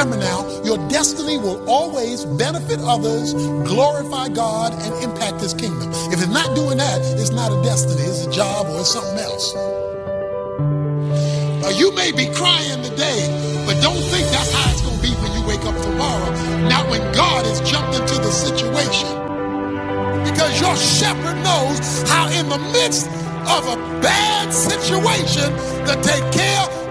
Remember now, your destiny will always benefit others, glorify God, and impact His kingdom. If it's not doing that, it's not a destiny, it's a job or it's something else. Uh, you may be crying today, but don't think that's how it's going to be when you wake up tomorrow. Not when God has jumped into the situation. Because your shepherd knows how, in the midst of a bad situation, to take care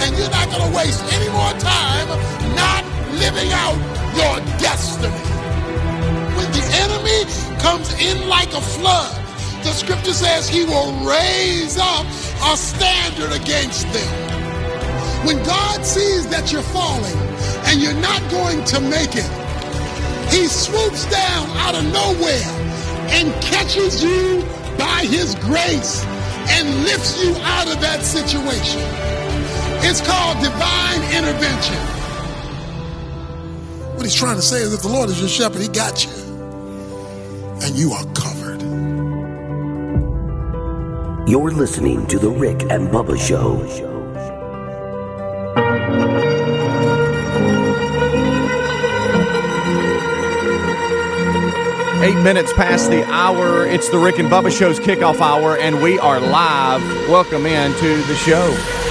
And you're not going to waste any more time not living out your destiny. When the enemy comes in like a flood, the scripture says he will raise up a standard against them. When God sees that you're falling and you're not going to make it, he swoops down out of nowhere and catches you by his grace and lifts you out of that situation. It's called divine intervention. What he's trying to say is if the Lord is your shepherd, he got you. And you are covered. You're listening to The Rick and Bubba Show. Eight minutes past the hour. It's the Rick and Bubba Show's kickoff hour, and we are live. Welcome in to the show.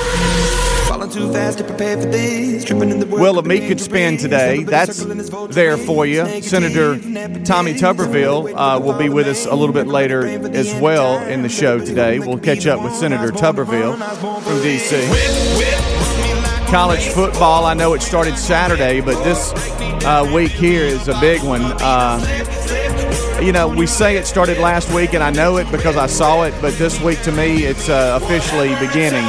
Too fast to prepare for this. Tripping in the world. Will a meat could spin today. That's there for you. Senator Tommy Tuberville uh, will be with us a little bit later as well in the show today. We'll catch up with Senator Tuberville from D.C. College football, I know it started Saturday, but this uh, week here is a big one. Uh, you know, we say it started last week, and I know it because I saw it, but this week to me, it's uh, officially beginning.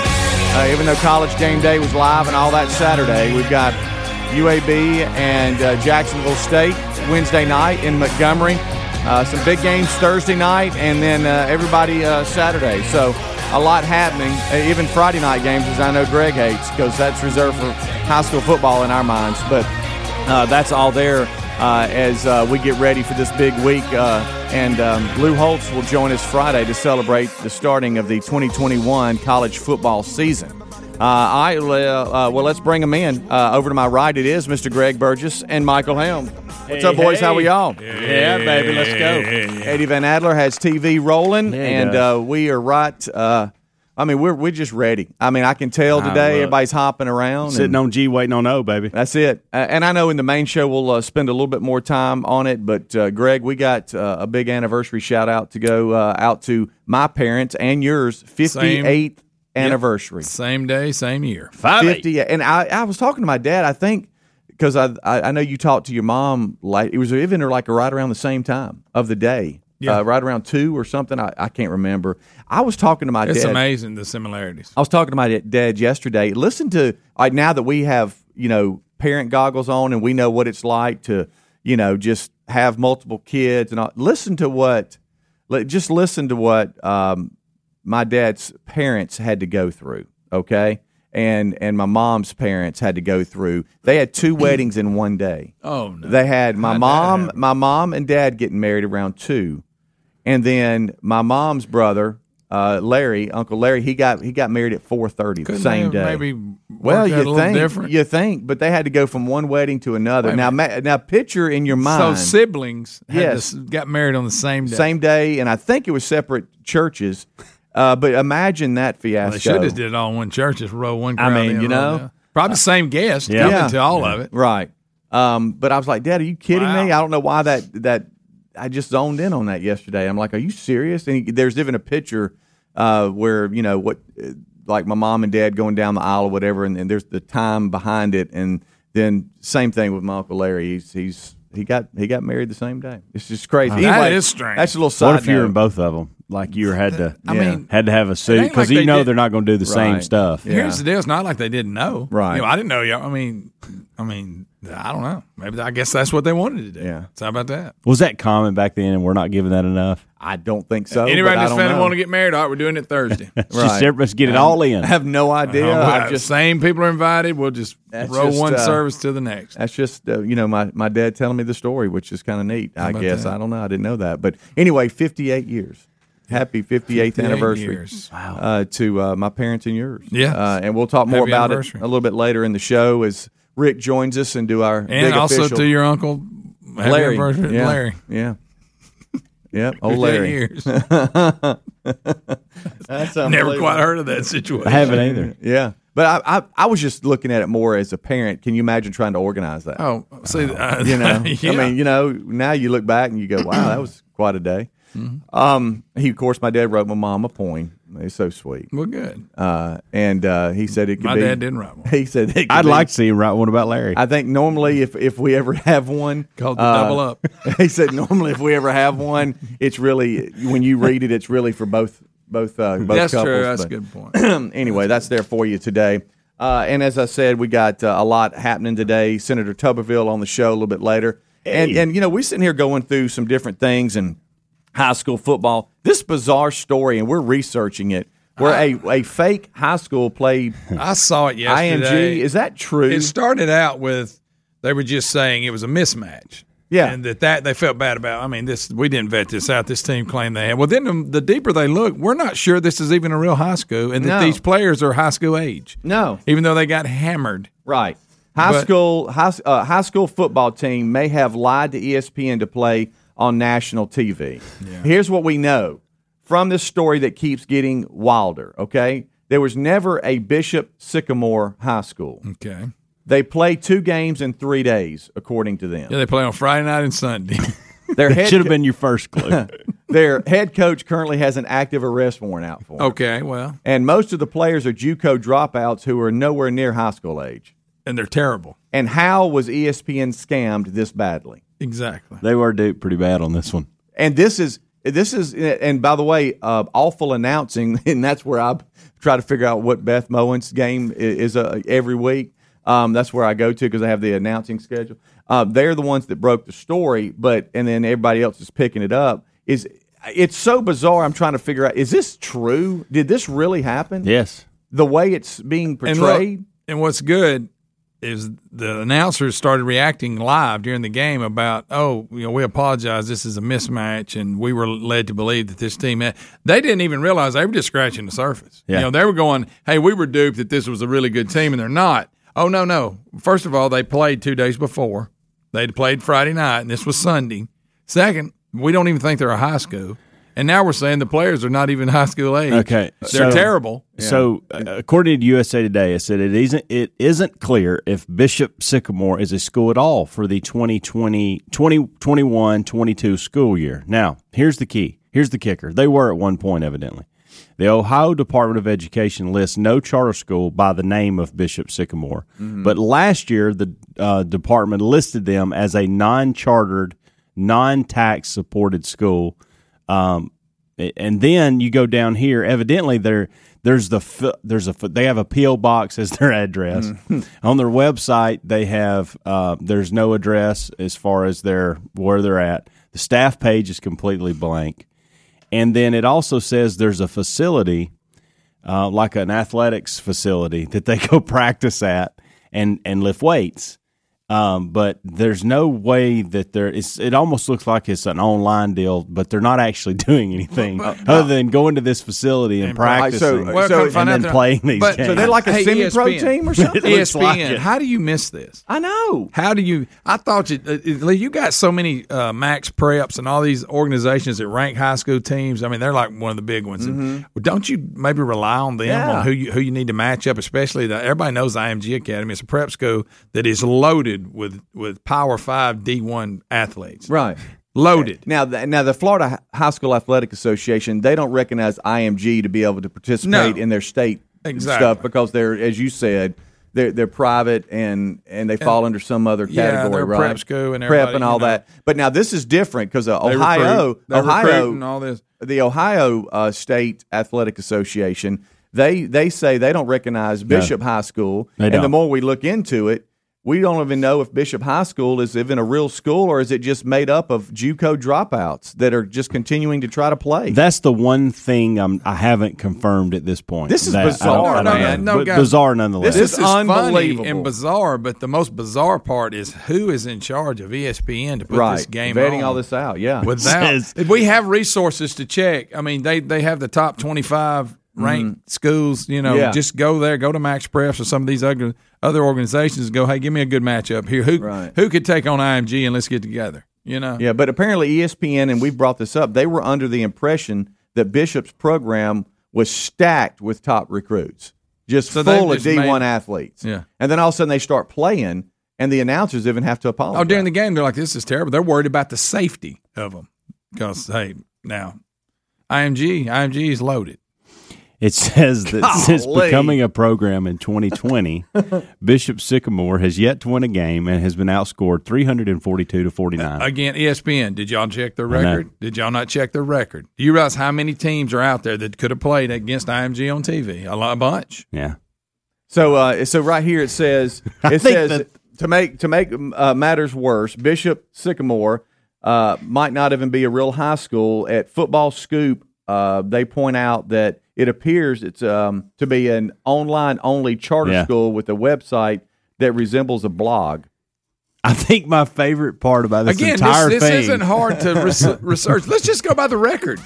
Uh, even though college game day was live and all that Saturday, we've got UAB and uh, Jacksonville State Wednesday night in Montgomery. Uh, some big games Thursday night, and then uh, everybody uh, Saturday. So a lot happening. Uh, even Friday night games, as I know Greg hates, because that's reserved for high school football in our minds. But that's all there uh, as uh, we get ready for this big week. Uh, and um, Lou Holtz will join us Friday to celebrate the starting of the 2021 college football season. Uh, I uh, well, let's bring them in. Uh, over to my right, it is Mr. Greg Burgess and Michael Helm. What's Hey, up, boys? How are hey. y'all? Yeah, baby, let's go. Eddie Van Adler has TV rolling, Yeah, and uh, we are right. I mean, we're we're just ready. I mean, I can tell today everybody's hopping around. Sitting and- on G, waiting on O, baby. that's it. Uh, and I know in the main show we'll uh, spend a little bit more time on it. But uh, Greg, we got uh, a big anniversary shout out to go uh, out to my parents and yours, fifty eighth anniversary. Same day, same year. Five eight. Fifty. And I, I was talking to my dad. I think because I, I I know you talked to your mom like it was even or like right around the same time of the day. Yeah. Uh, right around two or something. I, I can't remember. I was talking to my dad It's dad. amazing the similarities. I was talking to my dad yesterday. Listen to like now that we have you know parent goggles on and we know what it's like to you know just have multiple kids and all. Listen to what, just listen to what um, my dad's parents had to go through. Okay, and and my mom's parents had to go through. They had two weddings in one day. Oh no. They had my How'd mom, my mom and dad getting married around two, and then my mom's brother, uh, Larry, Uncle Larry, he got he got married at four thirty the same day. Maybe well, you a think different. you think, but they had to go from one wedding to another. Wait Now, ma- now picture in your mind. so siblings had Yes. to got married on the same day. same day, and I think it was separate churches. Uh, but imagine that Well, fiasco. they should have did it all in one church. Just roll one. Crowd mean, in, you know, down. probably the same guest Yeah. coming to all of it. Right. Um, but I was like, Dad, are you kidding Wow. me? I don't know why that that I just zoned in on that yesterday. I'm like, are you serious? And he, there's even a picture uh, where you know what, uh, like my mom and dad going down the aisle or whatever, and, and there's the time behind it, and then same thing with my uncle Larry. He's he's he got he got married the same day. It's just crazy. That Anyway, is strange. That's a little side What if you're in both of them? Like you had to, I Yeah. mean, had to have a suit because like you they know did- they're not going to do the same stuff. Yeah. here's the deal. It's not like they didn't know. Right. You know, I didn't know. y'all. I mean, I mean, I don't know. Maybe I guess that's what they wanted to do. Yeah. So how about that? Was that common back then, and we're not giving that enough? I don't think so. Anybody but I that's don't family want to get married? All right, we're doing it Thursday. It's just Right. let's get it all in. I have no idea. Uh, I well, just same people are invited. We'll just That's roll just, one uh, service to the next. That's just uh, you know my, my dad telling me the story, which is kind of neat. I guess that? I don't know. I didn't know that, but anyway, 58 years. Happy 58th anniversary years. Uh, to uh, my parents and yours. Yeah. uh, and we'll talk more Happy about it a little bit later in the show as Rick joins us and do our And big also official. to your uncle, happy Larry. anniversary, yeah. Larry. Yeah. Yep. Old Larry. years. That's Never quite heard of that situation. I haven't either. Yeah. But I, I I was just looking at it more as a parent. Can you imagine trying to organize that? Oh, see, uh, you know yeah. i mean you know now you look back and you go wow that was quite a day Mm-hmm. um he of course my dad wrote my mom a poem it's so sweet well, good. uh and uh he said it could My be dad didn't write one. he said it could I'd be- like to see him write one about Larry. i think normally if if we ever have one Called the uh, double up. he said normally if we ever have one it's really when you read it it's really for both both uh both That's couples true. That's a but- good point. anyway, that's there for you today. Uh, and as I said, we got uh, a lot happening today. Senator Tuberville on the show a little bit later, and and you know we're sitting here going through some different things and high school football. This bizarre story, and we're researching it. Where a, a fake high school played I saw it yesterday. IMG. Is that true? It started out with they were just saying it was a mismatch. Yeah. and that that they felt bad about. I mean, this we didn't vet this out. This team claimed they had. Well, then the, the deeper they look, we're not sure this is even a real high school, and that No. these players are high school age, no, even though they got hammered. Right. High But- school high, uh, high school football team may have lied to ESPN to play on national TV. Here's what we know from this story that keeps getting wilder, okay? There was never a Bishop Sycamore High School. Okay, They played two games in 3 days according to them. yeah, they play on Friday night and Sunday. Their head should have co- been your first clue. their head coach currently has an active arrest warrant out for. 'em. okay, well, And most of the players are JUCO dropouts who are nowhere near high school age. and they're terrible. And how was ESPN scammed this badly? Exactly. they were duped pretty bad on this one. and this is this is and by the way uh, awful announcing and that's where i try to figure out what Beth Mowins' game i- is uh, every week um, that's where i go to because i have the announcing schedule uh, they're the ones that broke the story but and then everybody else is picking it up is it's so bizarre i'm trying to figure out is this true did this really happen Yes. the way it's being And look, portrayed and what's good is the announcers started reacting live during the game about, oh, you know, we apologize. This is a mismatch, and we were led to believe that this team. Had, they didn't even realize they were just scratching the surface. Yeah. You know, they were going, hey, we were duped that this was a really good team, and they're not. Oh no, no. First of all, they played two days before. They'd played Friday night, and this was Sunday. Second, we don't even think they're a high school. And now we're saying the players are not even high school age. Okay, They're so- terrible. So, uh, according to USA Today, it said it isn't it isn't clear if Bishop Sycamore is a school at all for the 2020 2021 22 school year. Now, here's the key. Here's the kicker. They were at one point evidently. The Ohio Department of Education lists no charter school by the name of Bishop Sycamore, but last year the uh, department listed them as a non-chartered, non-tax supported school. Um, and then you go down here. Evidently, there there's the there's a they have a PO box as their address on their website. They have uh, there's no address as far as their where they're at. The staff page is completely blank, and then it also says there's a facility uh, like an athletics facility that they go practice at and and lift weights. Um, but there's no way that there is. It almost looks like it's an online deal, but they're not actually doing anything other than going to this facility and, practicing so- Well, so- and then they're- playing these but- games. so they're like a Hey, semi-pro ESPN. team or something It ESPN. like it. How do you miss this? i know How do you? I thought you, uh, Lee, you got so many uh, Max Preps and all these organizations that rank high school teams. I mean, they're like one of the big ones. And don't you maybe rely on them Yeah. on who you who you need to match up? Especially that everybody knows the IMG Academy. It's a prep school that is loaded with with Power Five D one athletes. right Loaded. Now, the, now the Florida High School Athletic Association they don't recognize IMG to be able to participate No. in their state Exactly. stuff because they're, as you said, they're they're private and and they fall under some other category, they're right? prep school and prep and all you know. that. But now this is different because uh, Ohio, recruit. Ohio, all this. the Ohio uh, State Athletic Association, they they say they don't recognize Bishop High School, They and the don't. more we look into it, we don't even know if Bishop High School is even a real school or is it just made up of JUCO dropouts that are just continuing to try to play. That's the one thing I'm, I haven't confirmed at this point. This is That I don't- bizarre, I don't man. know. No, guys, bizarre nonetheless. this This is is funny unbelievable. and bizarre, but the most bizarre part is who is in charge of ESPN to put right, this game vetting on. all this out. Yeah, Without, Says- we have resources to check. I mean, they they have the top twenty five ranked schools. You know, Mm-hmm. Yeah. just go there, go to Max Preps or some of these other other organizations. and Go, hey, give me a good matchup here. Who Right. who could take on IMG and let's get together. You know, Yeah, but apparently ESPN, and we've brought this up, they were under the impression that Bishop's program was stacked with top recruits, just So full of just D1 athletes. Yeah. And then all of a sudden they start playing, and the announcers even have to apologize. Oh, during the game, they're like, "This is terrible." They're worried about the safety of them because, hey, now IMG, IMG is loaded. It says that since becoming a program in 2020, Bishop Sycamore has yet to win a game and has been outscored 342 to 49. Again, ESPN. Did y'all check their record? Did y'all not check their record? Do you realize how many teams are out there that could have played against IMG on TV? A lot, a bunch. yeah. So, uh, so right here it says it think says that- to make to make uh, matters worse, Bishop Sycamore uh, might not even be a real high school. At Football Scoop, uh, they point out that it appears it's um, to be an online only charter Yeah. school with a website that resembles a blog. I think my favorite part about this Again, entire this, this thing. isn't hard to res- research. Let's just go by the record.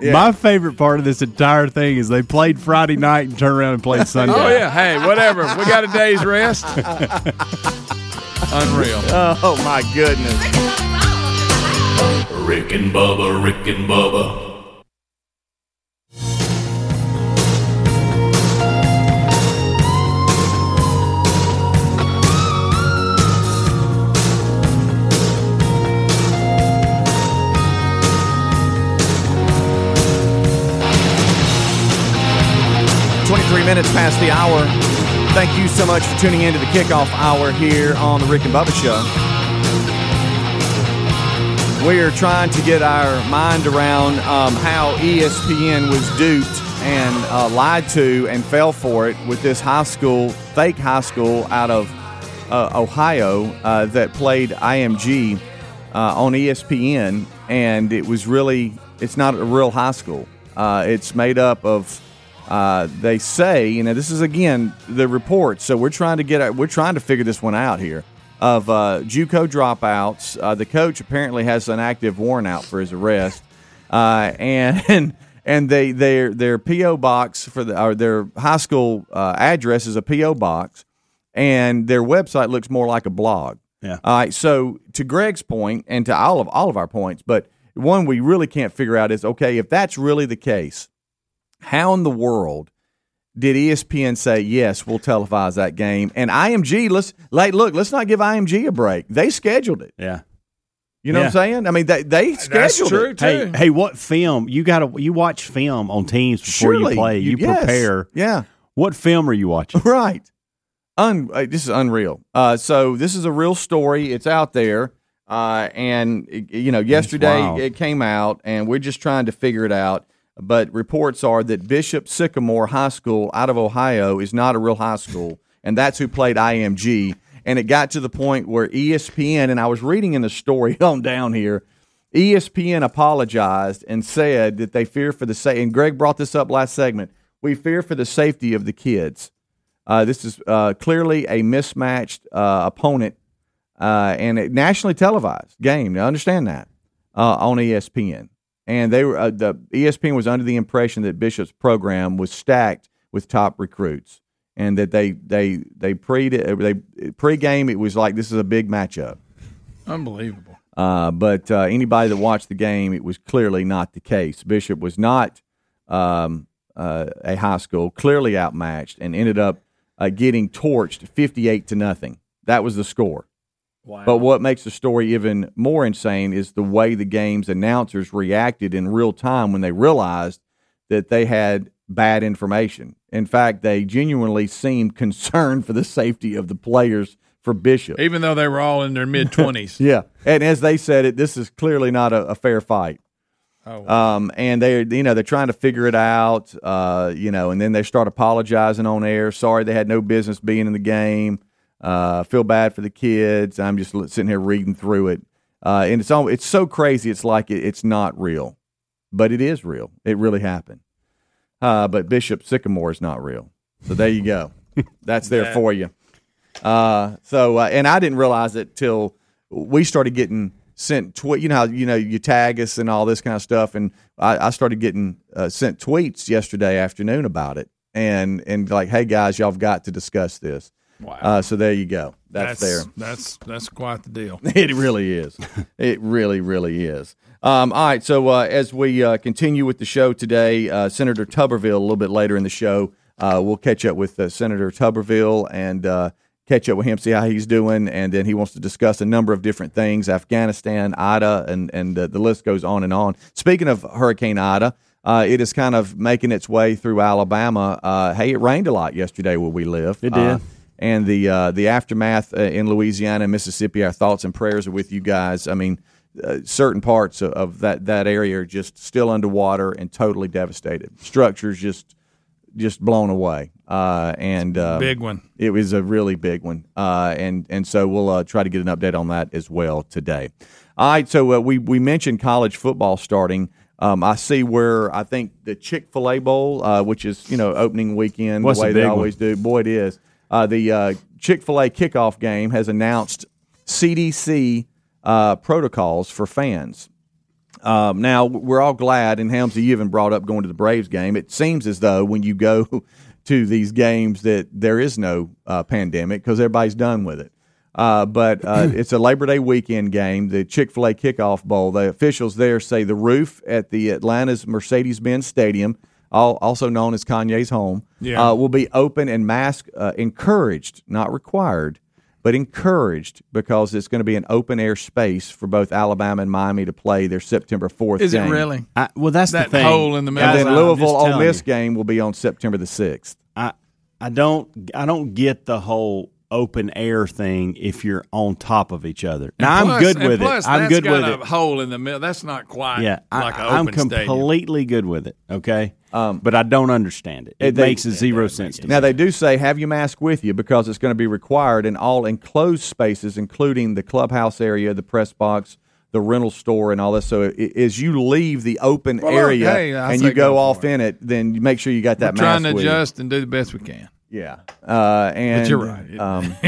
My favorite part of this entire thing is they played Friday night and turned around and played Sunday. Oh yeah, hey, whatever. We got a day's rest. Unreal. Oh my goodness! Rick and Bubba, Rick and Bubba. Twenty-three minutes past the hour. Thank you so much for tuning in to the kickoff hour here on the Rick and Bubba Show. We are trying to get our mind around um, how ESPN was duped and uh, lied to and fell for it with this high school, fake high school out of uh, Ohio uh, that played IMG uh, on ESPN, and it was really it's not a real high school. Uh, it's made up of uh, they say you know this is again the report, so we're trying to get we're trying to figure this one out here of uh, JUCO dropouts. Uh, the coach apparently has an active warrant out for his arrest, uh, and and they their their PO box for the or their high school uh, address is a PO box, and their website looks more like a blog. Yeah. All right. So to Greg's point, and to all of all of our points, but one we really can't figure out is okay if that's really the case, how in the world did ESPN say yes? We'll televise that game, and IMG. Let's like look. Let's not give IMG a break. They scheduled it. Yeah. You know what I'm saying? I mean, they they scheduled true, it. too. Hey, hey, what film? You got to you watch film on teams before Surely you play. You, yes. prepare. Yeah. What film are you watching? Right. Un- uh, this is unreal. Uh, so this is a real story. It's out there. Uh, and you know, yesterday it came out, and we're just trying to figure it out. But reports are that Bishop Sycamore High School out of Ohio is not a real high school, and that's who played IMG. And it got to the point where ESPN, and I was reading in the story on down here, ESPN apologized and said that they fear for the safety. And Greg brought this up last segment. We fear for the safety of the kids. Uh, this is uh, clearly a mismatched uh, opponent uh, and a nationally televised game. Now, understand that uh, on ESPN. And they were uh, the ESPN was under the impression that Bishop's program was stacked with top recruits, and that they they they pre they pregame it was like this is a big matchup. Unbelievable. Uh, but uh, anybody that watched the game, it was clearly not the case. Bishop was not um, uh, a high school, clearly outmatched, and ended up uh, getting torched fifty-eight to nothing. That was the score. But what makes the story even more insane is the way the game's announcers reacted in real time when they realized that they had bad information. In fact, they genuinely seemed concerned for the safety of the players for Bishop. Even though they were all in their mid twenties. Yeah, and as they said it, this is clearly not a, a fair fight. Oh, Um, and they, you know, they're trying to figure it out. Uh, you know, and then they start apologizing on air. Sorry, they had no business being in the game. Uh, feel bad for the kids. I'm just sitting here reading through it, uh, and it's all, it's so crazy. It's like it, it's not real, but it is real. It really happened. Uh, but Bishop Sycamore is not real. So there you go. That's there for you. Uh, so uh, and I didn't realize it till we started getting sent tweet. You know how you know you tag us and all this kind of stuff, and I, I started getting uh, sent tweets yesterday afternoon about it, and and like, hey guys, y'all have got to discuss this. Wow. Uh, so there you go. That's, there. That's that's quite the deal. It really is. it really, really is. Um, all right. So uh, as we uh, continue with the show today, uh, Senator Tuberville, a little bit later in the show, uh, we'll catch up with uh, Senator Tuberville and uh, catch up with him, see how he's doing, and then he wants to discuss a number of different things: Afghanistan, Ida, and and uh, the list goes on and on. Speaking of Hurricane Ida. Uh, it is kind of making its way through Alabama. Uh, hey, it rained a lot yesterday where we live. It did. Uh, and the uh, the aftermath uh, in Louisiana and Mississippi. Our thoughts and prayers are with you guys. I mean, uh, certain parts of, of that that area are just still underwater and totally devastated. Structures just just blown away. Uh, and uh, Big one. It was a really big one. Uh, and and so we'll uh, try to get an update on that as well today. All right. So uh, we we mentioned college football starting. Um, I see where I think the Chick Fil A Bowl, uh, which is you know opening weekend, What's the way they big one? always do. Boy, it is. Uh, the uh, Chick Fil A kickoff game has announced CDC uh, protocols for fans. Um, now we're all glad, and Helmsy, you even brought up going to the Braves game. It seems as though when you go to these games that there is no uh, pandemic because everybody's done with it. Uh, but uh, it's a Labor Day weekend game, the Chick Fil A Kickoff Bowl. The officials there say the roof at the Atlanta's Mercedes-Benz Stadium, al- also known as Kanye's home, Yeah. uh, will be open and mask uh, encouraged, not required, but encouraged because it's going to be an open air space for both Alabama and Miami to play their September fourth. Is it game. really? I, well, that's That the thing. hole in the middle. And then Louisville just Ole Miss you, game will be on September the sixth. I I don't I don't get the whole open air thing if you're on top of each other. Now I'm good with plus, it. I'm that's good got with a it. hole in the middle. That's not quite Yeah, like I, an I'm open stadium. completely good with it. Okay, um, but I don't understand it. It they- makes zero sense to me. Now they do say have your mask with you because it's going to be required in all enclosed spaces, including the clubhouse area, the press box, the rental store, and all this. So as you leave the open Well, area hey, and you go, go off it. in it, then you make sure you got that We're trying to with you. adjust and do the best we can. Yeah, uh, and But you're right. Um,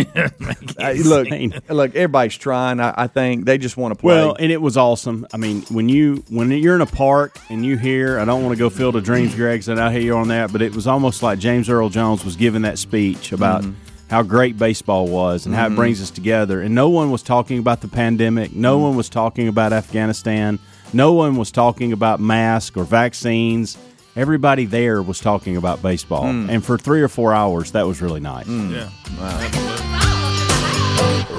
uh, look, look, everybody's trying. I, I think they just want to play. Well, and it was awesome. I mean, when you when you're in a park and you hear, I don't want to go Field of Dreams, Greg, so I hear you on that, but it was almost like James Earl Jones was giving that speech about Mm-hmm. how great baseball was and how it brings us together. And no one was talking about the pandemic. No Mm-hmm. one was talking about Afghanistan. No one was talking about masks or vaccines. Everybody there was talking about baseball, Mm. and for three or four hours, that was really nice. Yeah.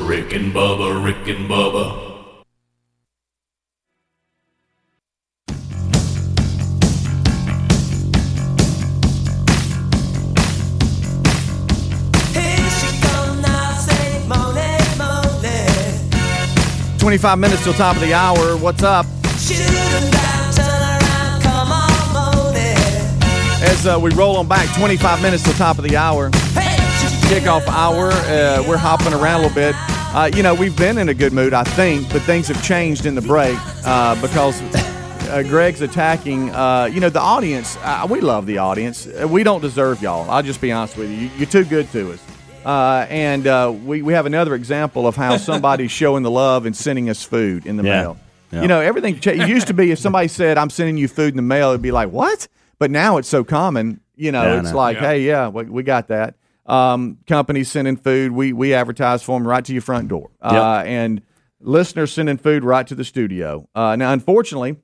Rick and Bubba, Rick and Bubba. Twenty-five minutes till top of the hour. What's up? As uh, we roll on back, 25 minutes till top of the hour. Kickoff hour. Uh, we're hopping around a little bit. Uh, you know, we've been in a good mood, I think, but things have changed in the break uh, because uh, Greg's attacking. Uh, you know, the audience. Uh, we love the audience. We don't deserve y'all. I'll just be honest with you. You- You're too good to us. Uh, and uh, we, we have another example of how somebody's showing the love and sending us food in the Yeah. mail. Yeah. You know, everything cha- used to be if somebody said, I'm sending you food in the mail, it'd be like, what? But now it's so common, you know, Yeah, it's know. like, Yeah. hey, yeah, we, we got that. Um, companies sending food, we, we advertise for them right to your front door. Uh, and listeners sending food right to the studio. Uh, now, unfortunately,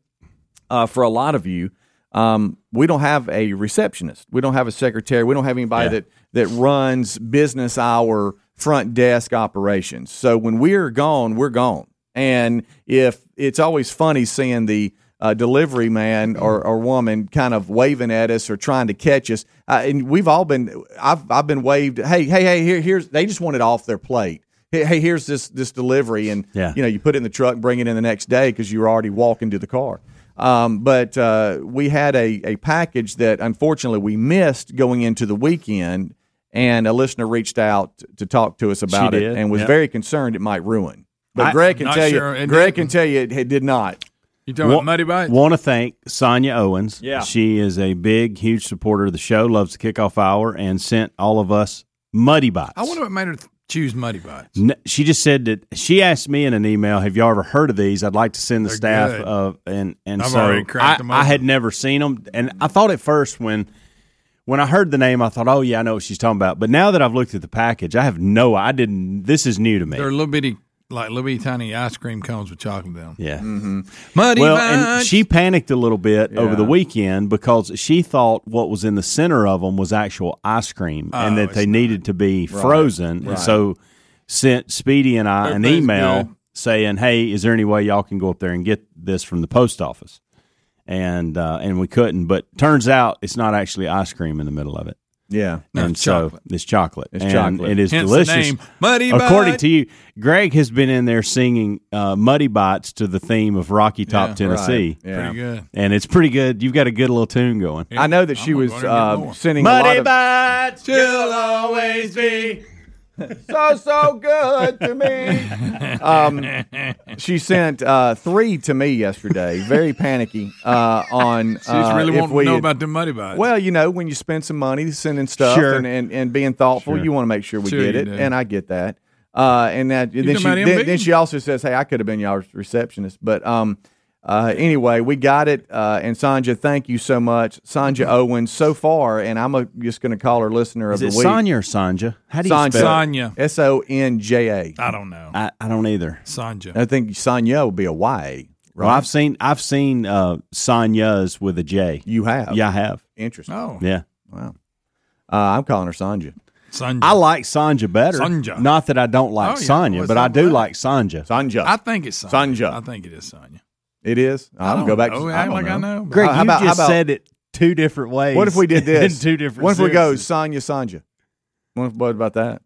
uh, for a lot of you, um, we don't have a receptionist. We don't have a secretary. We don't have anybody Yeah. that that runs business hour front desk operations. So when we're gone, we're gone. And if it's always funny seeing the uh, delivery man or, or woman kind of waving at us or trying to catch us, uh, and we've all been, I've, I've been waved. Hey, hey, hey! Here, here's. They just want it off their plate. Hey, hey, here's this this delivery, and Yeah. you know you put it in the truck, bring it in the next day because you were already walking to the car. Um, but uh, we had a, a package that unfortunately we missed going into the weekend, and a listener reached out to talk to us about it did, and was yep. very concerned it might ruin. But I- Greg can tell sure you, Greg can tell you it, it did not. You talking about Muddy Bites? Want to thank Sonia Owens. Yeah. She is a big, huge supporter of the show, loves the kickoff hour, and sent all of us Muddy Bites. I wonder what made her th- choose Muddy Bites. N- She just said that she asked me in an email, "Have y'all ever heard of these? I'd like to send the They're staff good. of and and I've so already cracked I, them I had never seen them, and I thought at first when when I heard the name, I thought, "Oh yeah, I know what she's talking about." But now that I've looked at the package, I have no, I didn't. This is new to me. They're little bitty, like little bitty tiny ice cream cones with chocolate in them. yeah. Muddy Well, Bites. and she panicked a little bit over the weekend because she thought what was in the center of them was actual ice cream and Oh, that they not. needed to be frozen. And so sent Speedy and I an email good. saying, "Hey, is there any way y'all can go up there and get this from the post office?" And uh, and we couldn't, but turns out it's not actually ice cream in the middle of it. Yeah. and it's so chocolate. it's chocolate. It's and chocolate. It is Hence the delicious. name, Muddy According Bite. to you, Greg has been in there singing uh, "Muddy Bites" to the theme of Rocky Top, Yeah, Tennessee, Yeah. Pretty good. and it's pretty good. You've got a good little tune going. I know that she I'm was uh, more. sending a lot of Bites, you'll always be. so so good to me. Um, she sent uh, three to me yesterday, very panicky. Uh, on She's uh, really if wanting we to know had- about the Muddy Bites. Well, you know, when you spend some money sending stuff Sure. and, and, and being thoughtful, Sure. you want to make sure we Sure get it, do. and I get that. Uh, and that then she then, then she also says, "Hey, I could have been y'all's receptionist." But um, uh, anyway, we got it. Uh, and Sanja, thank you so much, Sanja Owens. So far, and I'm a, just going to call her listener Is of it the week. Sonya or Sanja? How do you Sanja. spell? it? Sonya. S O N J A. I don't know. I, I don't either. Sanja. I think Sonya would be a Y. Right? Well, I've seen I've seen uh, Sonyas with a J. you have. Yeah, I have. Interesting. Oh, Yeah, Wow. Uh, I'm calling her Sanja. Sanja. I like Sanja better. Sanja. Not that I don't like Oh, yeah. Sonya, What's but I do with that? like Sanja. Sanja. I think it's Sanja. Sanja. I think it is Sanja. It is. I I'll don't go back. know. to Act I don't like I know. Greg, Uh, how you about- how just about- said it two different ways. What if we did this? in two different. What if we go sentences. Sonya Sanja? What, what about that?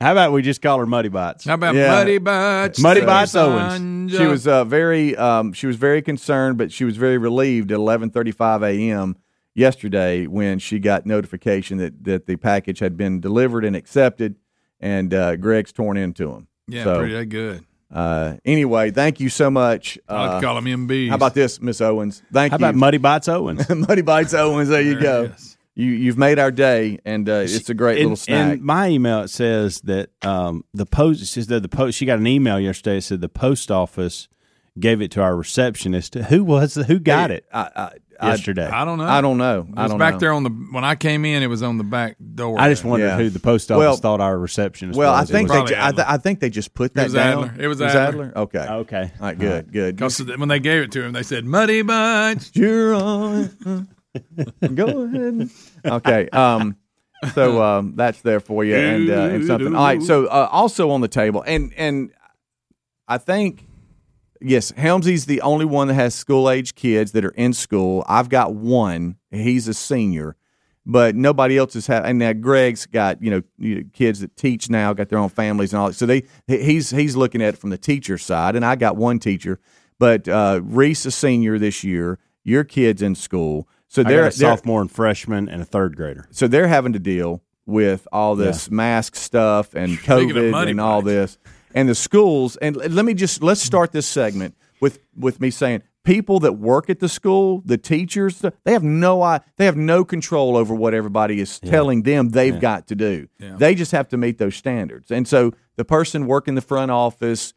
How about we just call her Muddy Bites? How about Yeah. Muddy Bites? Muddy to Bites Owens. She was uh, very um, she was very concerned, but she was very relieved at 11:35 a.m. yesterday when she got notification that that the package had been delivered and accepted, and uh, Greg's torn into him. yeah, so, pretty good. Uh, anyway, thank you so much. I like Uh, call them MBs. how about this, Miss Owens? Thank you. How you. about Muddy Bites Owens? Muddy Bites Owens? There you go. it is. You you've made our day, and uh, it's a great in, little snack. In my email, it says that um, the post. It says that the post. She got an email yesterday. It said the post office gave it to our receptionist. Who was the, who got it I, I, I, yesterday? I don't know. I don't know. It I was don't back know. there on the when I came in. It was on the back door. I just wondered Yeah. who the post office Well- thought our receptionist Well, I was. It think was- they. Probably ju- I, th- Adler. I think they just put that was down. Adler. It was Adler. Adler. Okay. okay. All right. Good. Good. Because when they gave it to him, they said Muddy Bites. You're on. Go ahead. Okay. Um. So um, that's there for you, and uh, and something. All right. So uh, also on the table, and and I think yes, Helmsy's the only one that has school age kids that are in school. I've got one. He's a senior, but nobody else has having. And now Greg's got you know, kids that teach now, got their own families and all. that. So they he's he's looking at it from the teacher side, and I got one teacher, but uh, Reese a senior this year. Your kid's in school, so they're, got a they're sophomore and freshman and a third grader. so they're having to deal with all this mask stuff and Speaking COVID and all Bites. this, and the schools. And let me just let's start this segment with with me saying people that work at the school, the teachers, they have no i- they have no control over what everybody is telling them they've got to do. They just have to meet those standards. And so the person working the front office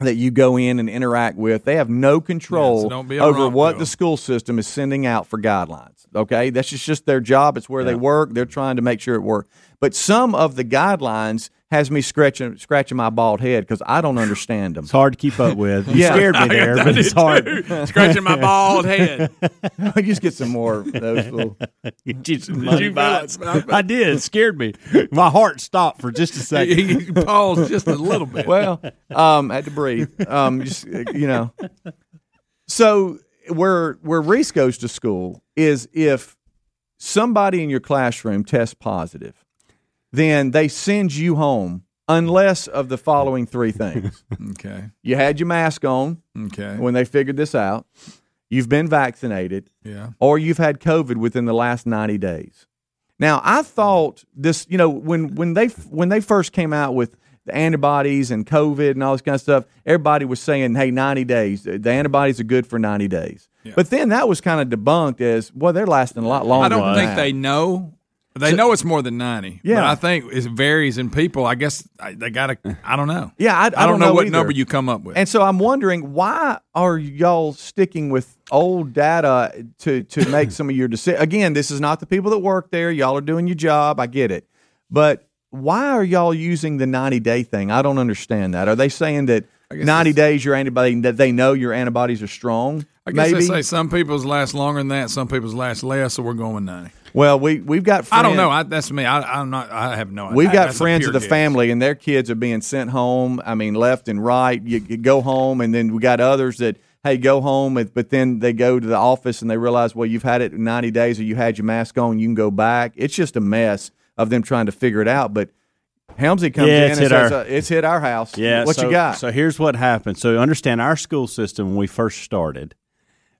that you go in and interact with, they have no control don't over what the school system is sending out for guidelines. Okay, that's just, just their job. It's where they work. They're trying to make sure it works. but some of the guidelines has me scratching scratching my bald head because I don't understand them. It's hard to keep up with. You Yeah. scared me there, but it's hard. Scratching my bald head. I just get some more of those little. Just you money bites. it? I did. It scared me. My heart stopped for just a second. he paused just a little bit. Well, um, had to breathe. Um, just you know. So where where Reese goes to school is if somebody in your classroom tests positive, then they send you home unless of the following three things: okay. you had your mask on Okay. when they figured this out, you've been vaccinated, Yeah. or you've had COVID within the last 90 days. Now, I thought this, you know, when when they when they first came out with the antibodies and COVID and all this kind of stuff, everybody was saying, "Hey, 90 days. The antibodies are good for 90 days." But then that was kind of debunked as, "Well, they're lasting a lot longer." I don't think that." they know. They know it's more than ninety. Yeah. but I think it varies in people. I guess I- they got to. I don't know. Yeah, I, I, I, don't, know, what either. number you come up with. And so I'm wondering why are y'all sticking with old data to to make some of your decisions? Again, this is not the people that work there. Y'all are doing your job. I get it, but why are y'all using the 90 day thing? I don't understand that. Are they saying that 90 days your antibody that they know your antibodies are strong? I guess Maybe. they say some people's last longer than that. Some people's last less. So we're going with ninety. Well, we we've got. I don't friends- know. I, that's me. I, I'm not. I have no. idea. We've got That's friends of the guess. family, and their kids are being sent home. I mean, left and right. You, you go home, and then we got others that hey, go home, but then they go to the office and they realize, well, you've had it ninety days, or you had your mask on, you can go back. It's just a mess of them trying to figure it out. But Helmsy comes Yeah, in it's and hit says, our- uh, "It's hit our house. Yeah. what so, you got? So here's what happened. So understand our school system when we first started,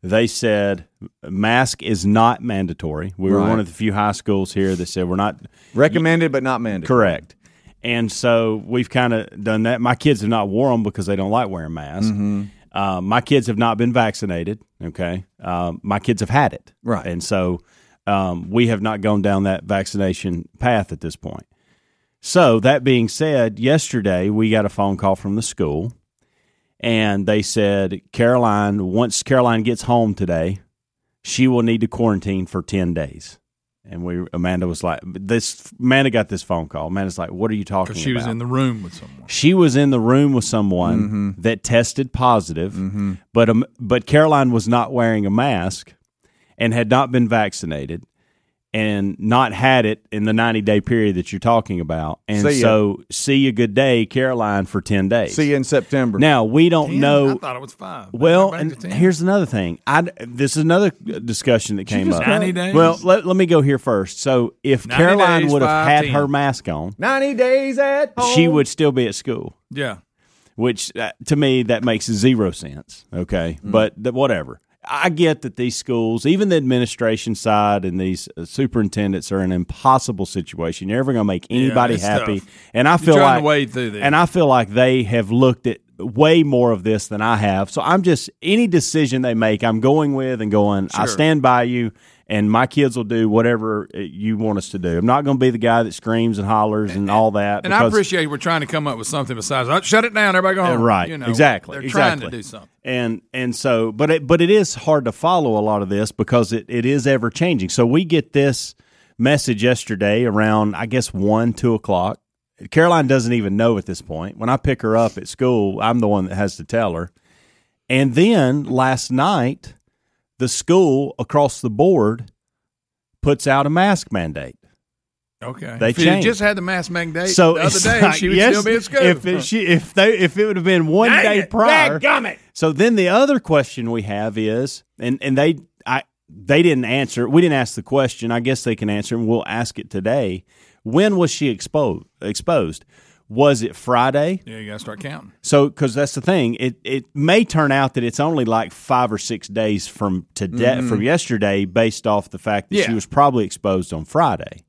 they said mask is not mandatory. We were Right. one of the few high schools here that said we're not Recommended, but not mandatory. correct. And so we've kind of done that. My kids have not worn them because they don't like wearing masks. Mm-hmm. Uh, my kids have not been vaccinated. Okay, um, my kids have had it. Right. and so um, we have not gone down that vaccination path at this point. So that being said, yesterday we got a phone call from the school, and they said Caroline, once Caroline gets home today, she will need to quarantine for ten days. And we Amanda was like, this Amanda got this phone call. Amanda's like, what are you talking because she was about? in the room with someone. she was in the room with someone Mm-hmm. that tested positive, but um, but Caroline was not wearing a mask and had not been vaccinated and not had it in the 90 day period that you're talking about. And See so, see you good day, Caroline, for 10 days. See you in September. Now, we don't Ten? know. I thought it was five. Well, and here's another thing. I this is another discussion that came just up. 90 days? Well, let, let me go here first. So, if Caroline days, would have five, had 10. her mask on, ninety days at home. she would still be at school yeah. which uh, to me that makes zero sense. Okay, but th- whatever. I get that these schools, even the administration side and these uh, superintendents, are an impossible situation. You're never going to make anybody it's happy, tough. and I feel like wade through this. and I feel like they have looked at way more of this than I have. So I'm just any decision they make, I'm going with and going. I stand by you, and my kids will do whatever uh, you want us to do. I'm not going to be the guy that screams and hollers and, all that. And I appreciate we're trying to come up with something besides oh, shut it down, everybody go uh, home. right. You know, exactly. They're exactly. trying to do something. And and so, but it, but it is hard to follow a lot of this because it, it is ever changing. So we get this message yesterday around I guess one two o'clock. Caroline doesn't even know at this point. When I pick her up at school, I'm the one that has to tell her. And then last night, the school across the board puts out a mask mandate. Okay. They if you changed. just had the mask mandate So the other day, like, she would yes, still be at school. If it, she, if they, if it would have been one Dang day it. prior, Dadgummit. so then the other question we have is, and and they, I, they didn't answer. We didn't ask the question. I guess they can answer, and we'll ask it today. When was she exposed? Exposed? Was it Friday? yeah, you got to start counting. So, because that's the thing, it it may turn out that it's only like five or six days from today, from yesterday, based off the fact that she Mm-hmm. Was probably exposed on Friday.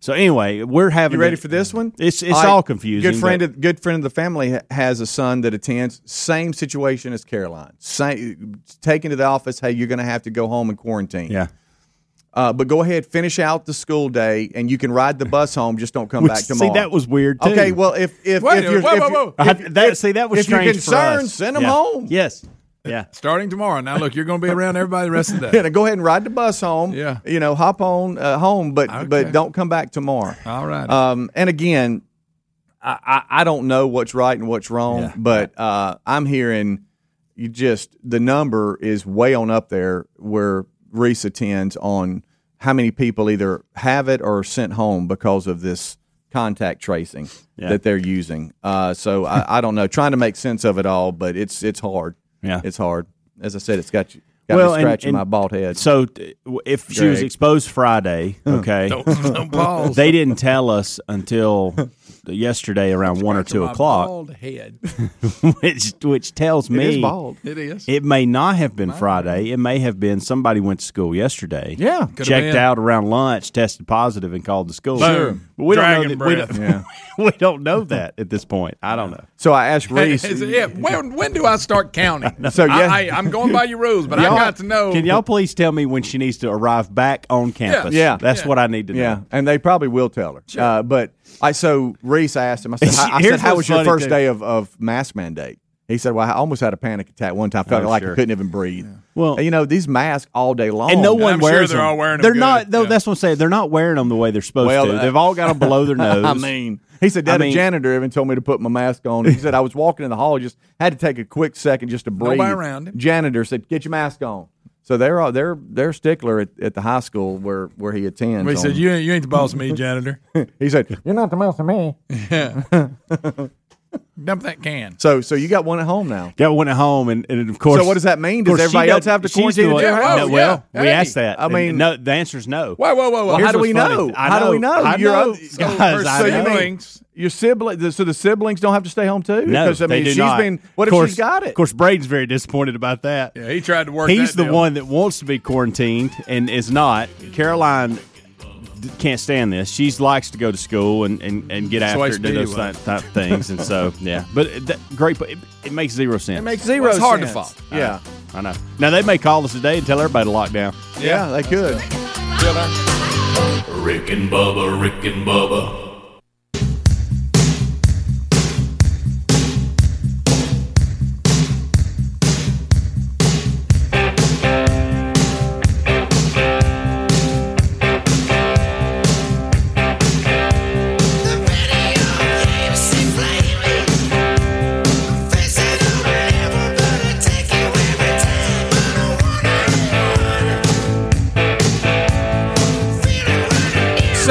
So anyway, we're having. You ready to- for this one? It's it's I- all confusing. Good friend, but- of, good friend of the family has a son that attends. Same situation as Caroline. Same, taken to the office. Hey, you're going to have to go home and quarantine. yeah. Uh, but go ahead, finish out the school day, and you can ride the bus home. Just don't come back tomorrow. See, that was weird too. Okay, well, if if Wait if you're, minute. Whoa, if whoa, whoa. I- if- that, if- see that was if you're strange for concerned, us. send them Yeah. home. Yes. Yeah. Starting tomorrow. Now, look, you're going to be around everybody the rest of the day. Yeah, go ahead and ride the bus home. Yeah. you know, hop on uh, home, but Okay. but don't come back tomorrow. All right. Um, and again, I, I, I don't know what's right and what's wrong, Yeah. but uh, I'm hearing you just the number is way on up there where Reese attends on how many people either have it or are sent home because of this contact tracing Yeah. that they're using. Uh, so I, I don't know, trying to make sense of it all, but it's it's hard. Yeah. it's hard. As I said, it's got you got Well, me and- scratching and my bald head. So t- if she was exposed Friday, okay, don't, don't pause. they didn't tell us until yesterday around one or two o'clock, Bald head. which which tells me is bald. It is. it may not have been Friday. It may have been somebody went to school yesterday. Yeah. Could've checked been. out around lunch, tested positive, and called the school. Boom. But we don't know that, we, don't, Yeah. we don't know that at this point. I don't know. So I asked Hey, Reese. is it- yeah, when, when do I start counting? So, yeah. I, I, I'm going by your rules, but I Y'all- got to know. Can y'all please tell me when she needs to arrive back on campus? Yeah. that's Yeah. what I need to know. Yeah, and they probably will tell her. Uh, but I so Reese asked him. I said, I, I said "How was your first too. day of, of mask mandate?" He said, "Well, I almost had a panic attack one time. Felt Oh, like sure. I couldn't even breathe." Well- And, you know these masks all day long, and no And one I'm wears sure they're them. all wearing them They're good. not. though. Yeah. That's what I'm saying. They're not wearing them the way they're supposed Well, to. uh, They've all got them below their nose. I mean, he said, "Dad, I mean- a janitor even told me to put my mask on." He said, "I was walking in the hall, just had to take a quick second just to breathe." Nobody around him. Janitor said, "Get your mask on." So they're all, they're they're stickler at, at the high school where where he attends. We said, on- you, ain't- you ain't the boss of me, janitor. he said, "You're not the boss of me." Dump that can. So so you got one at home now. got one at home, and, and of course. So what does that mean? Does course, everybody else have to she's the quarantine at one- Yeah, oh, No, well, yeah. we Hey. asked that. I and mean- no. The answer is no. Whoa, whoa, whoa, whoa. Well, how do what's we funny. know? How do we know? I Your know. oth- So Guys, her I know. siblings. your sibling? So the siblings don't have to stay home too? No, because I they mean, do she's not. been. What of if course, she's got it? Of course, Braden's very disappointed about that. Yeah, he tried to work He's that the deal. one that wants to be quarantined and is not. Caroline d- can't stand this. She likes to go to school and, and, and get That's after why it and do those type, type things. And so, yeah. But that, great. It, it makes zero sense. It makes zero. Well, it's hard to follow. Yeah, I know. Now, they may call us today and tell everybody to lock down. yeah, they could. Rick and Bubba, Rick and Bubba.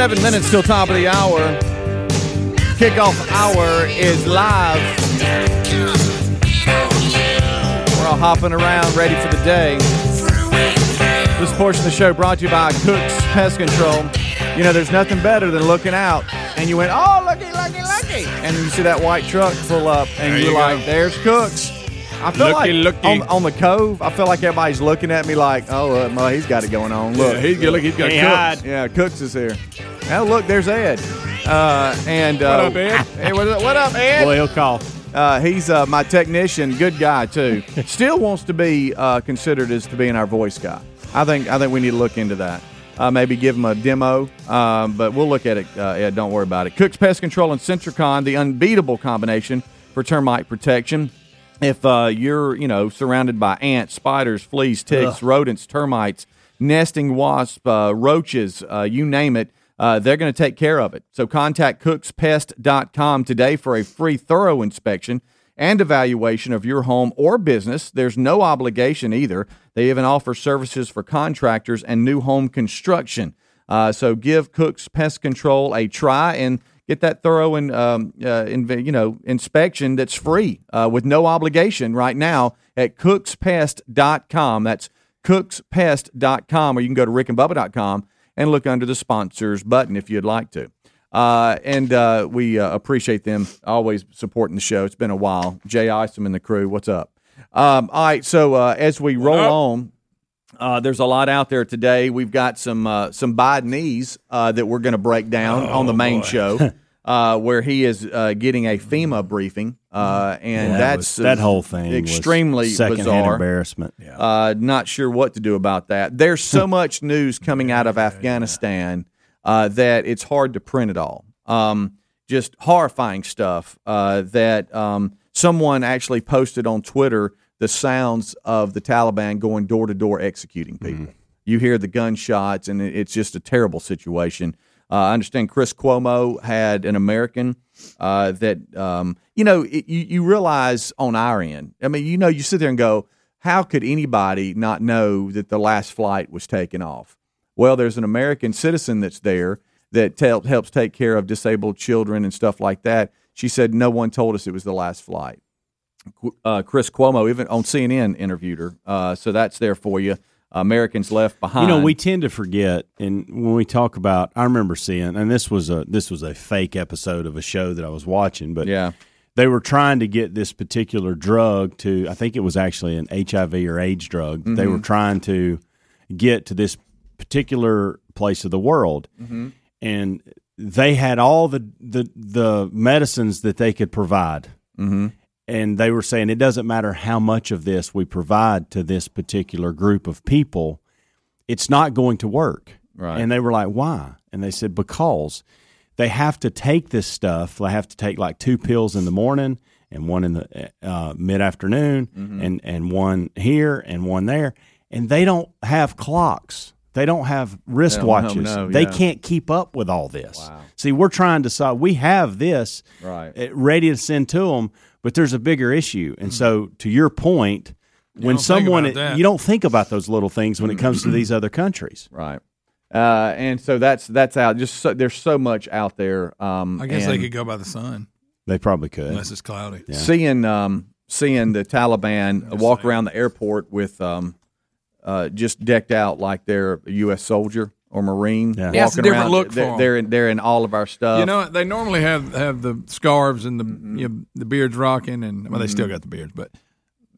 Seven minutes till top of the hour. Kickoff hour is live. We're all hopping around, ready for the day. This portion of the show brought to you by Cook's Pest Control. You know, there's nothing better than looking out and you went, oh, looky, looky, looky. And you see that white truck pull up and There you're you like, go. there's Cook's. I feel Looky, like looky. On, on the cove, I feel like everybody's looking at me like, oh, uh, well, he's got it going on. Look, Yeah, he's. Look, he's got Hey, Cooks. hide. yeah, Cooks is here. Now look, there's Ed. Uh, and uh, What up, Ed? Hey, what, up- what up, Ed? Boy, he'll call. Uh, he's uh, my technician, good guy too. Still wants to be uh, considered as to being our voice guy. I think I think we need to look into that. Uh, maybe give him a demo, um, but we'll look at it. Uh, Ed, don't worry about it. Cooks Pest Control and Sentricon, the unbeatable combination for termite protection. If uh, you're, you know, surrounded by ants, spiders, fleas, ticks, rodents, termites, nesting wasps, uh, roaches, uh, you name it, uh, they're going to take care of it. So contact cookspest.com today for a free thorough inspection and evaluation of your home or business. There's no obligation either. They even offer services for contractors and new home construction. Uh, so give Cook's Pest Control a try and get that thorough and um, uh, you know inspection that's free uh, with no obligation right now at cookspest.com. That's cookspest.com, or you can go to rickandbubba.com and look under the sponsors button if you'd like to. Uh, and uh, we uh, appreciate them always supporting the show. It's been a while. Jay Isom and the crew, what's up? Um, all right, so uh, as we roll on, uh, there's a lot out there today. We've got some uh, some Bidenese uh, that we're going to break down on the main show, uh, where he is uh, getting a FEMA briefing, uh, and That that's was- that whole thing was extremely bizarre. embarrassment. Uh, not sure what to do about that. There's so much news coming out of Afghanistan uh, that it's hard to print it all. Um, just horrifying stuff uh, that um, someone actually posted on Twitter the sounds of the Taliban going door to door executing people. You hear the gunshots, and it's just a terrible situation. Uh, I understand Chris Cuomo had an American uh, that um, you know it, you you realize on our end. I mean, you know, you sit there and go, how could anybody not know that the last flight was taken off? Well, there's an American citizen that's there that helps take care of disabled children and stuff like that. She said no one told us it was the last flight. Uh, Chris Cuomo, even on CNN, interviewed her. Uh, so that's there for you. Americans left behind. You know, we tend to forget, and when we talk about, I remember seeing, and this was a this was a fake episode of a show that I was watching, but yeah, they were trying to get this particular drug to. I think it was actually an HIV or AIDS drug. They Mhm. were trying to get to this particular place of the world, Mhm. and they had all the the the medicines that they could provide. Mhm. And they were saying it doesn't matter how much of this we provide to this particular group of people, it's not going to work. Right. And they were like, why? And they said, because they have to take this stuff. They have to take like two pills in the morning and one in the uh, mid afternoon Mhm. and, and one here and one there. And they don't have clocks. They don't have wristwatches. no, they yeah. can't keep up with all this. See, we're trying to solve. We have this Right. uh, ready to send to them, but there's a bigger issue. And so, to your point, when someone about you don't think about those little things when it comes to these other countries, right? Uh, and so that's that's out. Just so, there's so much out there. Um, I guess they could go by the sun They probably could, unless it's cloudy. seeing um, seeing the Taliban walk around the airport with um, uh, just decked out like they're a U.S. soldier or Marine. Yeah. walking Yeah, it's a different around. look for They're, 'em. they're in they're in all of our stuff. You know, they normally have have the scarves and the Mm-hmm. you know, the beards rocking, and well, they still got the beards, but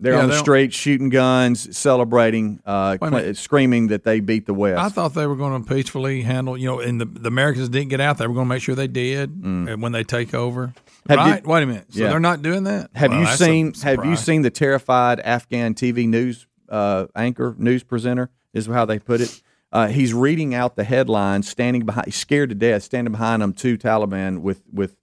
they're yeah, on the don't- shooting guns, celebrating, uh, Wait a minute. screaming that they beat the West. I thought they were going to peacefully handle. You know, and the, the Americans didn't get out. They were going to make sure they did and when they take over. Mm. Have you- right? Wait a minute. So Yeah. they're not doing that. Have Well, you seen Have you seen the terrified Afghan TV news uh, anchor, news presenter? Is how they put it. Uh, he's reading out the headlines, standing behind. He's scared to death, standing behind them. Two Taliban with with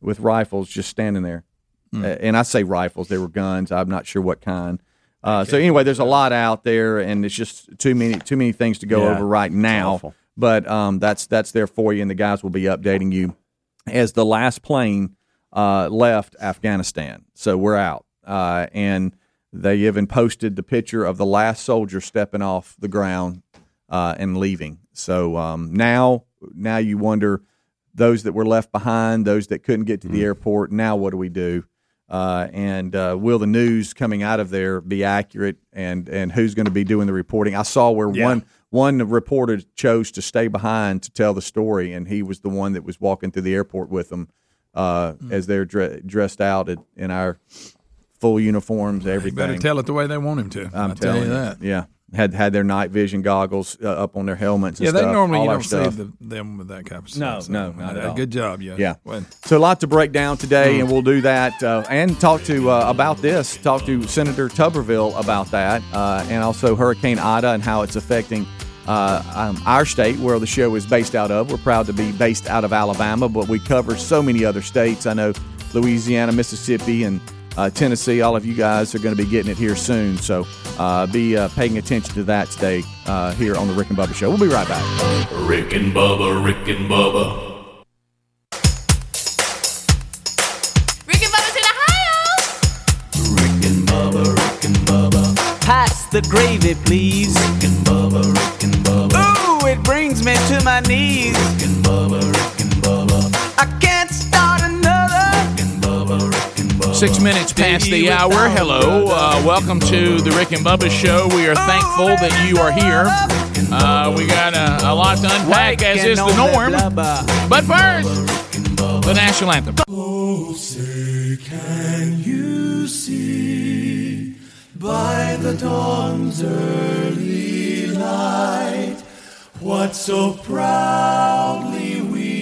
with rifles, just standing there. Hmm. Uh, and I say rifles; they were guns. I'm not sure what kind. Uh, so anyway, there's a lot out there, and it's just too many too many things to go Yeah, over right now. But um, that's that's there for you, and the guys will be updating you as the last plane uh, left Afghanistan. So we're out, uh, and they even posted the picture of the last soldier stepping off the ground uh, and leaving. So um, now, now you wonder those that were left behind, those that couldn't get to the airport. Now, what do we do? Uh, and uh, will the news coming out of there be accurate? And and who's going to be doing the reporting? I saw where one one reporter chose to stay behind to tell the story, and he was the one that was walking through the airport with them uh, as they're dre- dressed out at, in our full uniforms, everything. better tell it the way they want him to. I'm I'll tell telling you that. Yeah, had had their night vision goggles uh, up on their helmets. And Yeah, they normally all you don't stuff. see the, them with that kind of No, stuff. no, not at Uh, all. Good job, yeah. Yeah. Well, So a lot to break down today, and we'll do that uh, and talk to uh, about this. Talk to Senator Tuberville about that, uh, and also Hurricane Ida and how it's affecting uh, um, our state, where the show is based out of. We're proud to be based out of Alabama, but we cover so many other states. I know Louisiana, Mississippi, and uh, Tennessee. All of you guys are going to be getting it here soon, so uh, be uh, paying attention to that today uh, here on the Rick and Bubba Show. We'll be right back. Rick and Bubba, Rick and Bubba. Rick and Bubba's in Ohio. Rick and Bubba, Rick and Bubba. Pass the gravy, please. Rick and Bubba, Rick and Bubba. Ooh, it brings me to my knees. Rick and Bubba, Rick and Bubba. I can't Six minutes past the hour. Hello. Uh, welcome to the Rick and Bubba Show. We are thankful that you are here. Uh, we got a, a lot to unpack, as is the norm. But first, the national anthem. Oh, say, can you see by the dawn's early light what so proudly we hailed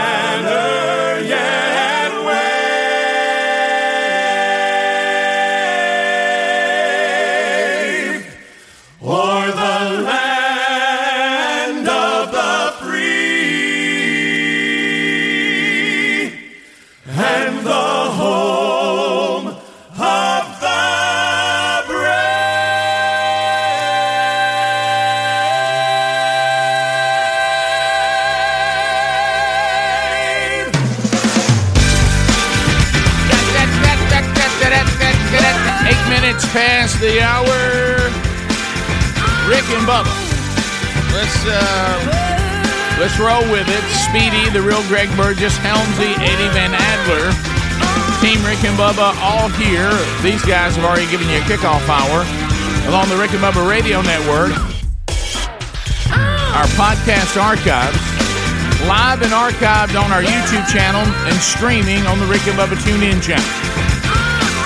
and Bubba. Let's uh, let's roll with it. Speedy, the real Greg Burgess, Helmsy, Eddie Van Adler, Team Rick and Bubba, all here. These guys have already given you a kickoff hour along the Rick and Bubba Radio Network. Our podcast archives, live and archived on our YouTube channel and streaming on the Rick and Bubba TuneIn channel.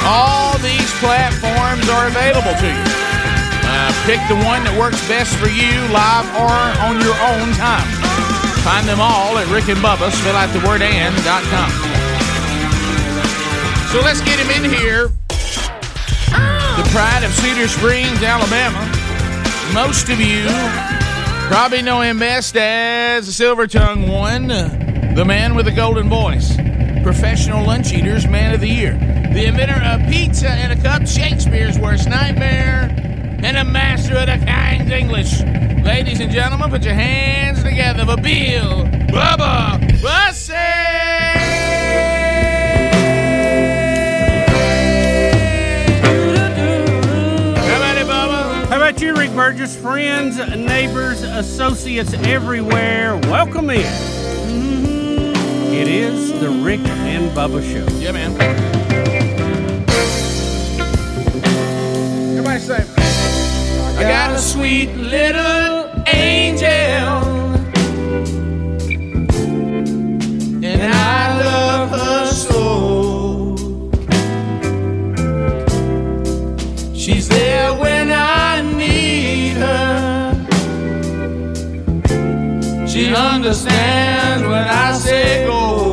All these platforms are available to you. Pick the one that works best for you, live or on your own time. Find them all at Rick and out the word and.com. So let's get him in here. The pride of Cedar Springs, Alabama. Most of you probably know him best as the Silver Tongue One, the man with the golden voice, professional lunch eaters, man of the year, the inventor of pizza in a cup, Shakespeare's worst nightmare, and a master of the King's English. Ladies and gentlemen, put your hands together for Bill Bubba How about it, Bubba? How about you, Rick Burgess? Friends, neighbors, associates everywhere, welcome in. Mm-hmm. It is the Rick and Bubba Show. Yeah, man. Everybody say, I got a sweet little angel, and I love her so. She's there when I need her. She understands when I say go.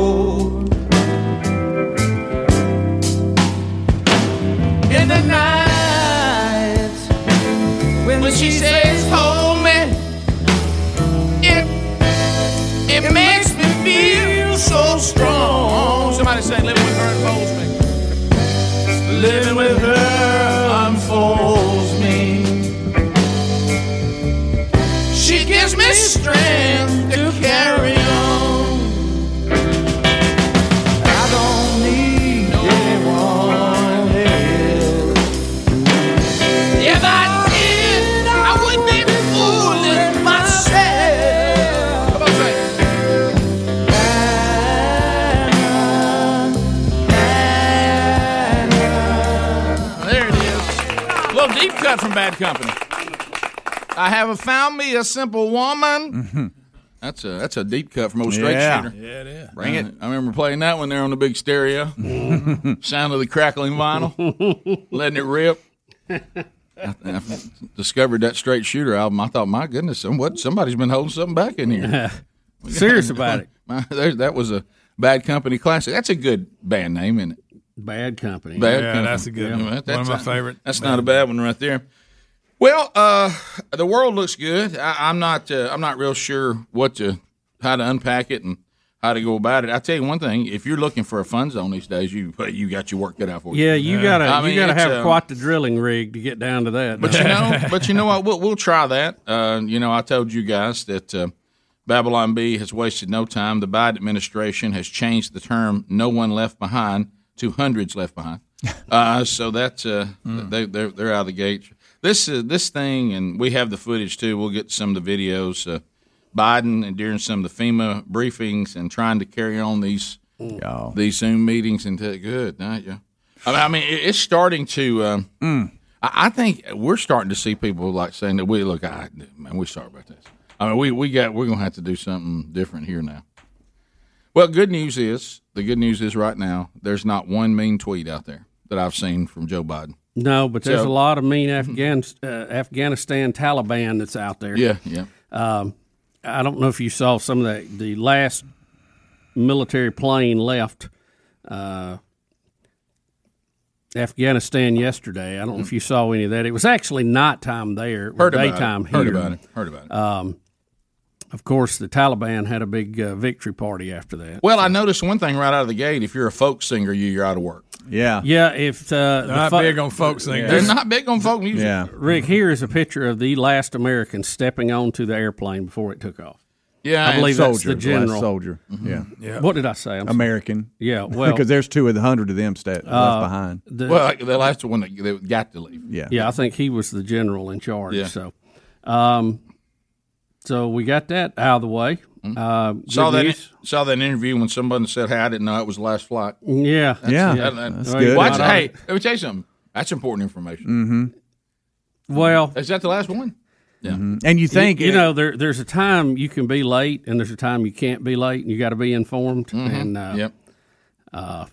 Strength to carry on. I don't need anyone else. If I did, I would be fooling myself. There it is. Deep cut from Bad Company. I haven't found me a simple woman. Mm-hmm. That's a that's a deep cut from old straight Yeah. shooter. Yeah, it is. Bring it. I remember playing that one there on the big stereo. Sound of the crackling vinyl, letting it rip. I, I discovered that straight shooter album. I thought, my goodness, some, what somebody's been holding something back in here. Serious about it. My- there- that was a Bad Company classic. That's a good band name, isn't it? Bad company. Bad Yeah, Company. that's a good one. that- One of my a- favorite That's not a bad one right there. Well, uh, the world looks good. I, I'm not. Uh, I'm not real sure what to how to unpack it and how to go about it. I tell you one thing: if you're looking for a fun zone these days, you you got your work cut out for you. Yeah, you gotta I mean, you gotta have um, quite the drilling rig to get down to that. But you know, but you know what? We'll, we'll try that. Uh, you know, I told you guys that uh, Babylon Bee has wasted no time. The Biden administration has changed the term "no one left behind" to hundreds left behind. Uh, so that's uh, they, they're they're out of the gate. This uh, this thing, and we have the footage too. We'll get some of the videos. Uh, Biden and during some of the FEMA briefings and trying to carry on these these Zoom meetings and t- good, not you. I mean, I mean, it- it's starting to. Um, I, I think we're starting to see people like saying that we look. I, man, we sorry about this. I mean, we we got we're gonna have to do something different here now. Well, good news is the good news is right now there's not one mean tweet out there that I've seen from Joe Biden. No, but there's So- a lot of mean Afghan uh, Afghanistan Taliban that's out there. Yeah, yeah. Um, I don't know if you saw some of the the last military plane left uh, Afghanistan yesterday. I don't know if you saw any of that. It was actually nighttime there. Heard about it. daytime Heard about it. Heard about it. Um, of course, the Taliban had a big uh, victory party after that. Well, I noticed one thing right out of the gate. If you're a folk singer, you, you're out of work. Yeah. Yeah, if uh, the Not fo- big on folk singing. They're not big on folk music. Yeah. Rick, here is a picture of the last American stepping onto the airplane before it took off. Yeah, I and believe that's the general. last soldier. Mm-hmm. Yeah. Yeah. What did I say? I'm sorry. American. Yeah, well, because there's two of the hundred of them sta- left Uh, behind. the- Well, like, the last one that, that got to leave. Yeah. yeah, I think he was the general in charge. Yeah. So, um, so we got that out of the way. Uh, Mm-hmm. Saw that news. saw that interview when somebody said, "Hey, I didn't know it was the last flight." Yeah, Yeah. That- that- That's Well, good. Watch, Not hey, let me tell you something. That's important information. Mm-hmm. Well, Is that the last one? Yeah. And you think you, you know there there's a time you can be late, and there's a time you can't be late, and you got to be informed. Mm-hmm. And uh, Yep. uh,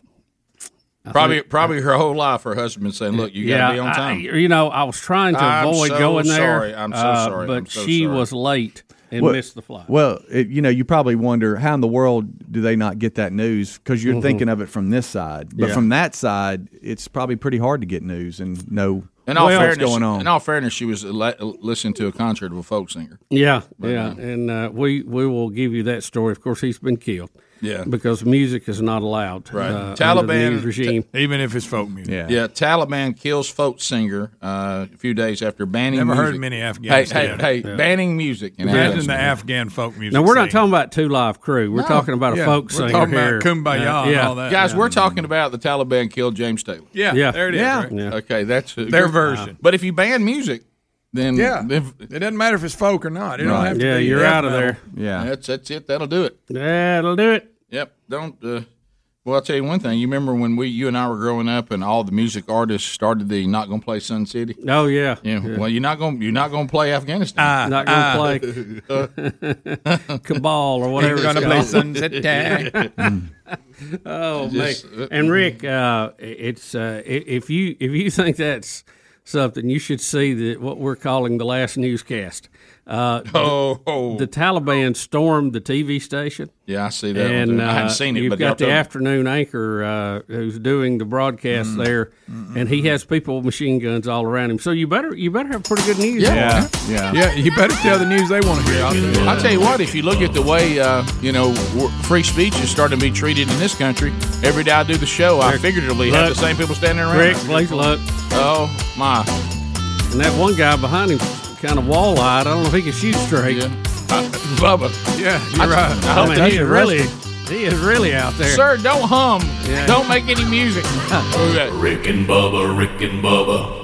I Probably, think- probably her whole life, her husband been saying, "Look, you got to be on I- time." you know, I was trying to I'm avoid so going there. I'm so uh, sorry. but I'm so she sorry. was late and Well- missed the flight. Well, it, you know, you probably wonder how in the world do they not get that news because you're Mhm. thinking of it from this side, but Yeah. from that side, it's probably pretty hard to get news and know in all what's fairness, going on. in all fairness, she was le- listening to a concert of a folk singer. Yeah, But, yeah, uh, and uh, we we will give you that story. Of course, he's been killed. Yeah. because music is not allowed. Right. uh, Taliban- under the new regime. Even if it's folk music. yeah. Yeah, Taliban kills folk singer uh, a few days after banning. Never heard music. many Hey, Afghanistan. hey, hey, banning music. in Imagine the Afghan folk music. Now we're not talking about 2 Live Crew. We're No. talking about a folk we're singer talking about here. Kumbaya Uh, and yeah. all that. Guys, Yeah. we're talking about the Taliban killed James Taylor. Yeah, Yeah. there it is. Yeah. right? Yeah. Okay, that's Their version. But if you ban music, then Yeah. then- It doesn't matter if it's folk or not. It don't Right. have to Yeah, be you're out of metal. there. yeah. that's that's it. That'll do it. That'll do it. Yep. Don't. Uh, well, I'll tell you one thing. You remember when we, you and I were growing up, and all the music artists started the "Not Gonna Play Sun City." Oh yeah. Yeah. Well, you're not gonna you're not gonna play Afghanistan. Ah, Not ah. gonna play Kabul or whatever. Ain't gonna play Sun City. Oh Just- man! And Rick, uh, it's uh, if you if you think that's something, you should see the what we're calling the last newscast. Uh, Oh, oh. the Taliban stormed the TV station, yeah, I see that. and one. I uh, hadn't seen it, you've but got y'all the told afternoon anchor uh, who's doing the broadcast Mm. there, and he has people with machine guns all around him. So you better you better have pretty good news. Yeah. Yeah. Yeah, you better tell the news they want to hear. I'll tell you. I'll tell you what, if you look at the way, uh, you know, free speech is starting to be treated in this country, every day I do the show, I Rick, figuratively have the same people standing around. Rick, please look. Oh, my. And that one guy behind him, kind of wall-eyed. I don't know if he can shoot straight. Yeah. Uh, Bubba. Yeah, you're right. I I hope mean, he is really, he is really out there. Sir, don't hum. Yeah. Don't make any music. Okay. Rick and Bubba, Rick and Bubba.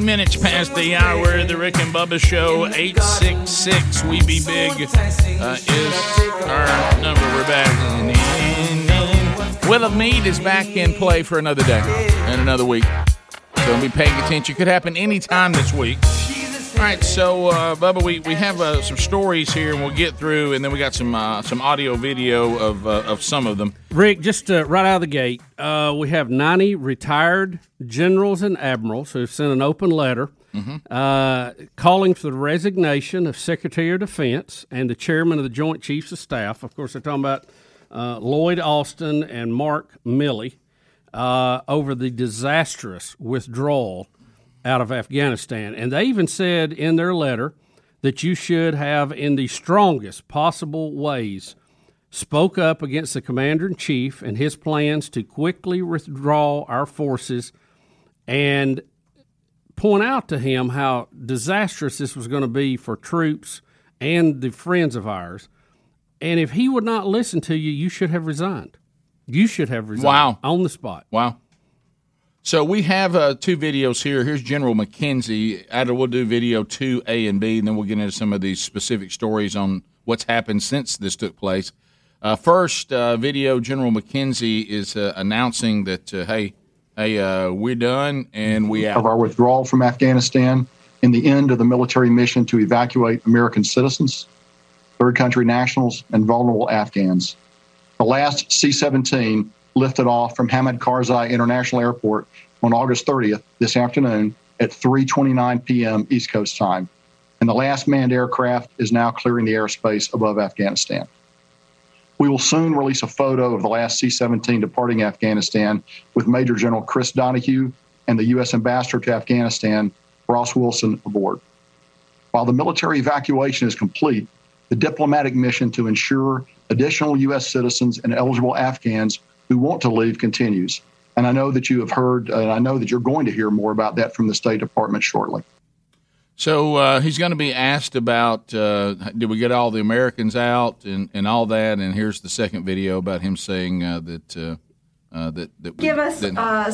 You. 21 minutes past the hour the Rick and Bubba Show. 866 We Be Big uh, is our number. We're back. Will of Mead is back in play for another day and another week. So be paying attention. Could happen anytime this week. All right, so uh, Bubba, we, we have uh, some stories here, and we'll get through, and then we got some uh, some audio video of uh, of some of them. Rick, just uh, right out of the gate, uh, we have 90 retired generals and admirals who have sent an open letter uh, calling for the resignation of Secretary of Defense and the chairman of the Joint Chiefs of Staff. Of course, they're talking about uh, Lloyd Austin and Mark Milley uh, over the disastrous withdrawal out of Afghanistan. And they even said in their letter that you should have, in the strongest possible ways, spoke up against the commander in chief and his plans to quickly withdraw our forces and point out to him how disastrous this was going to be for troops and the friends of ours. And if he would not listen to you, you should have resigned. You should have resigned Wow. on the spot. Wow. So we have uh, two videos here. Here's General McKenzie. Adler, we'll do video two A and B, and then we'll get into some of these specific stories on what's happened since this took place. Uh, first uh, video, General McKenzie is uh, announcing that uh, hey, hey, uh, we're done and we of our withdrawal from Afghanistan and the end of the military mission to evacuate American citizens, third country nationals, and vulnerable Afghans. The last C 17 lifted off from Hamid Karzai International Airport on August 30th this afternoon at 3:29 p.m. East Coast time, and the last manned aircraft is now clearing the airspace above Afghanistan. We will soon release a photo of the last C 17 departing Afghanistan with Major General Chris Donahue and the U.S. Ambassador to Afghanistan, Ross Wilson, aboard. While the military evacuation is complete, the diplomatic mission to ensure additional U.S. citizens and eligible Afghans who want to leave continues. And I know that you have heard, and I know that you're going to hear more about that from the State Department shortly. So uh, he's going to be asked about uh, did we get all the Americans out and, and all that. And here's the second video about him saying uh, that uh, uh, that that we Give us, didn't- uh,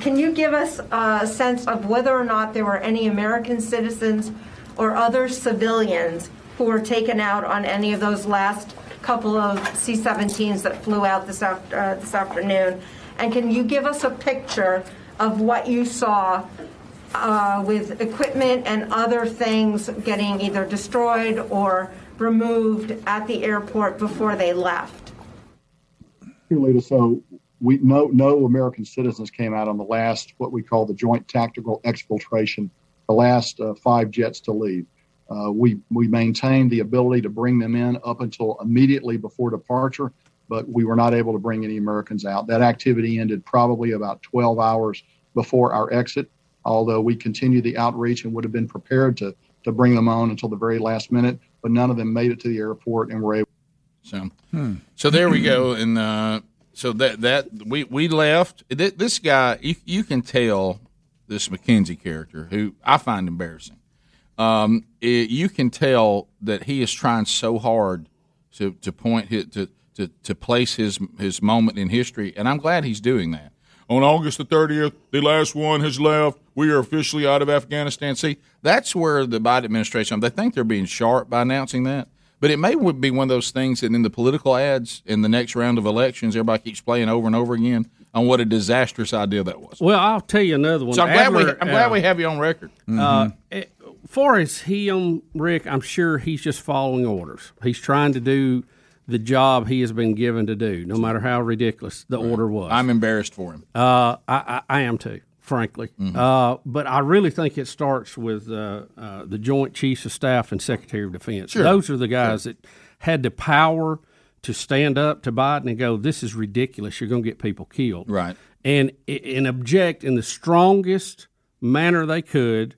can you give us a sense of whether or not there were any American citizens or other civilians who were taken out on any of those last couple of C-17s that flew out this, af- uh, this afternoon? And can you give us a picture of what you saw uh, with equipment and other things getting either destroyed or removed at the airport before they left? Leader, so we no no American citizens came out on the last what we call the joint tactical exfiltration, the last uh, five jets to leave. Uh, we we maintained the ability to bring them in up until immediately before departure, but we were not able to bring any Americans out. That activity ended probably about 12 hours before our exit. Although we continued the outreach and would have been prepared to to bring them on until the very last minute, but none of them made it to the airport and were able. So, so there we go, and uh, so that that we we left. This guy, you you can tell this McKenzie character, who I find embarrassing. Um, it, you can tell that he is trying so hard to to point his, to to to place his his moment in history, and I'm glad he's doing that. On August the 30th, the last one has left. We are officially out of Afghanistan. See, that's where the Biden administration, they think they're being sharp by announcing that. But it may be one of those things that in the political ads in the next round of elections, everybody keeps playing over and over again on what a disastrous idea that was. Well, I'll tell you another one. So I'm glad, we, I'm glad uh, we have you on record. Uh, eh, far as him, Rick, I'm sure he's just following orders. He's trying to do the job he has been given to do, no matter how ridiculous the order was. I'm embarrassed for him. Uh, I, I, I am too, frankly. Mm-hmm. Uh, but I really think it starts with uh, uh, the Joint Chiefs of Staff and Secretary of Defense. Sure. Those are the guys that had the power to stand up to Biden and go, "This is ridiculous. You're going to get people killed." Right. And and object in the strongest manner they could.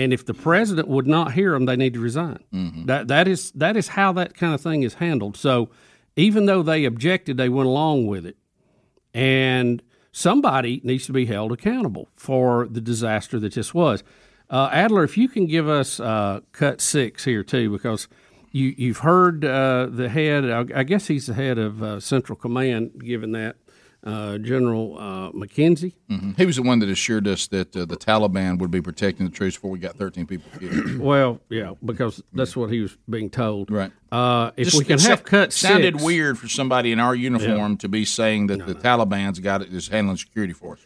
And if the president would not hear them, they need to resign. Mm-hmm. That that is that is how that kind of thing is handled. So even though they objected, they went along with it and somebody needs to be held accountable for the disaster that this was. Uh, Adler, if you can give us uh, cut six here too, because you you've heard uh, the head. I, guess he's the head of uh, Central Command, given that uh, General uh, McKenzie. Mhm. He was the one that assured us that uh, the Taliban would be protecting the troops before we got 13 people killed. Well, yeah, because that's what he was being told. Right. Uh, if Just- we can have sa- cut sounded six, weird for somebody in our uniform to be saying that the Taliban's got it is handling security for us.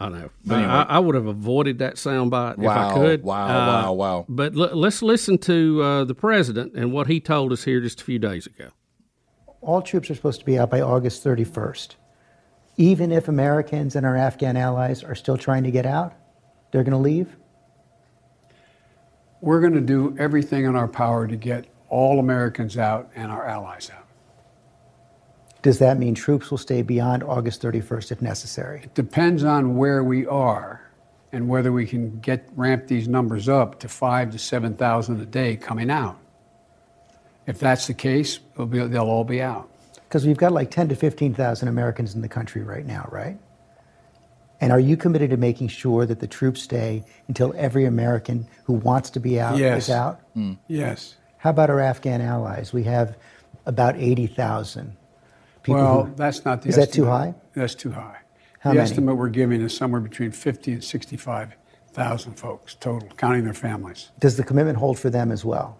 I know. Anyway. I, I would have avoided that soundbite if Wow, I could. wow, Uh, wow, wow. But l- let's listen to uh, the president and what he told us here just a few days ago. all troops are supposed to be out by August 31st. Even if Americans and our Afghan allies are still trying to get out, they're going to leave? We're going to do everything in our power to get all Americans out and our allies out. Does that mean troops will stay beyond August 31st if necessary? It depends on where we are and whether we can get ramp these numbers up to five to 7,000 a day coming out. If that's the case, be, they'll all be out. Because we've got like 10 to 15,000 Americans in the country right now, right? And are you committed to making sure that the troops stay until every American who wants to be out Yes. is out? Mm. Yes. How about our Afghan allies? We have about 80,000 people. well, who- that's not the Is that too high? That's too high. How the many? estimate we're giving is somewhere between 50 and 65,000 folks total, counting their families. Does the commitment hold for them as well?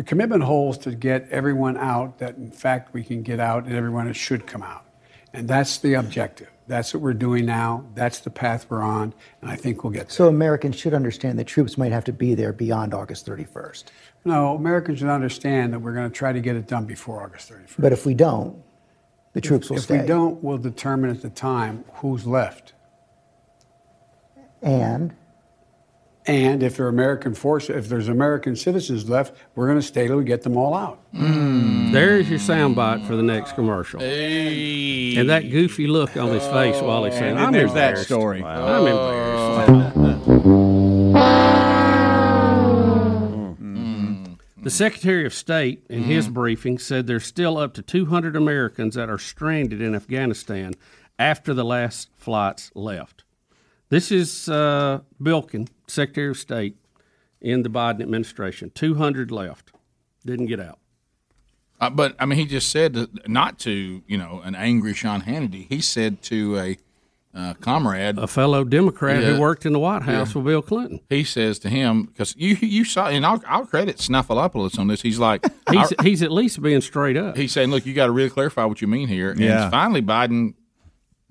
The commitment holds to get everyone out that, in fact, we can get out and everyone that should come out. And that's the objective. That's what we're doing now. That's the path we're on. And I think we'll get there. So Americans should understand that troops might have to be there beyond August 31st. No, Americans should understand that we're going to try to get it done before August 31st. But if we don't, the troops if, will if stay. we don't, we'll determine at the time who's left. And And if there are American forces, if there's American citizens left, we're going to stay till we get them all out. Mm. There's your soundbite for the next commercial. And that goofy look on his face while he's saying, And I'm there's that embarrassed. story. I'm embarrassed. The Secretary of State, in his mm. briefing, said there's still up to 200 Americans that are stranded in Afghanistan after the last flights left. This is uh, Blinken, Secretary of State in the Biden administration. 200 left. Didn't get out. Uh, but I mean, he just said that not to you know an angry Sean Hannity. He said to a uh, comrade, A fellow Democrat Yeah. who worked in the White House Yeah. with Bill Clinton. He says to him because you you saw, and I'll, I'll credit Snuffleupagus on this. He's like, He's, I- he's at least being straight up. he's saying, look, you got to really clarify what you mean here. And Yeah. finally, Biden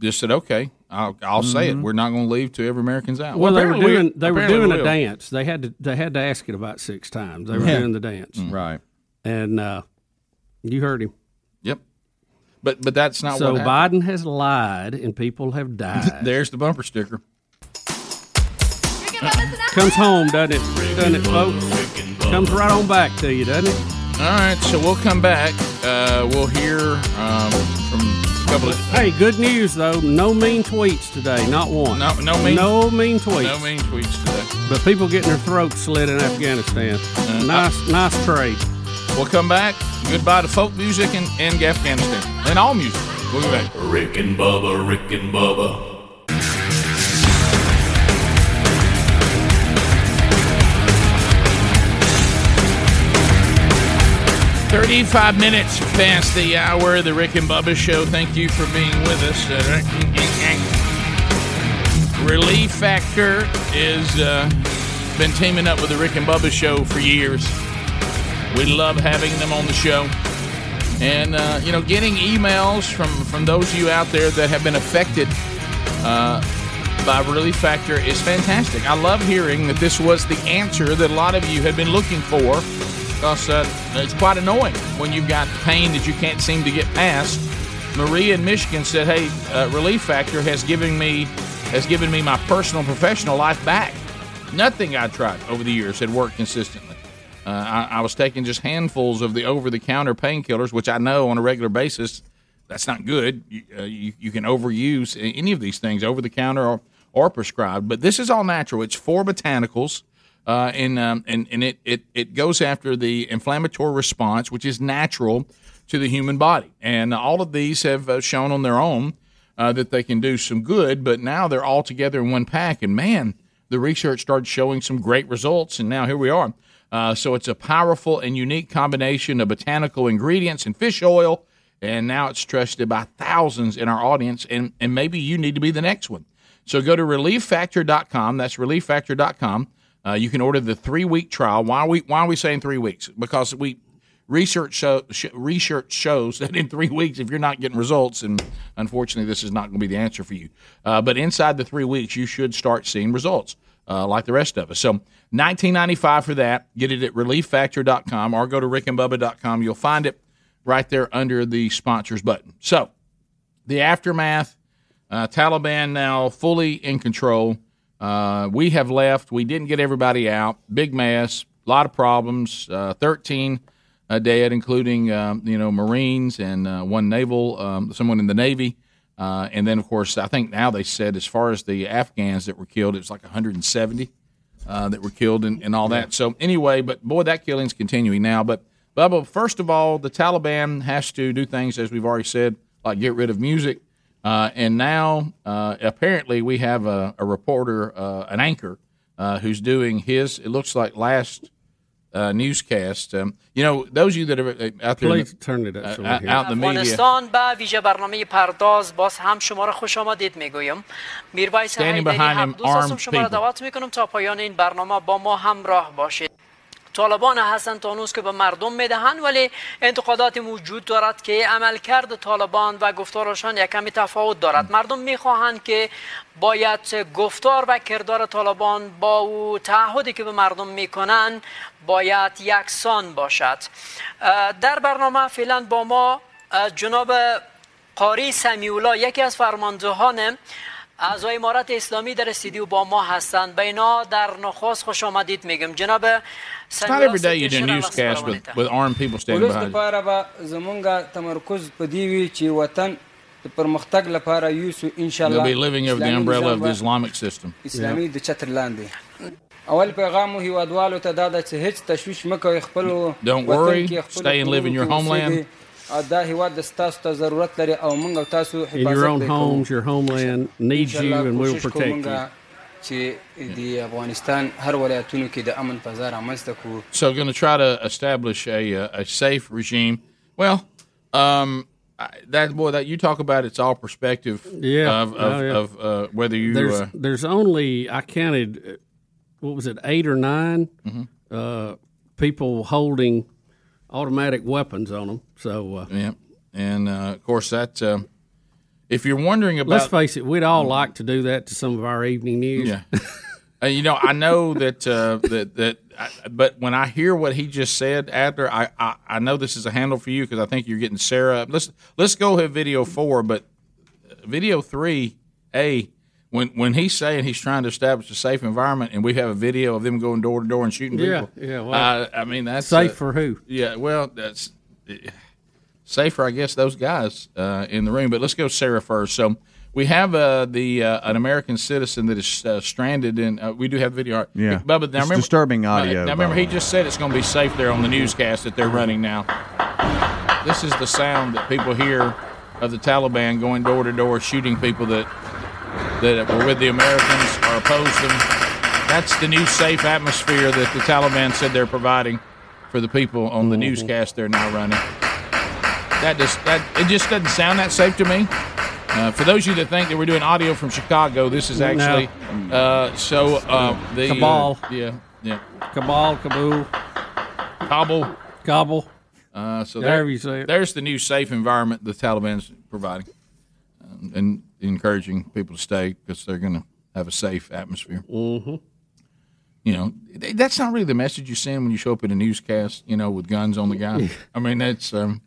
just said, okay, I'll, I'll say it. Mhm. We're not going to leave till every American's out. Well, they were apparently we- doing they were doing we a dance. They had to they had to ask it about six times. They were Yeah. doing the dance, right? And uh, you heard him. Yep. But but that's not so what. Biden has lied, and people have died. There's the bumper sticker. Comes home, doesn't it? Doesn't it, folks? Comes right on back to you, doesn't it? All right, so we'll come back. Uh, we'll hear um, from a couple of. Hey, good news though. No mean tweets today. Not one. No, no mean- No mean tweets. No mean tweets today. But people getting their throats slit in Afghanistan. Uh, nice, nice trade. We'll come back. Goodbye to folk music and, and Afghanistan. And all music. We'll be back. Rick and Bubba, Rick and Bubba. 35 minutes past the hour of the Rick and Bubba Show. Thank you for being with us. Relief Factor is uh, been teaming up with the Rick and Bubba Show for years. We love having them on the show, and uh, you know, getting emails from from those of you out there that have been affected uh, by Relief Factor is fantastic. I love hearing that this was the answer that a lot of you had been looking for because uh, it's quite annoying when you've got pain that you can't seem to get past. Maria in Michigan said, "Hey, uh, Relief Factor has given me has given me my personal professional life back. Nothing I tried over the years had worked consistently. Uh, I, I was taking just handfuls of the over-the-counter painkillers, which I know on a regular basis that's not good. You, uh, you, you can overuse any of these things over the counter or, or prescribed, but this is all natural. It's four botanicals, uh, and um, and and it, it it goes after the inflammatory response, which is natural to the human body. And all of these have uh, shown on their own uh, that they can do some good, but now they're all together in one pack. And man, the research started showing some great results, and now here we are. Uh, so it's a powerful and unique combination of botanical ingredients and fish oil, and now it's trusted by thousands in our audience, and, and maybe you need to be the next one. So go to relieffactor.com. That's relieffactor.com. Uh, you can order the three week trial. Why are we why are we saying three weeks? Because we research show, sh- research shows that in three weeks, if you're not getting results, and unfortunately, this is not going to be the answer for you. Uh, but inside the three weeks, you should start seeing results, uh, like the rest of us. So, 1995 for that. Get it at relieffactor.com or go to rickandbubba.com. You'll find it right there under the sponsors button. So, the aftermath. Uh, Taliban now fully in control. Uh, we have left. We didn't get everybody out. Big mess. A lot of problems. Uh, Thirteen uh, dead, including um, you know Marines and uh, one naval, um, someone in the Navy. Uh, and then, of course, I think now they said as far as the Afghans that were killed, it was like 170 uh, that were killed and, and all that. So anyway, but boy, that killing's continuing now. But Bubba, first of all, the Taliban has to do things as we've already said, like get rid of music. Uh, and now, uh, apparently, we have a, a reporter, uh, an anchor, uh, who's doing his. It looks like last uh, newscast. Um, you know, those of you that are uh, out there, please the, turn it up. Uh, out in the media. Standing behind him, arms people. طالبان هستن تا هنوز که به مردم می‌دهند ولی انتقاداتی موجود دارد که عملکرد طالبان و گفتارشان یک کمی تفاوت دارد. مردم می‌خواهند که باید گفتار و کردار طالبان با او تعهدی که به مردم می‌کنند باید یکسان باشد. در برنامه فعلا با ما جناب قاری سمیولا یکی از فرماندهان اعضای امارت اسلامی در استودیو با ما هستند به اینا در نخواست خوش آمدید میگم جناب it's not every day you do a newscast with, with armed people standing ولس behind you. لپاره به زمونږ تمرکز په دې وي چې وطن د پرمختګ لپاره یوسو ان شاء They'll الله be living under the اسلامي umbrella of نظام the به Islamic system. اسلامي د چتر لاندې اول پیغام مو هیوادوالو ته دا ده چې هیڅ تشویش مه کوئ خپل Don't worry. Stay and live in your homeland. او دا هیواد د ستاسو ته ضرورت لري او موږ او تاسو In your حفاظت own به کوو. homes, your homeland needs you, انشاءالله and we'll کوشش کوو protect you. موږ چې د افغانستان هر ولایتونو کې د امن فضا رامنځته کړو So, going to try to establish a uh, a safe regime. Well, um, I- that boy, that you talk about, it's all perspective. Yeah, Of of, oh, yeah. of uh, whether you. there's uh, there's only I counted uh, what was it eight or 9 Mm-hmm. uh, people holding automatic weapons on them. so uh, yeah, and uh, of course that. Uh, if you're wondering about, let's face it, we'd all like to do that to some of our evening news. Yeah. Uh, you know, I know that uh, that that, I, but when I hear what he just said, Adler, I, I I know this is a handle for you because I think you're getting Sarah. Let's let's go ahead video four, but uh, video three a when when he's saying he's trying to establish a safe environment, and we have a video of them going door to door and shooting Yeah, people. yeah, well, uh, I mean that's safe uh, for who? Yeah, well, that's uh, safe for I guess those guys uh, in the room. But let's go Sarah first. So we have uh, the uh, an American citizen that is uh, stranded in. Uh, we do have video. Yeah. Bubba, now It's remember, disturbing uh, audio, now remember, he just said it's going to be safe there on the newscast that they're running now. This is the sound that people hear of the Taliban going door to door, shooting people that that were with the Americans or opposed them. That's the new safe atmosphere that the Taliban said they're providing for the people on the newscast they're now running. That just that it just doesn't sound that safe to me. Uh, for those of you that think that we're doing audio from Chicago, this is No. actually uh, so uh, the uh, Cabal. yeah, yeah, Cabal, Kabul, Kabul, Kabul. Uh, so there, it. there's the new safe environment the Taliban's providing, um, and encouraging people to stay because they're going to have a safe atmosphere. Mm-hmm. You know, that's not really the message you send when you show up at a newscast. You know, with guns on the guy. I mean, that's um,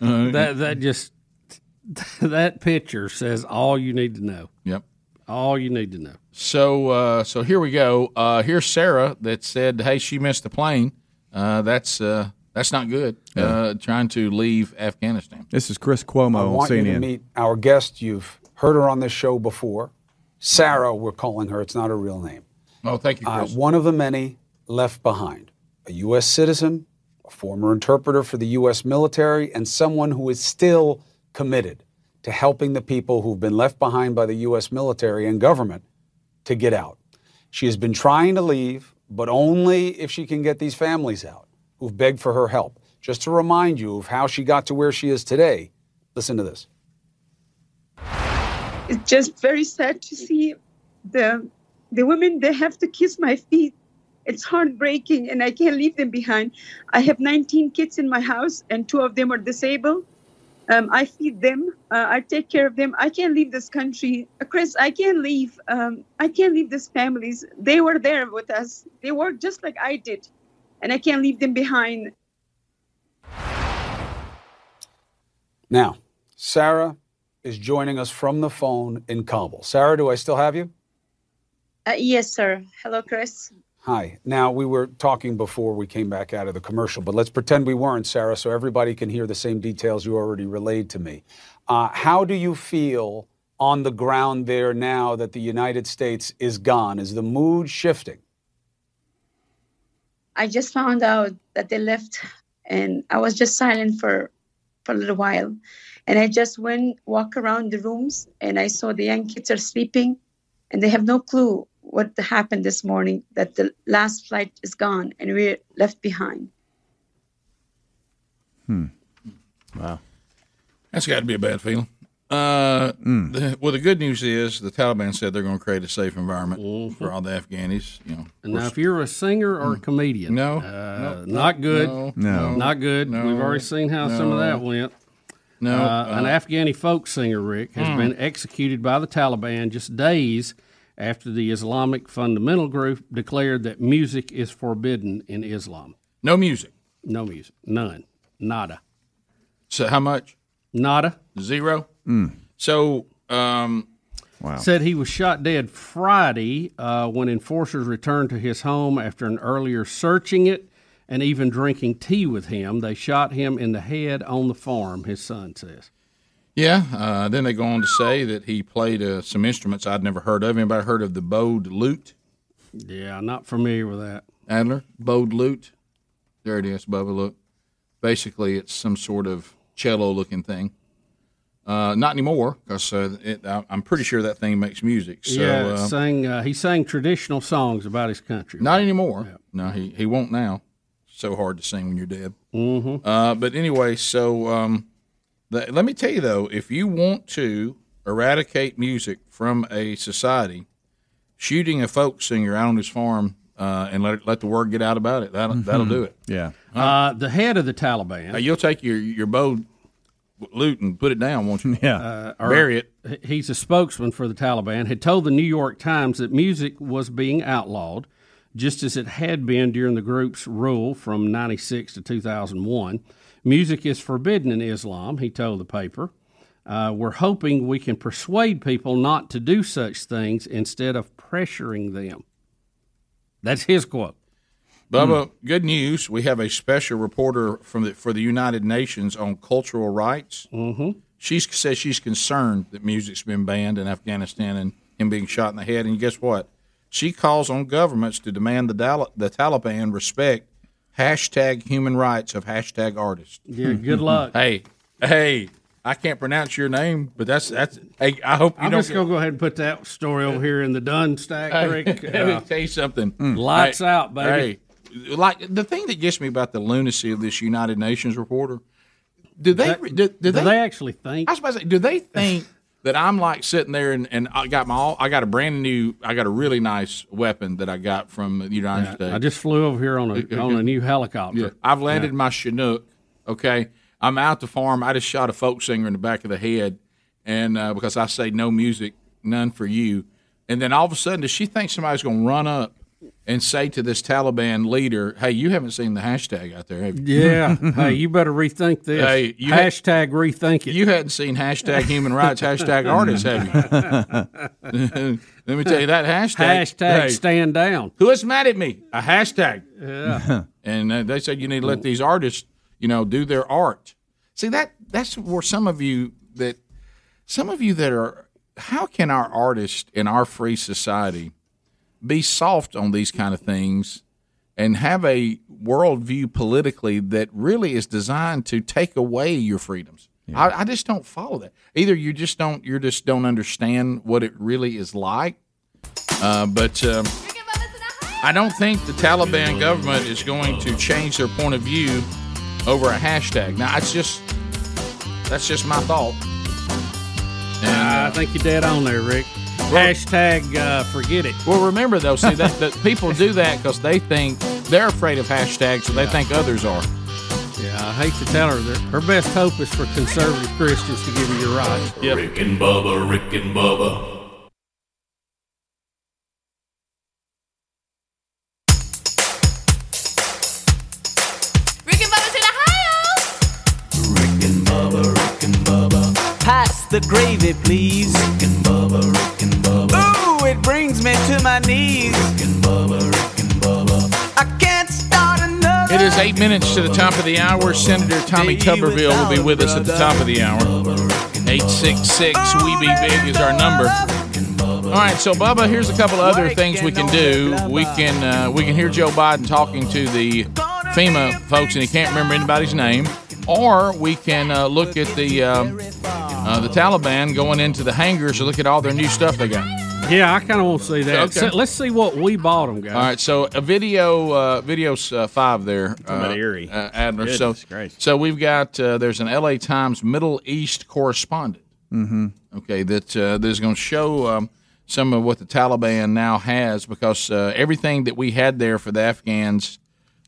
uh, that that just that picture says all you need to know. Yep. All you need to know. So, uh, so here we go. Uh, here's Sarah that said, "Hey, she missed the plane. Uh, that's uh, that's not good. Uh, trying to leave Afghanistan." This is Chris Cuomo I on want you to meet our guest. You've heard her on this show before. Sarah, we're calling her. It's not her real name. Oh, thank you, Uh, Chris. one of the many left behind. A U.S. citizen, a former interpreter for the U.S. military, and someone who is still committed to helping the people who've been left behind by the U.S. military and government to get out. She has been trying to leave, but only if she can get these families out who've begged for her help. Just to remind you of how she got to where she is today, listen to this. it's just very sad to see the the women they have to kiss my feet it's heartbreaking and i can't leave them behind. I have 19 kids in my house and two of them are disabled. Um, i feed them. Uh, i take care of them. I can't leave this country. Uh, chris i can't leave um, i can't leave these families. They were there with us. They worked just like i did and i can't leave them behind. Now, Sarah is joining us from the phone in Kabul. Sarah, do I still have you? uh, yes sir. Hello chris Hi. Now, we were talking before we came back out of the commercial, but let's pretend we weren't, Sarah, so everybody can hear the same details you already relayed to me. Uh, how do you feel on the ground there now that the United States is gone? Is the mood shifting? I just found out that they left, and I was just silent for for a little while, and I just went walk around the rooms, and I saw the young kids are sleeping, and they have no clue what happened this morning. That the last flight is gone, and we're left behind. Hmm. Wow. That's got to be a bad feeling. Uh, Hmm. the, well, the good news is the Taliban said they're going to create a safe environment for all the Afghanis. You know, now, if you're a singer or a comedian, No. uh, No. not good, No. No. not good. No. We've already seen how some of that went. No. uh, an Uh, Afghani folk singer, Rick, has Hmm. been executed by the Taliban just days after the Islamic fundamental group declared that music is forbidden in Islam. No music. No music. None. Nada. So how much? Nada. Zero. So, um, wow. Said he was shot dead Friday uh, when enforcers returned to his home after an earlier searching it and even drinking tea with him. They shot him in the head on the farm, his son says. Yeah. Uh, then they go on to say that he played uh, some instruments I'd never heard of. Anybody heard of the bowed lute? Yeah, not familiar with that. Adler bowed lute. There it is, Bubba. Look. Basically, it's some sort of cello-looking thing. Uh, not anymore, because uh, I- I'm pretty sure that thing makes music. So, yeah, uh, sang, uh, he sang traditional songs about his country. Not anymore. No, he, he won't now. So hard to sing when you're dead. Mhm. Uh, but anyway, so um, the, let me tell you though, if you want to eradicate music from a society, shooting a folk singer out on his farm uh, and let let the word get out about it that'll, that'll Mhm. do it. Yeah. Uh, the head of the Taliban. Now, you'll take your your bow loot and put it down, won't you? uh, or- bury it. He's a spokesman for the Taliban. Had told the New York Times that music was being outlawed, just as it had been during the group's rule from '96 to 2001. Music is forbidden in Islam, he told the paper. Uh, we're hoping we can persuade people not to do such things instead of pressuring them. That's his quote. Bubba, good news. We have a special reporter from the, for the United Nations on cultural rights. Mm-hmm. She says she's concerned that music's been banned in Afghanistan and him being shot in the head. And guess what? She calls on governments to demand the, Dal- the Taliban respect hashtag human rights of hashtag artist. Yeah, good luck. hey, hey, I can't pronounce your name, but that's that's. Hey, I hope you I'm don't. just gonna go ahead and put that story over here in the done stack, Hey, Rick. let me Uh, tell you something. Lights Hey, out, baby. Hey, like the thing that gets me about the lunacy of this United Nations reporter. Do they? That- do, do do they, they actually think? I was about to say, do they think that I'm like sitting there and, and I got my all, I got a brand new, I got a really nice weapon that I got from the United Yeah, States. I just flew over here on a on a new helicopter. Yeah. I've landed Yeah. my Chinook. Okay, I'm out the farm. I just shot a folk singer in the back of the head, and uh, because I say no music, none for you, and then all of a sudden, does she think somebody's going to run up and say to this Taliban leader, "Hey, you haven't seen the hashtag out there, have you?" Yeah. hey, you better rethink this. Hey, you had- Hashtag rethink it. You hadn't seen hashtag human rights, hashtag artists, have you? Let me tell you that hashtag. Hashtag hey, stand down. Who is mad at me? A hashtag. Yeah. and uh, they said you need to let these artists, you know, do their art. See that that's where some of you that some of you that are how can our artists in our free society be soft on these kind of things and have a worldview politically that really is designed to take away your freedoms? I, I just don't follow that. Either you just don't you just don't understand what it really is like, uh, but. Um, I don't think the Taliban government is going to change their point of view over a hashtag. Now, it's just that's just my thought. I think you're dead on there, Rick. Hashtag uh, forget it. Well, remember though, see that, that people do that because they think they're afraid of hashtags, so they think others are. Yeah, I hate to tell her that her best hope is for conservative Christians to give her your rights. Rick and Bubba, Rick and Bubba. The gravy, please. Rick and Bubba, Rick and Bubba. Ooh, it brings me to my knees. Rick and Bubba, Rick and Bubba. I can't start another. It is eight minutes to the top of the hour. Senator Tommy Tuberville will be with us at the top of the hour. 866 We Be Big is our number. All right, so Bubba, here's a couple of other things we can do. We can uh, we can hear Joe Biden talking to the FEMA folks, and he can't remember anybody's name, or we can uh, look at the um, uh, the Taliban going into the hangars to look at all their new stuff they got. Yeah, I kind of want to see that. Okay. So let's see what we bought them, guys. All right, so a video, uh, video uh, five there, Talking about uh, Erie. uh, Adler. Goodness so, gracious. so we've got uh, there's an L.A. Times Middle East correspondent. Mm-hmm. Okay, that uh, that is going to show um, some of what the Taliban now has because uh, everything that we had there for the Afghans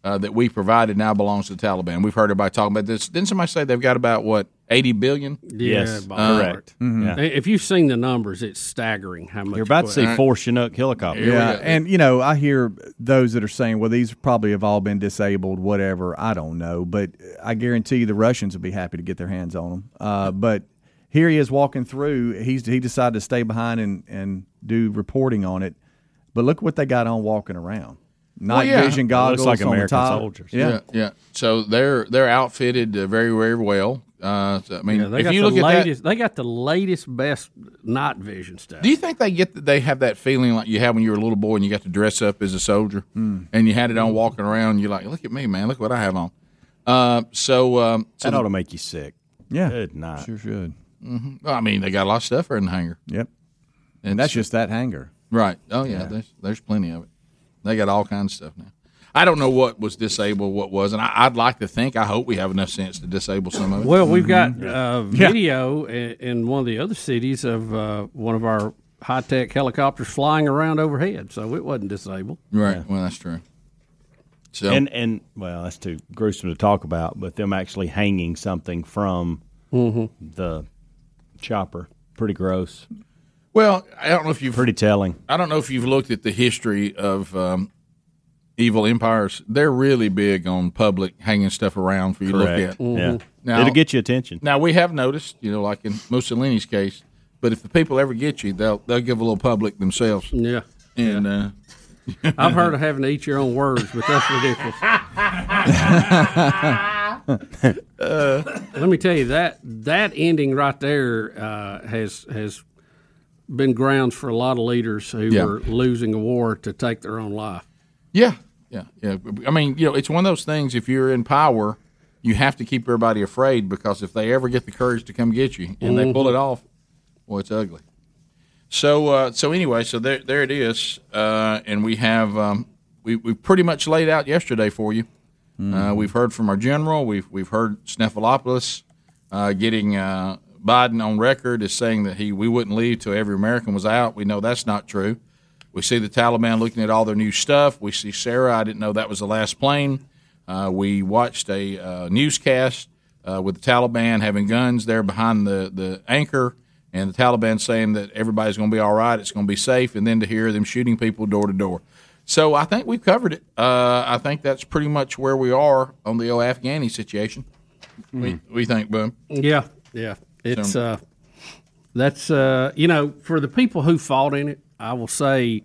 uh, that we provided now belongs to the Taliban. We've heard everybody talking about this. Didn't somebody say they've got about what eighty billion? Yeah, Uh, correct. If you've seen the numbers, it's staggering how much You're about to see equipment- four Chinook helicopters. Yeah, and you know, I hear those that are saying, "Well, these probably have all been disabled, whatever." I don't know, but I guarantee you, the Russians would be happy to get their hands on them. Uh, but here he is walking through. He's he decided to stay behind and and do reporting on it. But look what they got on walking around. Night Well, yeah. vision goggles like on the top. soldiers. Yeah. yeah, yeah. So they're they're outfitted uh, very very well. Uh, so, I mean, Yeah, if you the look at that. They got the latest, best night vision stuff. Do you think they get they have that feeling like you had when you were a little boy and you got to dress up as a soldier Hmm. and you had it on walking around? And you're like, look at me, man, look what I have on. Uh, so, um, so That ought to make you sick. Yeah, Good night. sure should. hmm I mean, they got a lot of stuff there in the hangar, Yep, and that's just that hanger. right. Oh yeah, there's there's plenty of it. They got all kinds of stuff now. I don't know what was disabled, what wasn't. I, I'd like to think. I hope we have enough sense to disable some of it. Well, we've got Mm-hmm. uh, video in, in one of the other cities of uh, one of our high tech helicopters flying around overhead, so it wasn't disabled. right. Well, that's true. So And and well, that's too gruesome to talk about, but them actually hanging something from Mm-hmm. the chopper, pretty gross, well, I don't know if you've pretty telling. I don't know if you've looked at the history of um, evil empires. They're really big on public hanging stuff around for you to look Correct. at. Mm-hmm. Yeah, Now- it'll get you attention. Now we have noticed, you know, like in Mussolini's case, but if the people ever get you, they'll they'll give a little public themselves. Yeah. And uh, I've heard of having to eat your own words, but that's ridiculous. Let me tell you that that ending right there uh, has has been grounds for a lot of leaders who Yeah. were losing a war to take their own life. yeah, yeah, yeah. I mean, you know, it's one of those things. If you're in power, you have to keep everybody afraid because if they ever get the courage to come get you and they pull it off, well, it's ugly. So, uh, so anyway, so there, there it is, uh, and we have um, we we pretty much laid out yesterday for you. Uh, we've heard from our general. We've we've heard Stephanopoulos uh, getting uh, Biden on record as saying that he we wouldn't leave till every American was out. We know that's not true. We see the Taliban looking at all their new stuff. We see Sarah. I didn't know that was the last plane. Uh, we watched a uh, newscast uh, with the Taliban having guns there behind the, the anchor, and the Taliban saying that everybody's going to be all right, it's going to be safe, and then to hear them shooting people door to door. So I think we've covered it. Uh, I think that's pretty much where we are on the old Afghani situation. We, we think, Boom. Yeah, yeah. It's So- uh, that's uh, you know, for the people who fought in it, I will say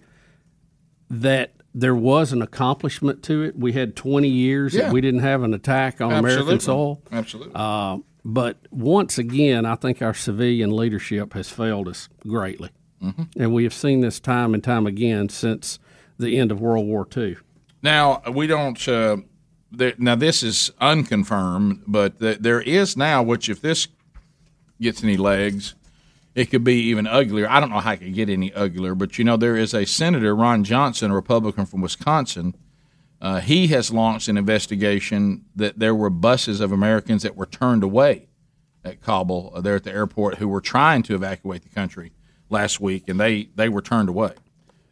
that there was an accomplishment to it. We had 20 years Yeah. that we didn't have an attack on American soil. Absolutely. Uh, but once again, I think our civilian leadership has failed us greatly. Mhm. And we have seen this time and time again since the end of World War II. Now we don't. Uh, there, now this is unconfirmed, but th- there is now. Which, if this gets any legs, it could be even uglier. I don't know how it could get any uglier, but you know there is a senator, Ron Johnson, a Republican from Wisconsin. Uh, he has launched an investigation that there were buses of Americans that were turned away at Kabul, uh, there at the airport, who were trying to evacuate the country last week, and they they were turned away.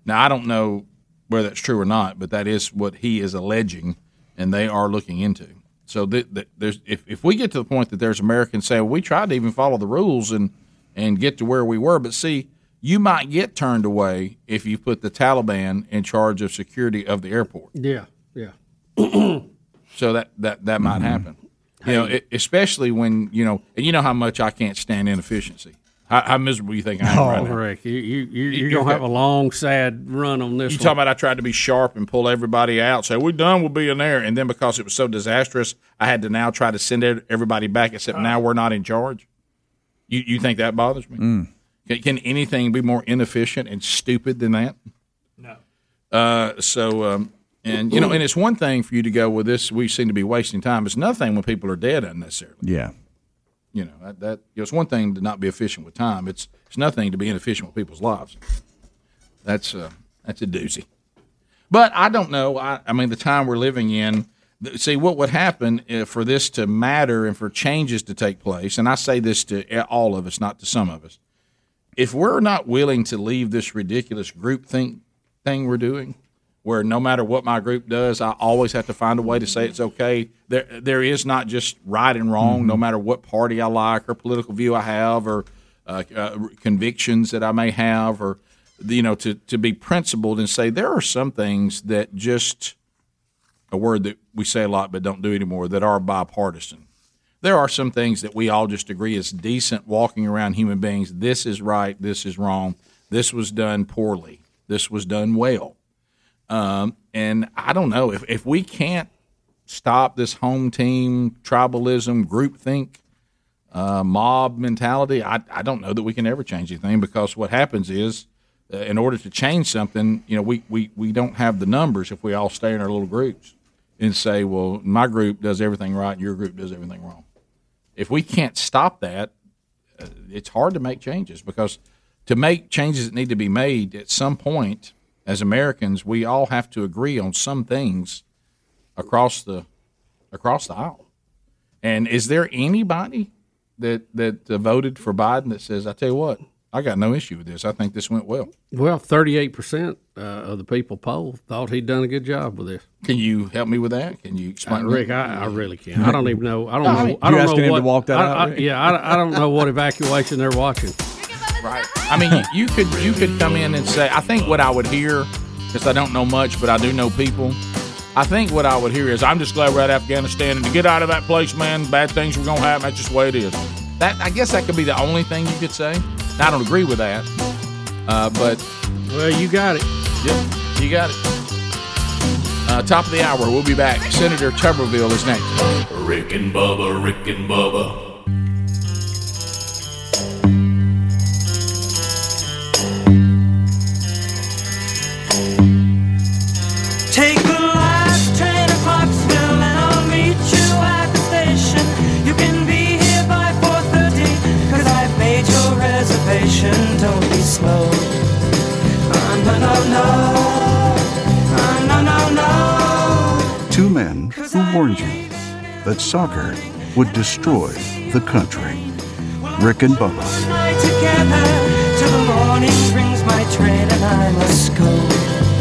Now I don't know whether that's true or not, but that is what he is alleging, and they are looking into. So th- th- there's if, if we get to the point that there's Americans saying well, we tried to even follow the rules and and get to where we were, but see, you might get turned away if you put the Taliban in charge of security of the airport. Yeah, yeah. So that that that might mm-hmm. happen. You know, e- especially when you know, and you know how much I can't stand inefficiency. How, how miserable you think I am Oh, right now? Rick, you, you, you, you're You- going to have a long, sad run on this You one. talking about I tried to be sharp and pull everybody out, say we're done with being there, and then because it was so disastrous, I had to now try to send everybody back. Except now we're not in charge. You you think that bothers me? Mm. Can, can anything be more inefficient and stupid than that? No. Uh, so um, and you know, and it's one thing for you to go with this. We seem to be wasting time. It's nothing when people are dead unnecessarily. Yeah. You know that, that you know, it's one thing to not be efficient with time. It's it's nothing to be inefficient with people's lives. That's uh, that's a doozy. But I don't know. I, I mean, the time we're living in. See what would happen if for this to matter and for changes to take place. And I say this to all of us, not to some of us. If we're not willing to leave this ridiculous group think thing we're doing, where no matter what my group does, I always have to find a way to say it's okay. There, there is not just right and wrong, no matter what party I like or political view I have or uh, uh, convictions that I may have, or you know, to to be principled and say there are some things that just a word that we say a lot but don't do anymore that are bipartisan. There are some things that we all just agree is decent walking around human beings. This is right. This is wrong. This was done poorly. This was done well. Um, and I don't know if, if we can't stop this home team tribalism, groupthink, uh, mob mentality, I, I don't know that we can ever change anything because what happens is, uh, in order to change something, you know, we, we, we don't have the numbers if we all stay in our little groups and say, well, my group does everything right, your group does everything wrong. If we can't stop that, uh, it's hard to make changes because to make changes that need to be made at some point as Americans, we all have to agree on some things across the across the aisle. And is there anybody that that uh, voted for Biden that says, "I tell you what, I got no issue with this. I think this went well." Well, 38% uh, of the people polled thought he'd done a good job with this. Can you help me with that? Can you explain? Uh, Rick, I, I really can't. I don't even know. I don't I know. mean- I You don't asking know him what. to walk that I, out, I- yeah, I, I don't know what evacuation they're watching. Right. I mean, you, you could you could come in and say, I think what I would hear, because I don't know much, but I do know people. I think what I would hear is, I'm just glad we're at Afghanistan, and to get out of that place, man, bad things were gonna happen. That's just the way it is. That I guess that could be the only thing you could say. I don't agree with that, uh, but well, you got it. Yep, you got it. Uh, top of the hour, we'll be back. Senator Tuberville is next. Rick and Bubba, Rick and Bubba. No, no. Men who warned you that soccer would destroy the country. Rick and Bubba.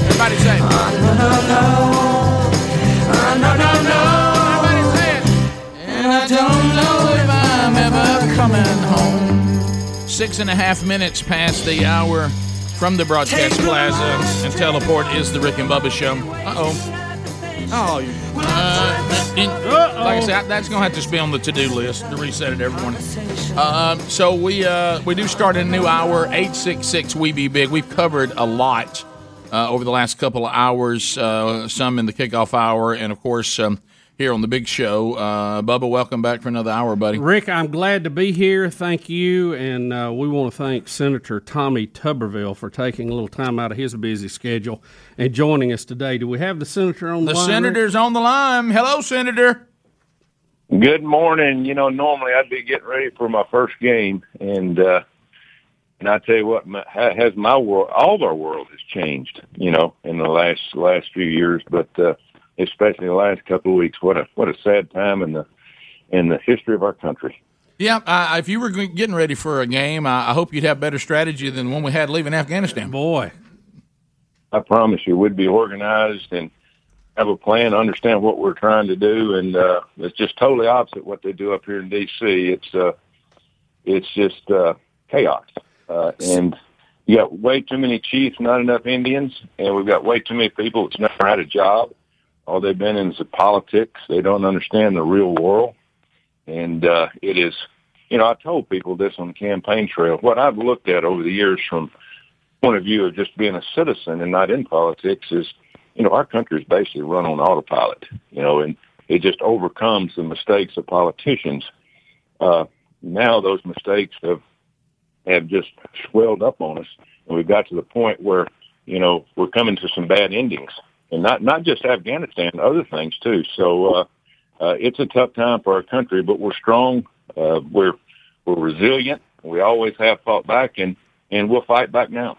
Everybody say. No, no, no. No, no, no. Everybody say it. And I don't know if I'm ever coming home. Six and a half minutes past the hour from the broadcast plaza, and teleport is the Rick and Bubba show. Uh oh. Oh. Uh, like I said, that's to have to be on the to-do list to reset it every morning. Uh, so we uh, we do start a new hour. Eight six six. We be big. We've covered a lot uh, over the last couple of hours. Uh, some in the kickoff hour, and of course um, here on the big show. Uh, Bubba, welcome back for another hour, buddy. Rick, I'm glad to be here. Thank you. And uh, we want to thank Senator Tommy Tuberville for taking a little time out of his busy schedule and joining us today. Do we have the senator on the, The line? Rick? senator's on the line. Hello, senator. Good morning. You know, normally I'd be getting ready for my first game, and uh, and I tell you what, my, has my world, all of our world has changed. You know, in the last last few years, but uh, especially the last couple of weeks. What a what a sad time in the in the history of our country. Yeah, uh, if you were getting ready for a game, I, I hope you'd have better strategy than the one we had leaving Afghanistan. Boy, I promise you, we'd be organized and have a plan, understand what we're trying to do, and uh, it's just totally opposite what they do up here in D.C. It's uh, it's just uh, chaos, uh, and you got way too many chiefs, not enough Indians, and we've got way too many people that's never had a job. All they've been in is the politics. They don't understand the real world, and uh, it is you know, I told people this on the campaign trail. What I've looked at over the years from point of view of just being a citizen and not in politics is, you know, our country is basically run on autopilot, you know, and it just overcomes the mistakes of politicians. Uh, now those mistakes have have just swelled up on us, and we've got to the point where you know we're coming to some bad endings, and not not just Afghanistan, other things too. So uh, uh, it's a tough time for our country, but we're strong. Uh, we're we're resilient. We always have fought back, and and we'll fight back now.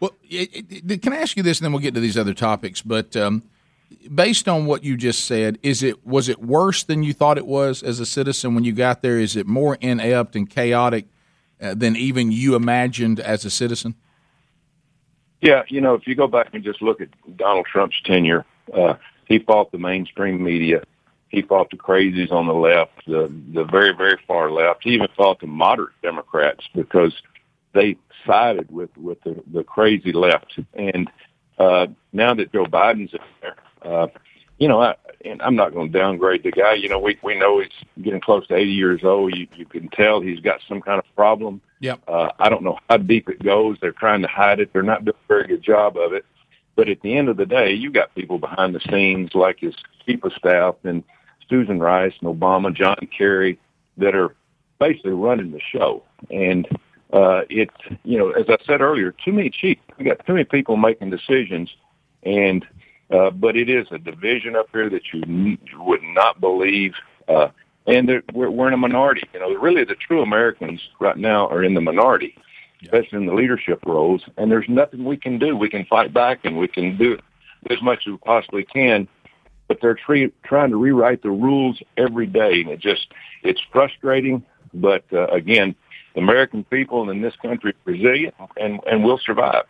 Well, it, it, can I ask you this, and then we'll get to these other topics. But um, based on what you just said, is it was it worse than you thought it was as a citizen when you got there? Is it more inept and chaotic uh, than even you imagined as a citizen? Yeah, you know, if you go back and just look at Donald Trump's tenure, uh, he fought the mainstream media. He fought the crazies on the left, the the very very far left. He even fought the moderate Democrats because they sided with with the, the crazy left. And uh, now that Joe Biden's in there, uh, you know, I, and I'm not going to downgrade the guy. You know, we we know he's getting close to 80 years old. You you can tell he's got some kind of problem. Yep. Uh, I don't know how deep it goes. They're trying to hide it. They're not doing a very good job of it. But at the end of the day, you got people behind the scenes like his chief of staff and Susan Rice and Obama, John Kerry, that are basically running the show. And uh, it's you know, as I said earlier, too many chiefs. We got too many people making decisions, and uh, but it is a division up here that you would not believe. Uh, and we're, we're in a minority. You know, really the true Americans right now are in the minority, especially in the leadership roles. And there's nothing we can do. We can fight back and we can do as much as we possibly can. But they're tre- trying to rewrite the rules every day, and it just it's frustrating. But uh, again, the American people in this country are resilient, and and will survive.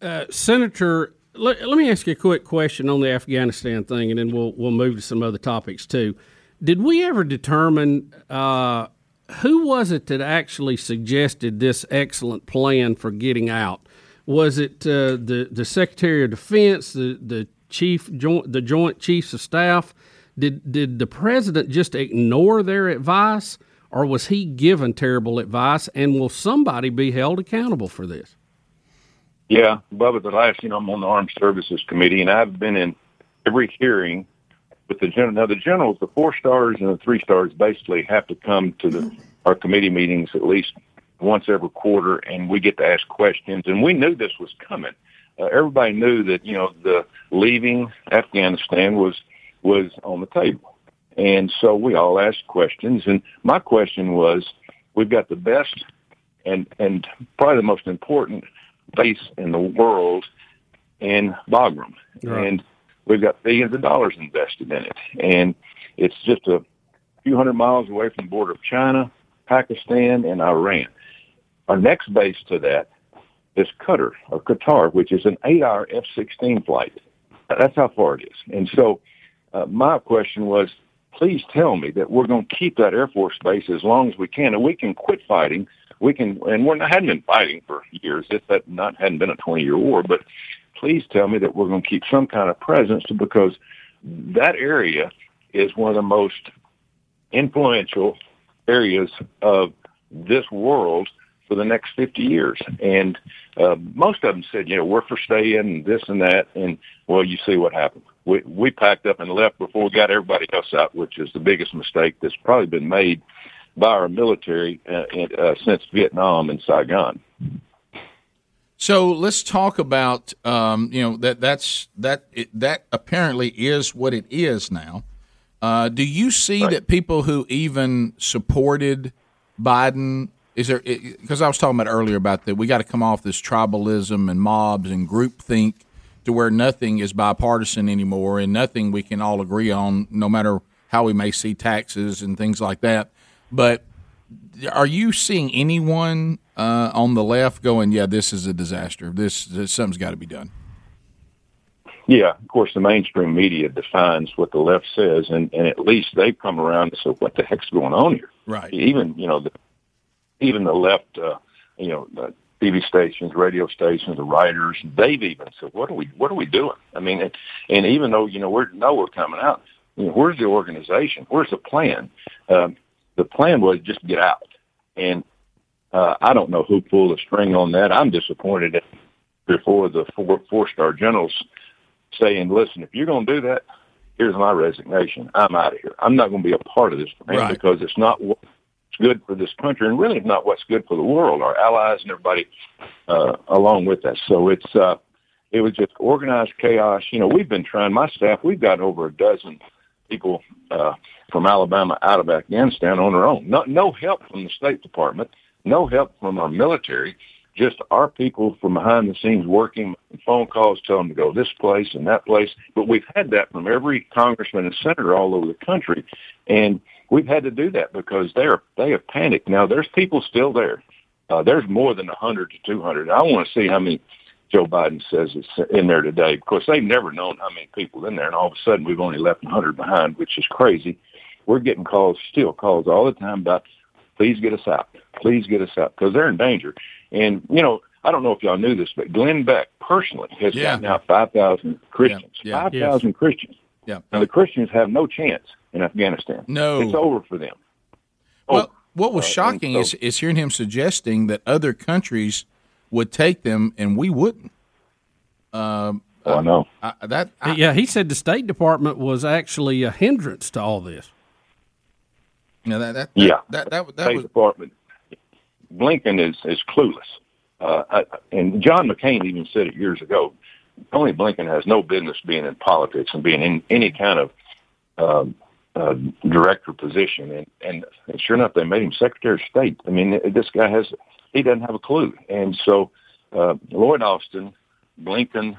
Uh, Senator, let, let me ask you a quick question on the Afghanistan thing, and then we'll we'll move to some other topics too. Did we ever determine uh, who was it that actually suggested this excellent plan for getting out? Was it uh, the the Secretary of Defense, the the chief joint the Joint Chiefs of Staff? Did did the president just ignore their advice, or was he given terrible advice? And will somebody be held accountable for this? Yeah, Bubba, the last, you know, I'm on the Armed Services Committee, and I've been in every hearing with the general. Now, the generals, the four stars and the three stars, basically have to come to the our committee meetings at least once every quarter, and we get to ask questions. And we knew this was coming. Uh, everybody knew that you know the leaving Afghanistan was was on the table, and so we all asked questions. And my question was, we've got the best and and probably the most important base in the world in Bagram, Right. and we've got billions of dollars invested in it, and it's just a few hundred miles away from the border of China, Pakistan, and Iran. Our next base to that is Qatar or Qatar, which is an eight-hour F-16 flight. That's how far it is. And so, uh, my question was, please tell me that we're going to keep that Air Force base as long as we can, and we can quit fighting. We can, and we're not hadn't been fighting for years. It's that not hadn't been a twenty-year war, but please tell me that we're going to keep some kind of presence because that area is one of the most influential areas of this world for the next 50 years. And uh, most of them said, you know, we're for staying and this and that. And well, you see what happened. We, we packed up and left before we got everybody else out, which is the biggest mistake that's probably been made by our military uh, uh, since Vietnam and Saigon. So let's talk about um, you know that that's that it, that apparently is what it is now. Uh, do you see that people who even supported Biden is there because I was talking about earlier about that we got to come off this tribalism and mobs and groupthink to where nothing is bipartisan anymore and nothing we can all agree on, no matter how we may see taxes and things like that. But are you seeing anyone uh, on the left going, "Yeah, this is a disaster. This, this something's got to be done." Yeah, of course, the mainstream media defines what the left says, and, and at least they've come around to say, what the heck's going on here? Right. Even, you know, the, even the left, uh, you know, the TV stations, radio stations, the writers, they've even said, what are we, what are we doing? I mean, and, and even though, you know, we're know we're coming out, you know, where's the organization? Where's the plan? Um, the plan was just get out. And uh, I don't know who pulled the string on that. I'm disappointed before the four four star generals saying, "Listen, if you're going to do that, here's my resignation. I'm out of here. I'm not going to be a part of this plan Right. because it's not what's good for this country, and really not what's good for the world, our allies, and everybody uh, along with us. So it's uh, it was just organized chaos. You know, we've been trying. My staff, we've got over a dozen people uh, from Alabama out of Afghanistan on their own. No, no help from the State Department, no help from our military. Just our people from behind the scenes working, phone calls telling them to go this place and that place. But we've had that from every congressman and senator all over the country, and we've had to do that because they're they have panicked. Now there's people still there. Uh, there's more than 100 to 200. I want to see how many Joe Biden says is in there today. Of course, they've never known how many people in there, and all of a sudden we've only left 100 behind, which is crazy. We're getting calls, still calls all the time about, please get us out, please get us out, because they're in danger. And you know, I don't know if y'all knew this, but Glenn Beck personally has Yeah. gotten out 5,000 Christians, Yeah. 5,000 Christians. Yeah. Now the Christians have no chance in Afghanistan. No. it's over for them. Well, what was uh, shocking so- is, is hearing him suggesting that other countries would take them and we wouldn't. Um, oh, I know. I, that yeah, he said the State Department was actually a hindrance to all this. you know, that, that, Yeah. that, that, that, State was Department. Blinken is is clueless, uh, I, and John McCain even said it years ago. Tony Blinken has no business being in politics and being in any kind of um, uh, director position. And, and and sure enough, they made him Secretary of State. I mean, this guy has he doesn't have a clue. And so uh, Lloyd Austin, Blinken,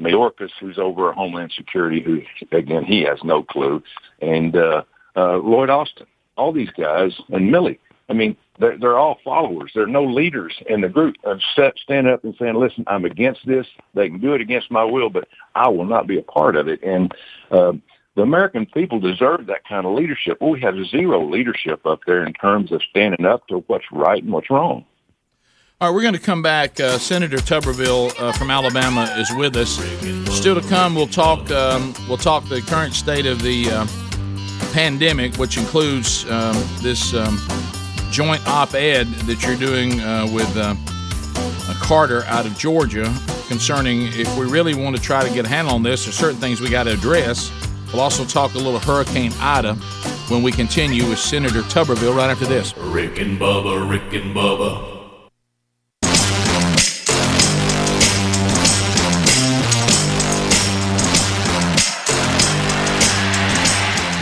Mayorkas, who's over Homeland Security, who again he has no clue, and uh, uh, Lloyd Austin, all these guys, and Milley. I mean, they're, they're all followers. There are no leaders in the group of stand up and saying, "Listen, I'm against this. They can do it against my will, but I will not be a part of it." And uh, the American people deserve that kind of leadership. We have zero leadership up there in terms of standing up to what's right and what's wrong. All right, we're going to come back. Uh, Senator Tuberville uh, from Alabama is with us. Still to come, we'll talk. Um, we'll talk the current state of the uh, pandemic, which includes um, this um, joint op-ed that you're doing uh, with uh, uh, Carter out of Georgia concerning if we really want to try to get a handle on this. There's certain things we got to address. We'll also talk a little Hurricane Ida when we continue with Senator Tuberville right after this. Rick and Bubba, Rick and Bubba.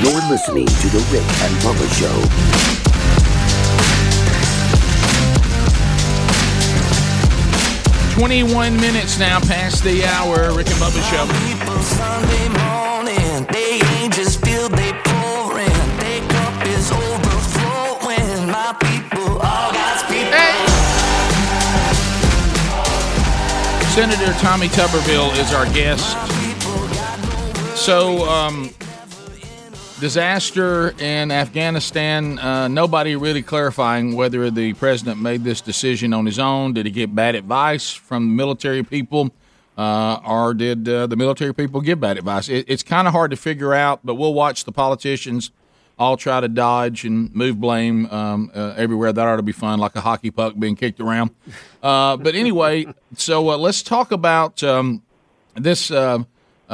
You're listening to The Rick and Bubba Show. 21 minutes now past the hour. Rick and Bubba Show. Sunday morning, they ain't just filled, they pouring. Their cup is overflowing. My people, all God's people. Senator Tommy Tuberville is our guest. So, um, disaster in Afghanistan. Uh, nobody really clarifying whether the president made this decision on his own. Did he get bad advice from the military people, uh, or did uh, the military people give bad advice? It, it's kind of hard to figure out, but we'll watch the politicians all try to dodge and move blame um, uh, everywhere. That ought to be fun, like a hockey puck being kicked around. Uh, but anyway, so uh, let's talk about um, this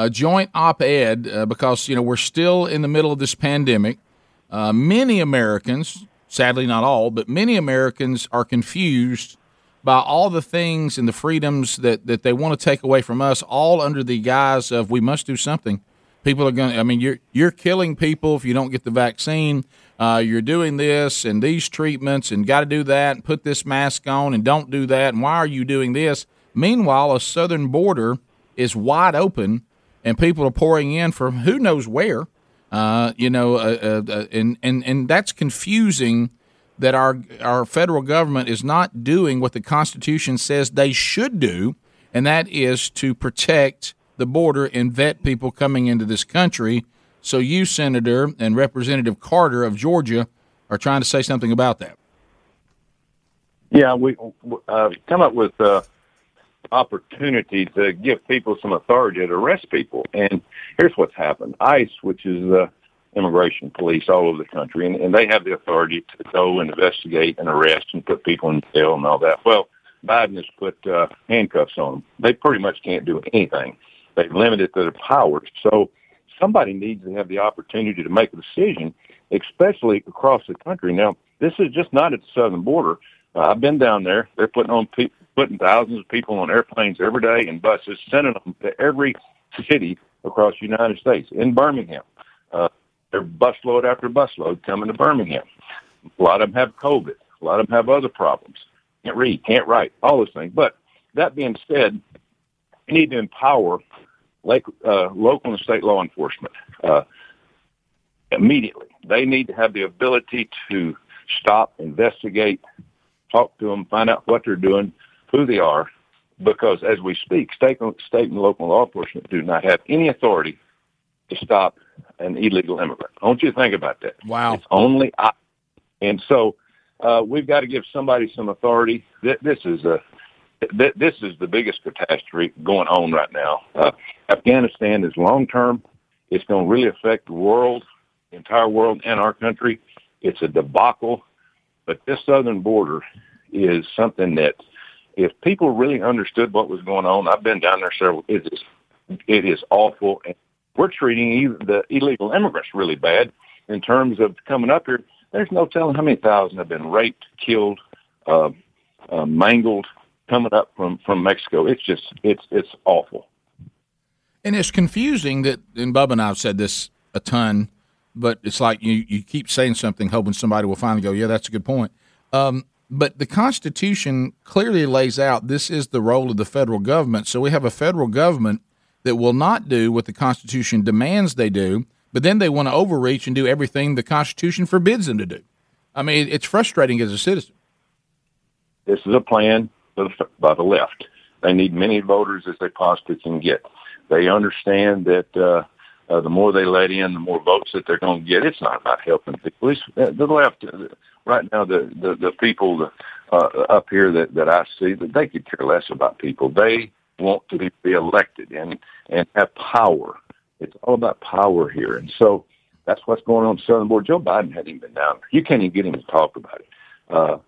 uh, joint op-ed uh, because you know we're still in the middle of this pandemic. Uh, many Americans, sadly not all, but many Americans are confused by all the things and the freedoms that, that they want to take away from us, all under the guise of we must do something. People are going. I mean, you're you're killing people if you don't get the vaccine. Uh, you're doing this and these treatments and got to do that and put this mask on and don't do that. And why are you doing this? Meanwhile, a southern border is wide open and people are pouring in from who knows where. Uh, you know, uh, uh, uh, and and and that's confusing. That our our federal government is not doing what the Constitution says they should do, and that is to protect the border and vet people coming into this country. So you, Senator and Representative Carter of Georgia, are trying to say something about that. Yeah, we uh, come up with uh, opportunity to give people some authority to arrest people. And here's what's happened: ICE, which is the immigration police all over the country, and, and they have the authority to go and investigate and arrest and put people in jail and all that. Well, Biden has put uh, handcuffs on them. They pretty much can't do anything. They've limited their powers. So somebody needs to have the opportunity to make a decision, especially across the country. Now, this is just not at the southern border. Uh, I've been down there. They're putting on pe- putting thousands of people on airplanes every day and buses, sending them to every city across the United States. In Birmingham, uh, they're busload after busload coming to Birmingham. A lot of them have COVID. A lot of them have other problems. Can't read, can't write, all those things. But that being said, we need to empower like, uh, local and state law enforcement uh, immediately. They need to have the ability to stop, investigate, talk to them, find out what they're doing, who they are, because as we speak, state, state and local law enforcement do not have any authority to stop an illegal immigrant. I want you to think about that. Wow. It's only I. And so uh, we've got to give somebody some authority. This, this is a th- this is the biggest catastrophe going on right now. Uh, Afghanistan is long term. It's going to really affect the world, the entire world, and our country. It's a debacle. But this southern border is something that, if people really understood what was going on, I've been down there several. It is, it is awful, and we're treating even the illegal immigrants really bad in terms of coming up here. There's no telling how many thousand have been raped, killed, uh, uh, mangled coming up from from Mexico. It's just it's it's awful. And it's confusing that, and Bub and I have said this a ton, but it's like you, you keep saying something, hoping somebody will finally go, yeah, that's a good point. Um, but the Constitution clearly lays out this is the role of the federal government. So we have a federal government that will not do what the Constitution demands they do, but then they want to overreach and do everything the Constitution forbids them to do. I mean, it's frustrating as a citizen. This is a plan by the, left. They need many voters as they possibly can get. They understand that uh, uh, the more they let in, the more votes that they're going to get. It's not about helping people. Uh, the left, uh, right now, the the, the people uh, up here that that I see, that they could care less about people. They want to be, be elected and and have power. It's all about power here, and so that's what's going on Southern Border. Joe Biden hadn't even been down. You can't even get him to talk about it. Uh,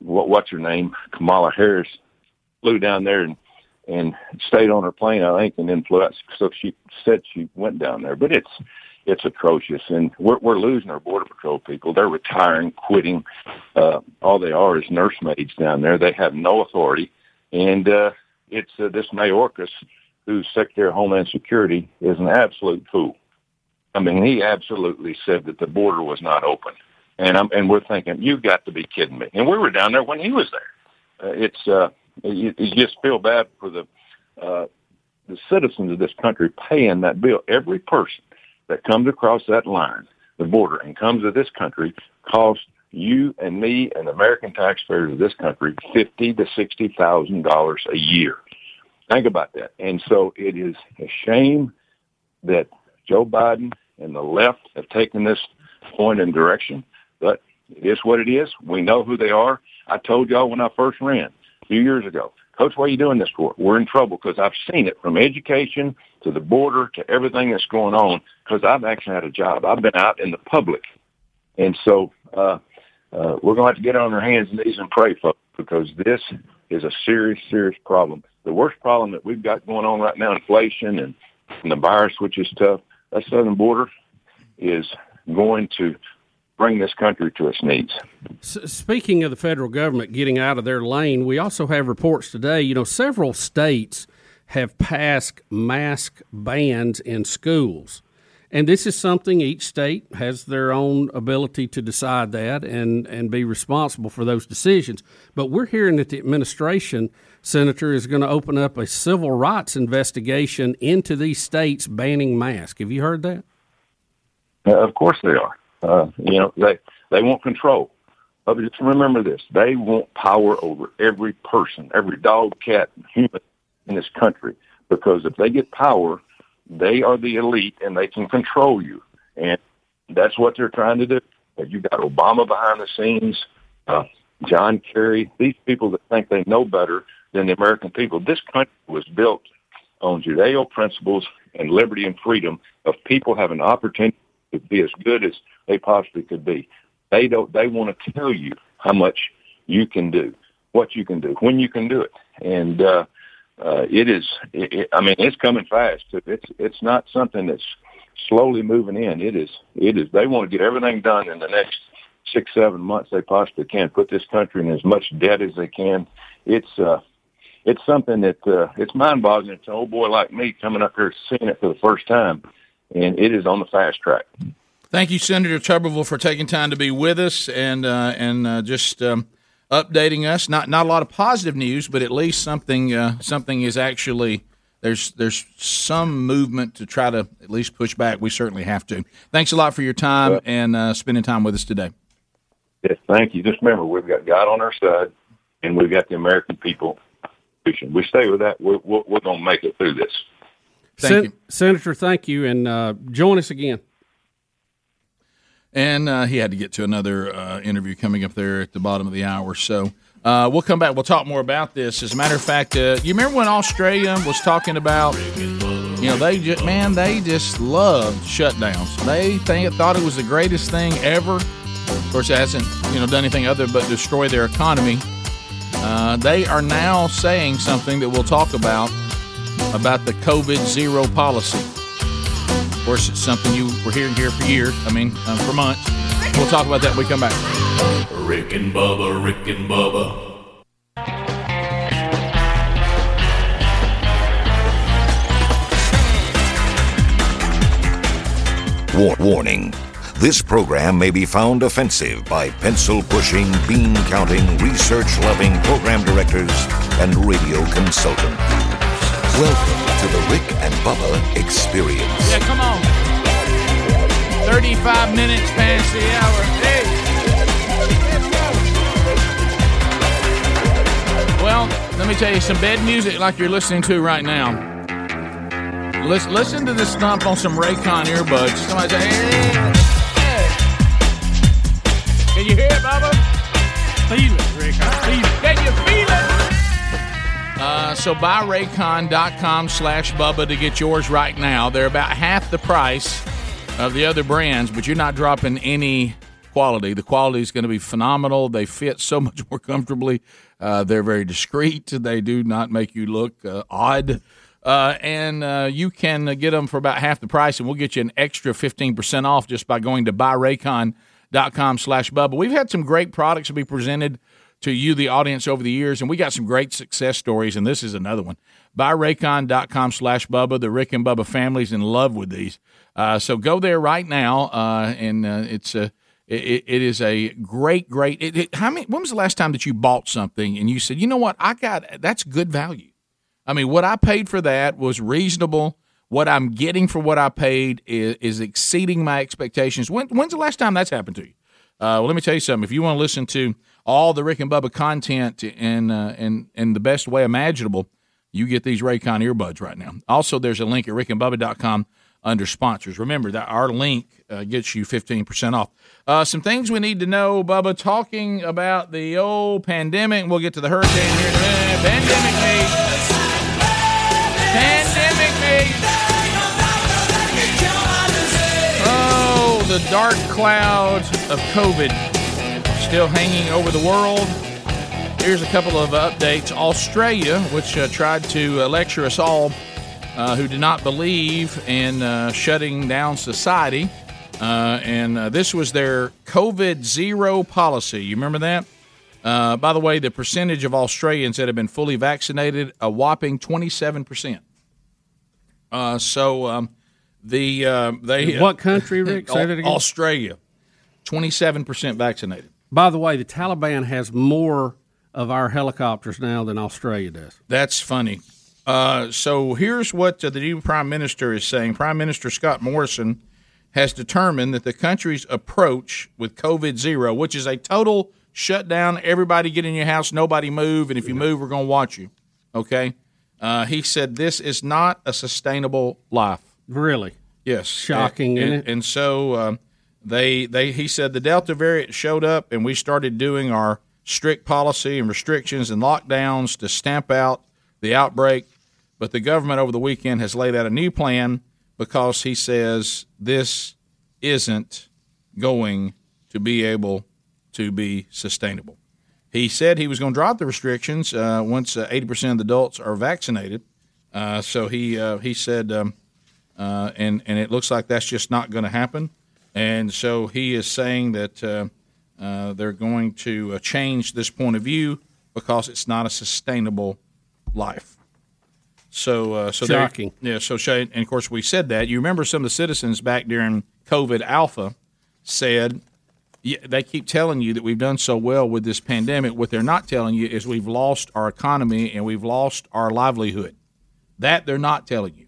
what, what's her name? Kamala Harris flew down there and and stayed on her plane, I think, and then flew out. So she said she went down there, but it's it's atrocious, and we're we're losing our border patrol people. They're retiring, quitting. Uh, all they are is nursemaids down there. They have no authority, and uh, it's uh, this Mayorkas, who's Secretary of Homeland Security, is an absolute fool. I mean, he absolutely said that the border was not open, and I'm and we're thinking, you've got to be kidding me. And we were down there when he was there. Uh, it's uh, you, you just feel bad for the uh, the citizens of this country paying that bill. Every person that comes across that line, the border, and comes to this country costs you and me and American taxpayers of this country fifty to sixty thousand dollars a year. Think about that. And so it is a shame that Joe Biden and the left have taken this point and direction, but it is what it is. We know who they are. I told y'all when I first ran a few years ago, Coach, why are you doing this for? We're in trouble because I've seen it from education to the border to everything that's going on because I've actually had a job. I've been out in the public. And so uh, uh, we're going to have to get on our hands and knees and pray, folks, because this is a serious, serious problem. The worst problem that we've got going on right now, inflation and, and the virus, which is tough, that southern border is going to bring this country to its knees. Speaking of the federal government getting out of their lane, we also have reports today. You know, several states have passed mask bans in schools. And this is something each state has their own ability to decide that and, and be responsible for those decisions. But we're hearing that the administration, Senator, is going to open up a civil rights investigation into these states banning masks. Have you heard that? Uh, of course they are. Uh, you know, they they want control. But just remember this: they want power over every person, every dog, cat, and human in this country. Because if they get power, they are the elite, and they can control you. And that's what they're trying to do. You got Obama behind the scenes, uh, John Kerry, these people that think they know better than the American people. This country was built on Judeo principles and liberty and freedom of people having opportunity be as good as they possibly could be. They don't. They want to tell you how much you can do, what you can do, when you can do it, and uh, uh, it is. It, it, I mean, it's coming fast. It's it's not something that's slowly moving in. It is. It is. They want to get everything done in the next six, seven months they possibly can. Put this country in as much debt as they can. It's. uh it's something that uh, it's mind-boggling. It's an old boy like me coming up here seeing it for the first time, and it is on the fast track. Thank you, Senator Tuberville, for taking time to be with us and uh, and uh, just um, updating us. Not not a lot of positive news, but at least something uh, something is actually there's there's some movement to try to at least push back. We certainly have to. Thanks a lot for your time and uh, spending time with us today. Yes, thank you. Just remember, we've got God on our side, and we've got the American people. We stay with that. We're, we're, we're going to make it through this. Sen- Senator, thank you, and uh, join us again. And uh, he had to get to another uh, interview coming up there at the bottom of the hour. So uh, we'll come back. We'll talk more about this. As a matter of fact, uh, you remember when Australia was talking about, you know, they just, man, they just loved shutdowns. They think, thought it was the greatest thing ever. Of course, it hasn't, you know, done anything other but destroy their economy. Uh, they are now saying something that we'll talk about about the COVID zero policy. Of course, it's something you were hearing here for years. I mean, um, for months. We'll talk about that when we come back. Rick and Bubba, Rick and Bubba. War- warning. This program may be found offensive by pencil pushing, bean counting, research loving program directors and radio consultants. Welcome to the Rick and Bubba Experience. Yeah, come on. 35 minutes past the hour. Hey. Well, let me tell you some bad music like you're listening to right now. Listen, listen to this stomp on some Raycon earbuds. Somebody say, hey, hey. Can you hear it, Bubba? Feel it, Rick. I feel it. Can you feel it? Uh, so buy raycon.com slash Bubba to get yours right now. They're about half the price of the other brands, but you're not dropping any quality. The quality is going to be phenomenal. They fit so much more comfortably. Uh, they're very discreet. They do not make you look uh, odd. Uh, and uh, you can get them for about half the price, and we'll get you an extra 15% off just by going to buyraycon.com slash Bubba. We've had some great products to be presented to you, the audience, over the years, and we got some great success stories, and this is another one. Buyraycon.com slash Bubba. The Rick and Bubba family's in love with these. Uh, so go there right now, uh, and uh, it's a. It, it is a great, great. It, it, how many? When was the last time that you bought something and you said, "You know what? I got that's good value." I mean, what I paid for that was reasonable. What I'm getting for what I paid is, is exceeding my expectations. When, when's the last time that's happened to you? Uh, well, let me tell you something. If you want to listen to all the Rick and Bubba content in uh, in in the best way imaginable, you get these Raycon earbuds right now. Also, there's a link at rickandbubba.com under sponsors. Remember that our link uh, gets you 15% off. Uh, some things we need to know, Bubba, talking about the old pandemic. We'll get to the hurricane here in a minute. Pandemic me. Pandemic me. Oh, the dark clouds of COVID still hanging over the world. Here's a couple of updates. Australia, which uh, tried to uh, lecture us all uh, who did not believe in uh, shutting down society, uh, and uh, this was their COVID zero policy. You remember that? Uh, by the way, the percentage of Australians that have been fully vaccinated, a whopping 27%. Uh, so um, the uh, they What country, Rick? Say that again. Australia, 27% vaccinated. By the way, the Taliban has more of our helicopters now than Australia does. That's funny. Uh, so here's what uh, the new prime minister is saying. Prime Minister Scott Morrison has determined that the country's approach with COVID zero, which is a total shutdown, everybody get in your house, nobody move, and if you move, we're going to watch you. Okay. Uh, he said this is not a sustainable life. Really? Yes. Shocking, and, isn't and, and so um, they they he said the Delta variant showed up, and we started doing our strict policy and restrictions and lockdowns to stamp out the outbreak. But the government over the weekend has laid out a new plan because he says this isn't going to be able to be sustainable. He said he was going to drop the restrictions uh, once uh, 80% of the adults are vaccinated. Uh, so he uh, he said, um, uh, and and it looks like that's just not going to happen. And so he is saying that uh, uh, they're going to uh, change this point of view because it's not a sustainable life. So, uh, so Shocking. yeah. So, Shay, and of course, we said that. You remember some of the citizens back during COVID Alpha said yeah, they keep telling you that we've done so well with this pandemic. What they're not telling you is we've lost our economy and we've lost our livelihood. That they're not telling you.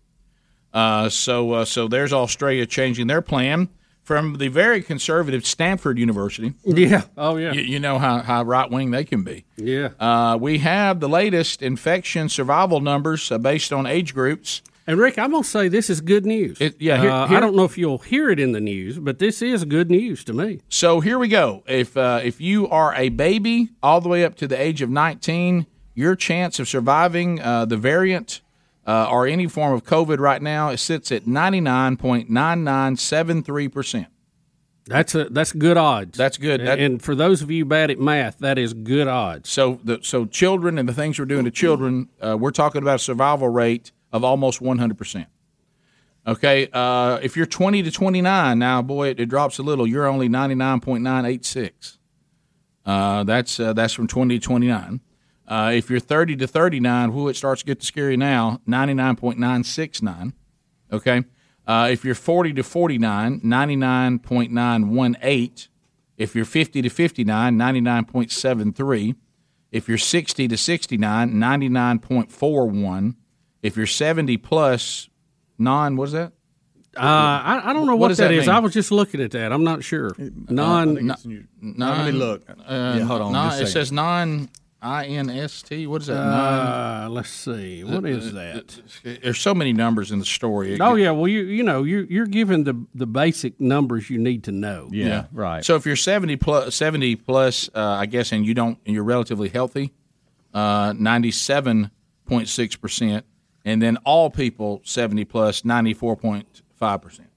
Uh, so, uh, so there's Australia changing their plan from the very conservative Stanford University. Yeah. Oh, yeah. You, you know how, how right wing they can be. Yeah. Uh, we have the latest infection survival numbers uh, based on age groups. And Rick, I'm going to say this is good news. yeah, here- Uh, here- I don't know if you'll hear it in the news, but this is good news to me. So here we go. If uh, if you are a baby all the way up to the age of 19, your chance of surviving uh, the variant uh, or any form of COVID right now it sits at 99.9973 percent. That's a that's good odds. That's good. And, That- and for those of you bad at math, that is good odds. So the so children and the things we're doing to children, uh, we're talking about a survival rate of almost 100 percent. Okay, uh, if you're 20 to 29, now boy, it, it drops a little. You're only 99.986. Uh, that's uh, that's from 20 to 29. Uh, if you're 30 to 39, whoo, it starts to get scary now. 99.969. Okay. Uh, if you're 40 to 49, 99.918. If you're 50 to 59, 99.73. If you're 60 to 69, 99.41. If you're 70 plus, non, what is that? Uh, I, I don't know what, does that that is. mean? I was just looking at that. I'm not sure. Non. non, Let me look. Uh, Yeah, hold on non- just a it second. says non I N S T. What is that? Uh, let's see. What is that? There's so many numbers in the story. Oh yeah, well you you know you're you're given the the basic numbers you need to know. Yeah, right. So if you're 70 plus, 70 plus, uh, I guess, and you don't, and you're relatively healthy, uh, 97.6 percent, and then all people 70 plus, 94.5 percent.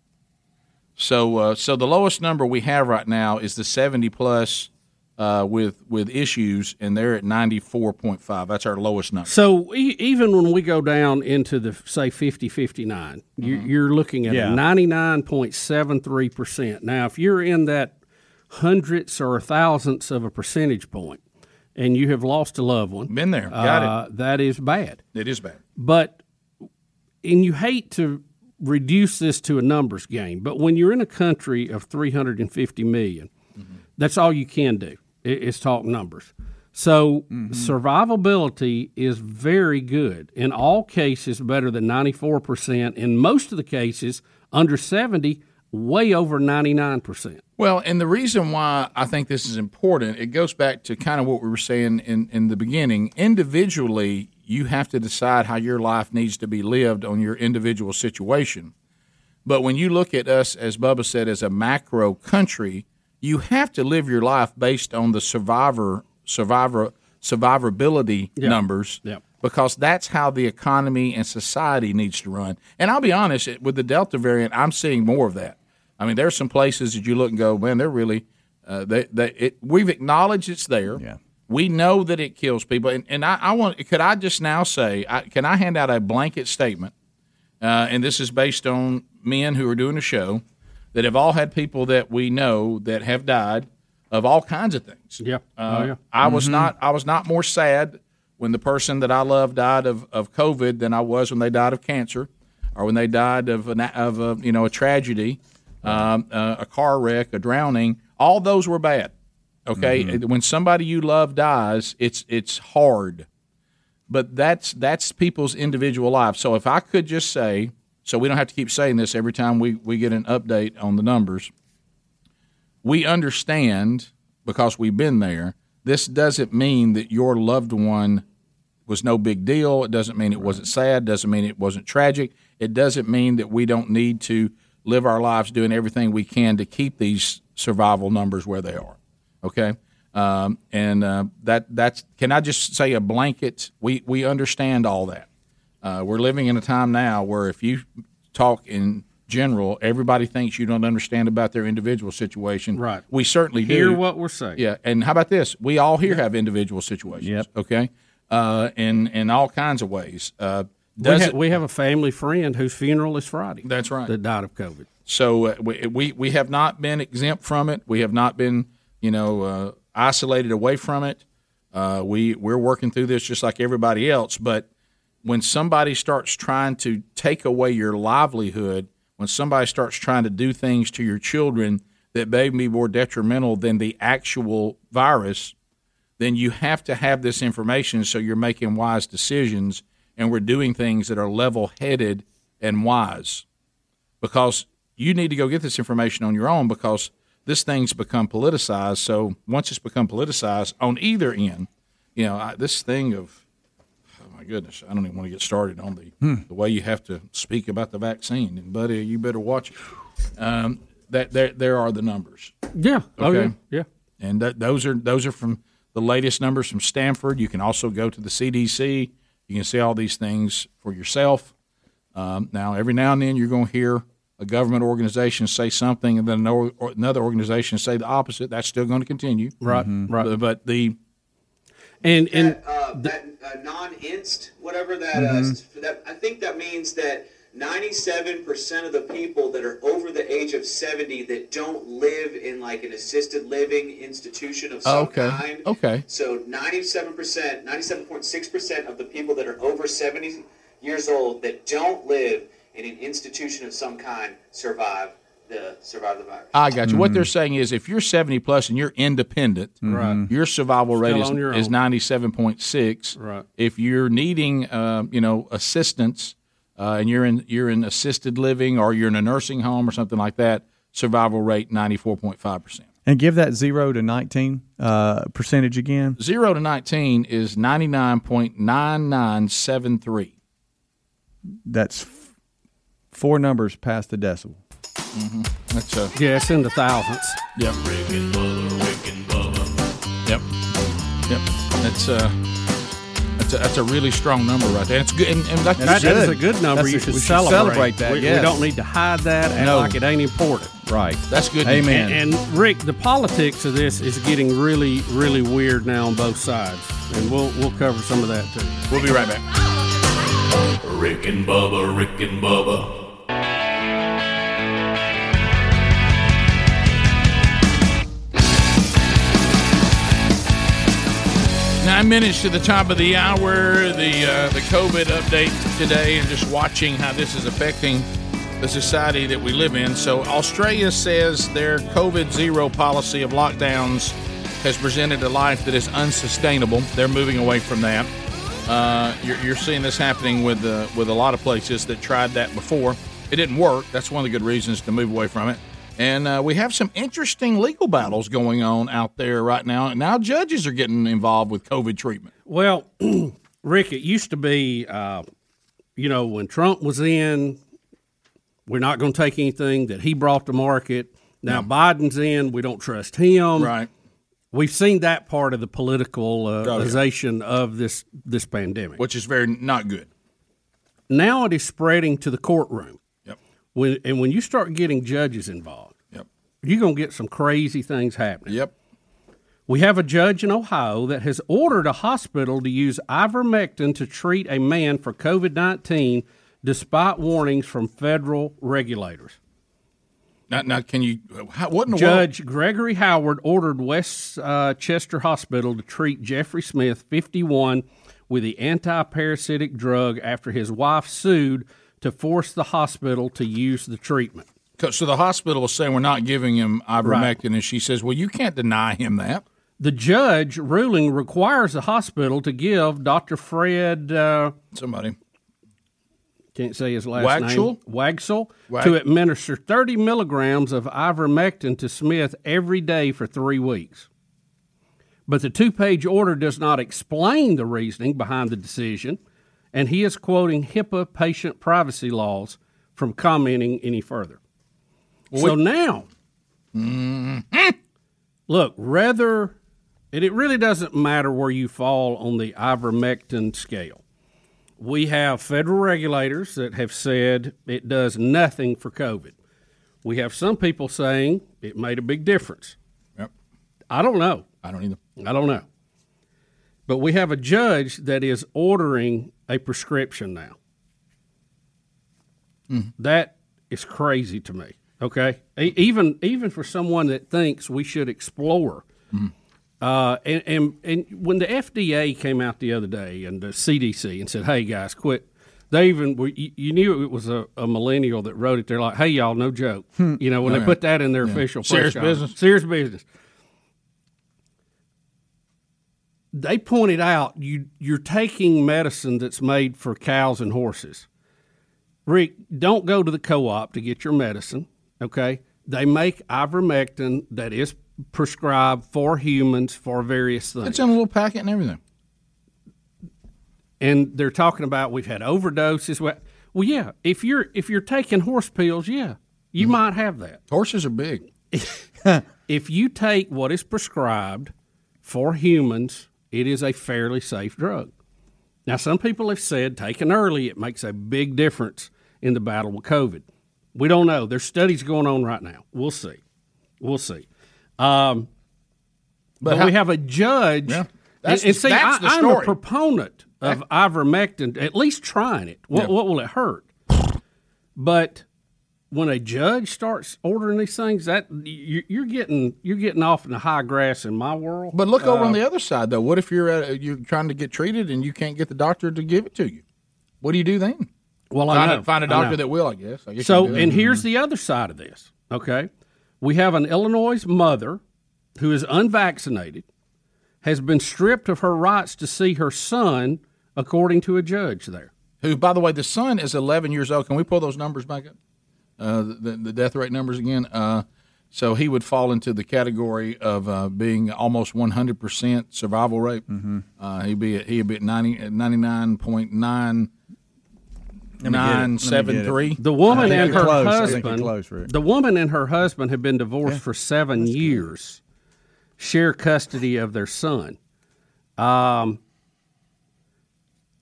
So, uh, so the lowest number we have right now is the 70 plus uh, with with issues, and they're at 94.5. That's our lowest number. So e- even when we go down into the say 50 59, you, you're looking at Yeah. a 99.73 percent. Now, if you're in that hundredths or thousandths of a percentage point, and you have lost a loved one, been there, got uh, That is bad. It is bad. But and you hate to reduce this to a numbers game, but when you're in a country of 350 million, that's all you can do i- is talk numbers. So mm-hmm. survivability is very good in all cases, better than 94 percent. In most of the cases, under 70, way over 99 percent. Well, and the reason why I think this is important, it goes back to kind of what we were saying in, in the beginning. Individually, you have to decide how your life needs to be lived on your individual situation. But when you look at us, as Bubba said, as a macro country, you have to live your life based on the survivor survivor survivability Yeah. numbers Yeah. because that's how the economy and society needs to run. And I'll be honest, with the Delta variant, I'm seeing more of that. I mean, there's some places that you look and go, man, they're really, uh, they, they, it, we've acknowledged it's there. Yeah. We know that it kills people. And, and I, I want, could I just now say, I, can I hand out a blanket statement? Uh, and this is based on men who are doing a show that have all had people that we know that have died of all kinds of things. Yep. Uh, oh, yeah. I was Mhm. not. I was not more sad when the person that I love died of, of COVID than I was when they died of cancer, or when they died of an, of a you know a tragedy, um, uh, a car wreck, a drowning. All those were bad. Okay, Mm-hmm. when somebody you love dies, it's it's hard, but that's that's people's individual lives. So if I could just say, so we don't have to keep saying this every time we we get an update on the numbers we understand because we've been there. This doesn't mean that your loved one was no big deal. It doesn't mean it wasn't sad. Doesn't mean it wasn't tragic. It doesn't mean that we don't need to live our lives doing everything we can to keep these survival numbers where they are. Okay, um, and uh, that that's. Can I just say a blanket? We we understand all that. Uh, we're living in a time now where if you talk in general, everybody thinks you don't understand about their individual situation. Right. We certainly do. Hear what we're saying. Yeah. And how about this? We all here have individual situations. Yep. Okay. Uh, in in all kinds of ways. Uh, We, ha- it- we have a family friend whose funeral is Friday. That's right. That died of COVID. So uh, we, we we have not been exempt from it. We have not been you know uh, isolated away from it. Uh, we we're working through this just like everybody else. But when somebody starts trying to take away your livelihood, when somebody starts trying to do things to your children that may be more detrimental than the actual virus, then you have to have this information so you're making wise decisions and we're doing things that are level headed and wise because you need to go get this information on your own because this thing's become politicized. So once it's become politicized on either end, you know, I, this thing of, goodness, I don't even want to get started on the, Hmm. the way you have to speak about the vaccine. And buddy, you better watch it. Um, that there, there are the numbers. Yeah. Oh, Okay. yeah. Yeah. And that, those are those are from the latest numbers from Stanford. You can also go to the CDC. You can see all these things for yourself. Um, now, every now and then, you're going to hear a government organization say something, and then another organization say the opposite. That's still going to continue, Right, Mhm. right. But, but the and and uh, that uh, non-inst, whatever that, Mhm. uh, that, I think that means that 97% of the people that are over the age of 70 that don't live in like an assisted living institution of some Oh, okay. kind. Okay. So 97%, 97.6% of the people that are over 70 years old that don't live in an institution of some kind survive the survive the virus. I got you. What they're saying is, if you're 70 plus and you're independent, Right. your survival rate is, on your is 97.6. Right. If you're needing, uh, you know, assistance, uh, and you're in you're in assisted living or you're in a nursing home or something like that, survival rate 94.5 percent. And give that zero to nineteen uh, percentage again. Zero to 19 is 99.9973. That's f- four numbers past the decimal. Mm-hmm. That's a yeah, it's in the thousands. Yep. Yep. Yep. That's uh that's a, that's a really strong number right there. It's good, and, and like you That, said- that is a good number. That's you a- should we should celebrate. celebrate that, We, we don't need to hide that and No. like it ain't important. Right. That's good. Amen. And, and Rick, the politics of this is getting really, really weird now on both sides, and we'll we'll cover some of that too. We'll be right back. Rick and Bubba, Rick and Bubba. Nine minutes to the top of the hour. The uh, the COVID update today, and just watching how this is affecting the society that we live in. So Australia says their COVID zero policy of lockdowns has presented a life that is unsustainable. They're moving away from that. Uh, you're, you're seeing this happening with uh, with a lot of places that tried that before. It didn't work. That's one of the good reasons to move away from it. And uh, we have some interesting legal battles going on out there right now. Now judges are getting involved with COVID treatment. Well, Rick, it used to be, uh, you know, when Trump was in, we're not going to take anything that he brought to market. Now Biden's in, we don't trust him. Right. We've seen that part of the Oh, politicalization of this this pandemic, which is very not good. Now it is spreading to the courtroom. Yep. When and when you start getting judges involved, you're going to get some crazy things happening. Yep. We have a judge in Ohio that has ordered a hospital to use ivermectin to treat a man for COVID 19 despite warnings from federal regulators. Now, now can you? How, what in the Judge Gregory Howard ordered West uh, Chester Hospital to treat Jeffrey Smith, 51, with the anti-parasitic drug after his wife sued to force the hospital to use the treatment. So the hospital is saying we're not giving him ivermectin, and she says, "Well, you can't deny him that." The judge ruling requires the hospital to give Dr. Fred uh, somebody can't say his last name Wagsel Wag- to administer 30 milligrams of ivermectin to Smith every day for three weeks. But the two-page order does not explain the reasoning behind the decision, and he is quoting HIPAA patient privacy laws from commenting any further. Well, so we- now, look, rather, and it really doesn't matter where you fall on the ivermectin scale. We have federal regulators that have said it does nothing for COVID. We have some people saying it made a big difference. Yep. I don't know. I don't either. I don't know. But we have a judge that is ordering a prescription now. Mhm. That is crazy to me. Okay, even even for someone that thinks we should explore. Uh, and, and and when the FDA came out the other day and the CDC and said, "Hey guys, quit," they even were, you, you knew it was a, a millennial that wrote it. They're like, "Hey y'all, no joke." Hmm. You know when Oh, they yeah. put that in their Yeah. official Serious business. Serious business. They pointed out you you're taking medicine that's made for cows and horses. Rick, don't go to the co-op to get your medicine. Okay, they make ivermectin that is prescribed for humans for various things. It's in a little packet and everything. and they're talking about we've had overdoses. Well, well, yeah. If you're if you're taking horse pills, yeah, you mm-hmm. might have that. Horses are big. if you take what is prescribed for humans, it is a fairly safe drug. Now, some people have said taken early it makes a big difference in the battle with COVID. We don't know. There's studies going on right now. We'll see. We'll see. Um, But but how- we have a judge. Yeah. That's and the- see, that's I, the I'm a proponent of ivermectin, at least trying it. What, Yeah. what will it hurt? But when a judge starts ordering these things, that you, you're getting you're getting off in the high grass in my world. But look over Uh, on the other side, though. What if you're at, you're trying to get treated and you can't get the doctor to give it to you? What do you do then? Well, I find, know. A, find a I doctor that will, I guess. I guess So, can do that. and here's the other side of this. Okay, we have an Illinois mother who is unvaccinated, has been stripped of her rights to see her son, according to a judge there. Who, by the way, the son is 11 years old. Can we pull those numbers back up? Uh, the, the death rate numbers again. Uh, so he would fall into the category of uh, being almost 100% survival rate. Mm-hmm. Uh, he'd be at, he'd be at 90, 99.9. Let me get it. Let me get it. 973. The woman and her close. I think you're husband, close, Rick. the woman and her husband have been divorced Yeah. for seven years, share custody of their son. Um,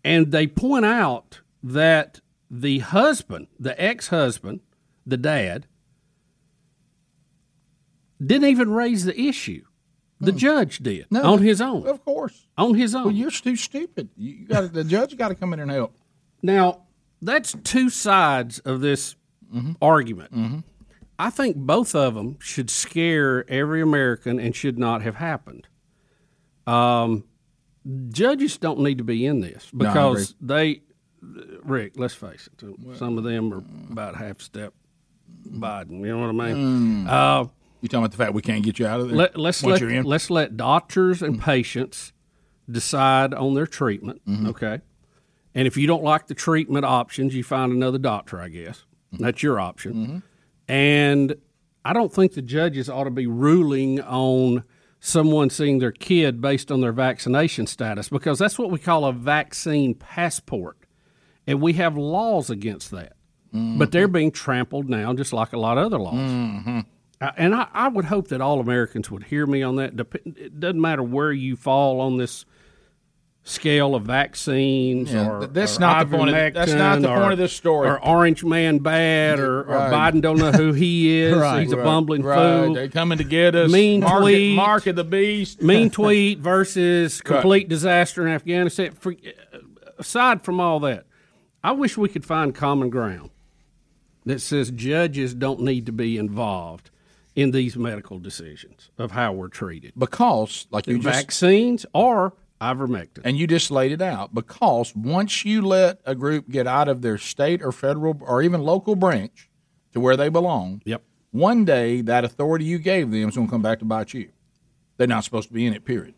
and they point out that the husband, the ex-husband, the dad, didn't even raise the issue. The judge did No, on his own. Of course. On his own. Well, you're too stupid. You you got the judge got to come in and help. Now, that's two sides of this Mm-hmm. argument. I think both of them should scare every American and should not have happened. Um, judges don't need to be in this No, because they, Rick, let's face it, some of them are about half step Biden. You know what I mean? Mm. Uh, You talking about the fact we can't get you out of there? let, let's let, let's let doctors and patients decide on their treatment. Mm-hmm. Okay, and if you don't like the treatment options, you find another doctor. I guess Mm-hmm. that's your option. And I don't think the judges ought to be ruling on someone seeing their kid based on their vaccination status because that's what we call a vaccine passport, and we have laws against that. But they're being trampled now, just like a lot of other laws. Mm-hmm. And I, I would hope that all Americans would hear me on that. Dep- It doesn't matter where you fall on this scale of vaccines Yeah, or that's or not the point of- that's not the ivermectin point or- of this story. Or Orange Man bad or, or Biden don't know who he is. Right, He's a right, bumbling right. fool. they're coming to get us. Mean Mark, tweet. Mark of the beast. mean tweet versus Right. complete disaster in Afghanistan. For, aside from all that, I wish we could find common ground that says judges don't need to be involved in these medical decisions of how we're treated. Because, like you just vaccines or ivermectin. and you just laid it out. Because once you let a group get out of their state or federal or even local branch to where they belong, yep. One day that authority you gave them is going to come back to bite you. They're not supposed to be in it. Period.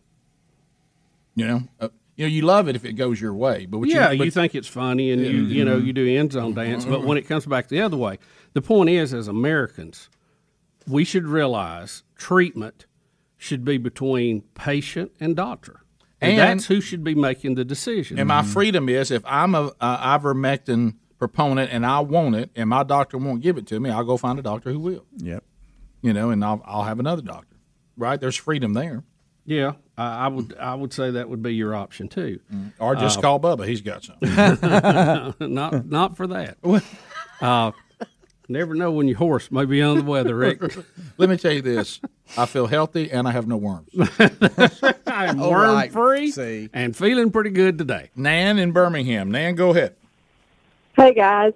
You know, uh, you know, you love it if it goes your way, but what yeah, you, you, think it's funny and you you know you do end zone dance, but when it comes back the other way, the point is, as Americans, we should realize treatment should be between patient and doctor, and, And- that's who should be making the decision. And my freedom is if I'm a, a ivermectin proponent and I want it, and my doctor won't give it to me, I'll go find a doctor who will. Yep. You know, and I'll I'll have another doctor. Right? There's freedom there. Yeah, I I would I would say that would be your option too, Or just Uh, call Bubba. He's got some. not not for that. Uh, never know when your horse may be under the weather, Rick. Let me tell you this: I feel healthy and I have no worms. I'm All worm right. free and feeling pretty good today. Nan in Birmingham. Nan, go ahead. Hey guys,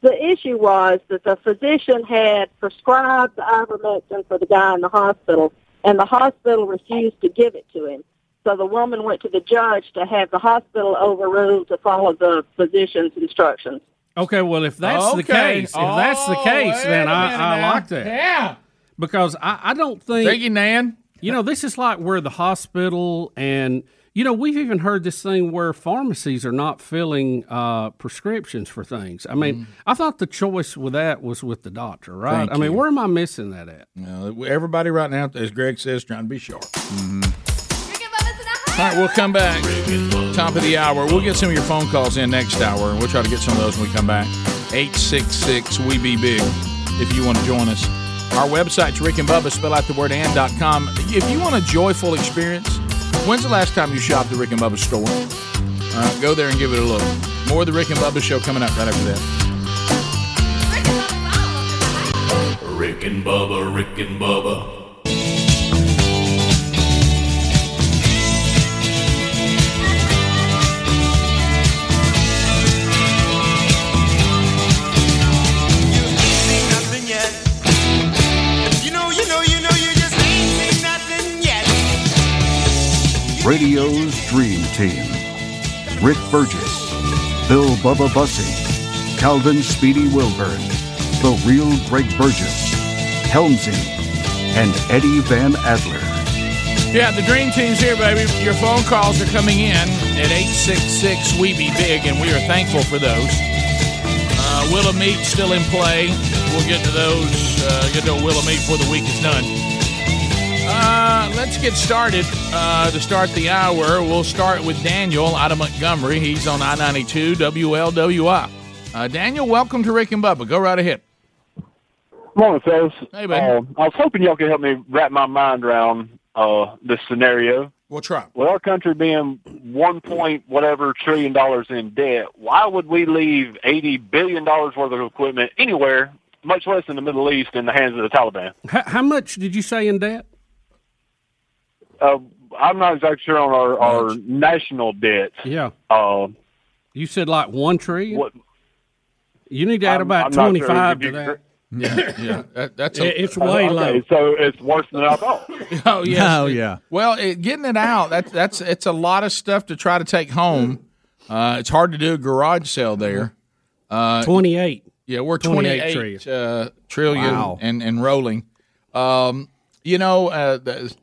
the issue was that the physician had prescribed the ivermectin for the guy in the hospital, and the hospital refused to give it to him. So the woman went to the judge to have the hospital overruled to follow the physician's instructions. Okay, well, if that's the case, if that's the case, Oh, then wait a I, minute I like that. Yeah. Because I, I don't think. Thank you, Nan. You know, this is like where the hospital and, you know, we've even heard this thing where pharmacies are not filling uh, prescriptions for things. I mean, I thought the choice with that was with the doctor, right? Mm. Thank I mean, where am I missing that at? Everybody right now, as Greg says, trying to be sharp. All right, we'll come back. Top of the hour. We'll get some of your phone calls in next hour, and we'll try to get some of those when we come back. 866 We Be Big if you want to join us. Our website's Rick and Bubba, spell out the word and.com. If you want a joyful experience, when's the last time you shopped at the Rick and Bubba store? Uh, go there and give it a look. More of the Rick and Bubba show coming up right after that. Rick and Bubba, Rick and Bubba. Radio's Dream Team. Rick Burgess, Bill Bubba Bussey, Calvin Speedy Wilburn, The Real Greg Burgess, Helmsy, and Eddie Van Adler. Yeah, the Dream Team's here, baby. Your phone calls are coming in at 866 We Be Big, and we are thankful for those. Uh, Willow Meat still in play. We'll get to those, uh, get to Willow Meat before the week is done. Uh, let's get started. Uh, to start the hour, we'll start with Daniel out of Montgomery. He's on I 92 WLWI. Uh, Daniel, welcome to Rick and Bubba. Go right ahead. Morning, fellas. Hey, buddy. Uh, I was hoping y'all could help me wrap my mind around uh, this scenario. We'll try. With our country being one point whatever trillion dollars in debt, why would we leave eighty billion dollars worth of equipment anywhere, much less in the Middle East, in the hands of the Taliban? How, how much did you say in debt? Uh, I'm not exactly sure on our, our national debt. Yeah. Uh, You said like one trillion? What? You need to add I'm- about I'm not sure. 25 to that. Yeah, yeah. That, that's It- it's way okay, low. So it's worse than I thought. Oh yes. Oh, yeah. Well, it, getting it out that's that's it's a lot of stuff to try to take home. Uh, it's hard to do a garage sale there. Uh, 28. Yeah, we're 28 28 uh, trillion Wow. and and rolling. Um, you know, uh, the,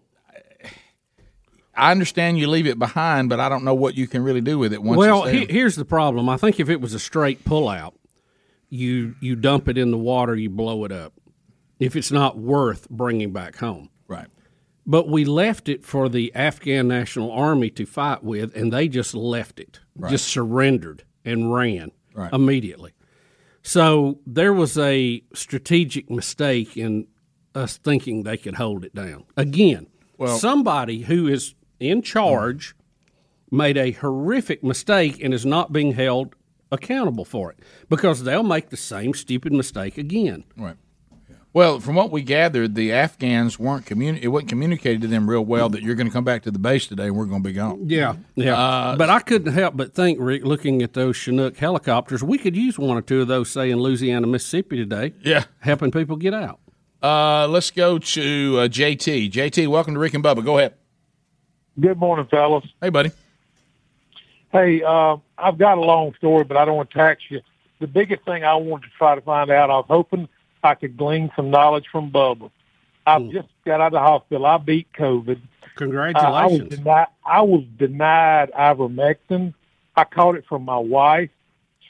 I understand you leave it behind, but I don't know what you can really do with it once well, he, here's the problem. I think if it was a straight pullout, you you dump it in the water, you blow it up. If it's not worth bringing back home, right? But we left it for the Afghan National Army to fight with, and they just left it, Right. just surrendered and ran Right. immediately. So there was a strategic mistake in us thinking they could hold it down. Again, Well- somebody who is in charge made a horrific mistake and is not being held accountable for it because they'll make the same stupid mistake again. Right. Well, from what we gathered, the Afghans weren't communi- It wasn't communicated to them real well that you're going to come back to the base today and we're going to be gone. Yeah, yeah. Uh, but I couldn't help but think, Rick, looking at those Chinook helicopters, we could use one or two of those, say, in Louisiana, Mississippi today. Yeah. Helping people get out. Uh, let's go to uh, JT. JT, welcome to Rick and Bubba. Go ahead. Good morning, fellas. Hey, buddy. Hey, uh, I've got a long story, but I don't want to tax you. The biggest thing I wanted to try to find out, I was hoping I could glean some knowledge from Bubba. I've just got out of the hospital. I beat COVID. Congratulations. I, I was denied. I was denied ivermectin. I caught it from my wife.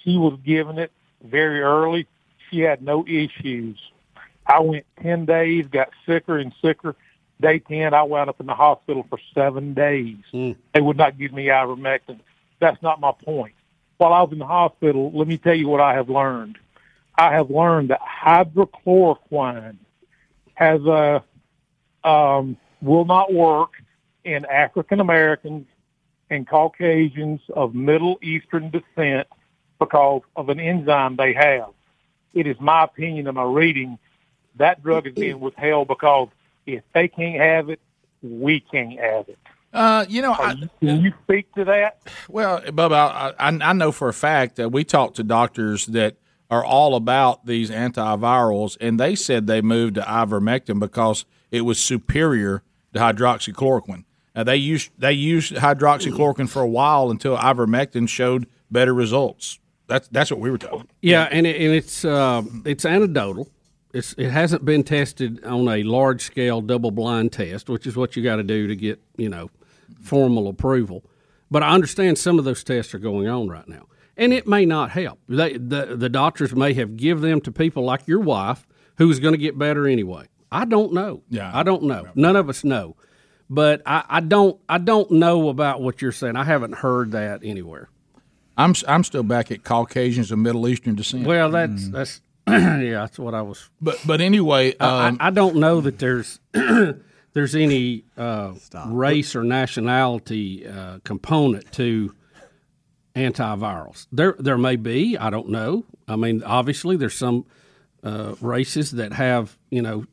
She was given it very early. She had no issues. I went ten days, got sicker and sicker. Day ten, I wound up in the hospital for seven days. They would not give me ivermectin. That's not my point. While I was in the hospital, let me tell you what I have learned. I have learned that hydrochloroquine has a um, will not work in African Americans and Caucasians of Middle Eastern descent because of an enzyme they have. It is my opinion and my reading that drug is being withheld because if they can't have it, we can't have it. Uh, you know, I, can you speak to that? Well, Bubba, I, I, I know for a fact that we talked to doctors that are all about these antivirals, and they said they moved to ivermectin because it was superior to hydroxychloroquine. Now, they used they used hydroxychloroquine for a while until ivermectin showed better results. That's that's what we were told. Yeah, and, it, and it's uh, it's anecdotal. It's, it hasn't been tested on a large scale double blind test, which is what you got to do to get you know formal approval. But I understand some of those tests are going on right now, and it may not help. They, the the doctors may have give them to people like your wife who's going to get better anyway. I don't know. Yeah, I don't know. None of us know. But I, I don't I don't know about what you're saying. I haven't heard that anywhere. I'm I'm still back at Caucasians of Middle Eastern descent. Well, that's that's yeah, that's what I was. But but anyway, I- um, I, I don't know that there's there's any uh, race or nationality uh, component to antivirals. There there may be. I don't know. I mean, obviously, there's some uh, races that have you know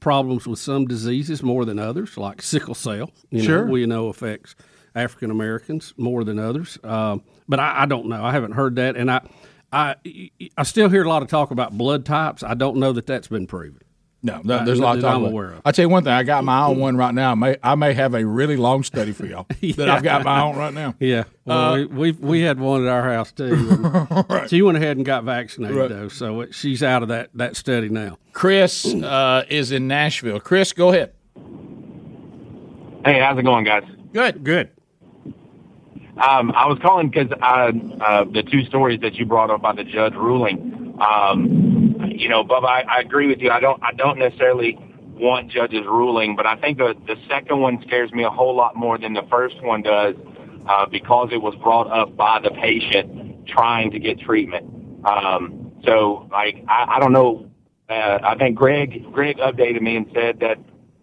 problems with some diseases more than others, like sickle cell. You Sure. know, we know affects African Americans more than others. Um, but I, I don't know. I haven't heard that, and I, I I still hear a lot of talk about blood types. I don't know that that's been proven. No, no, there's a lot of talk I'm about- aware of. I tell you one thing, I got my own one right now. I may, I may have a really long study for y'all that I've got my own right now. Yeah, well, Uh, we, we we had one at our house too. and She went ahead and got vaccinated Right. though, so it, she's out of that that study now. Chris uh, is in Nashville. Chris, go ahead. Hey, how's it going, guys? Good, good. Um, I was calling because uh, the two stories that you brought up about the judge ruling. Um, you know, Bubba, I, I agree with you. I don't. I don't necessarily want judges ruling, but I think the the second one scares me a whole lot more than the first one does uh, because it was brought up by the patient trying to get treatment. Um, so, like, I, I don't know. Uh, I think Greg Greg updated me and said that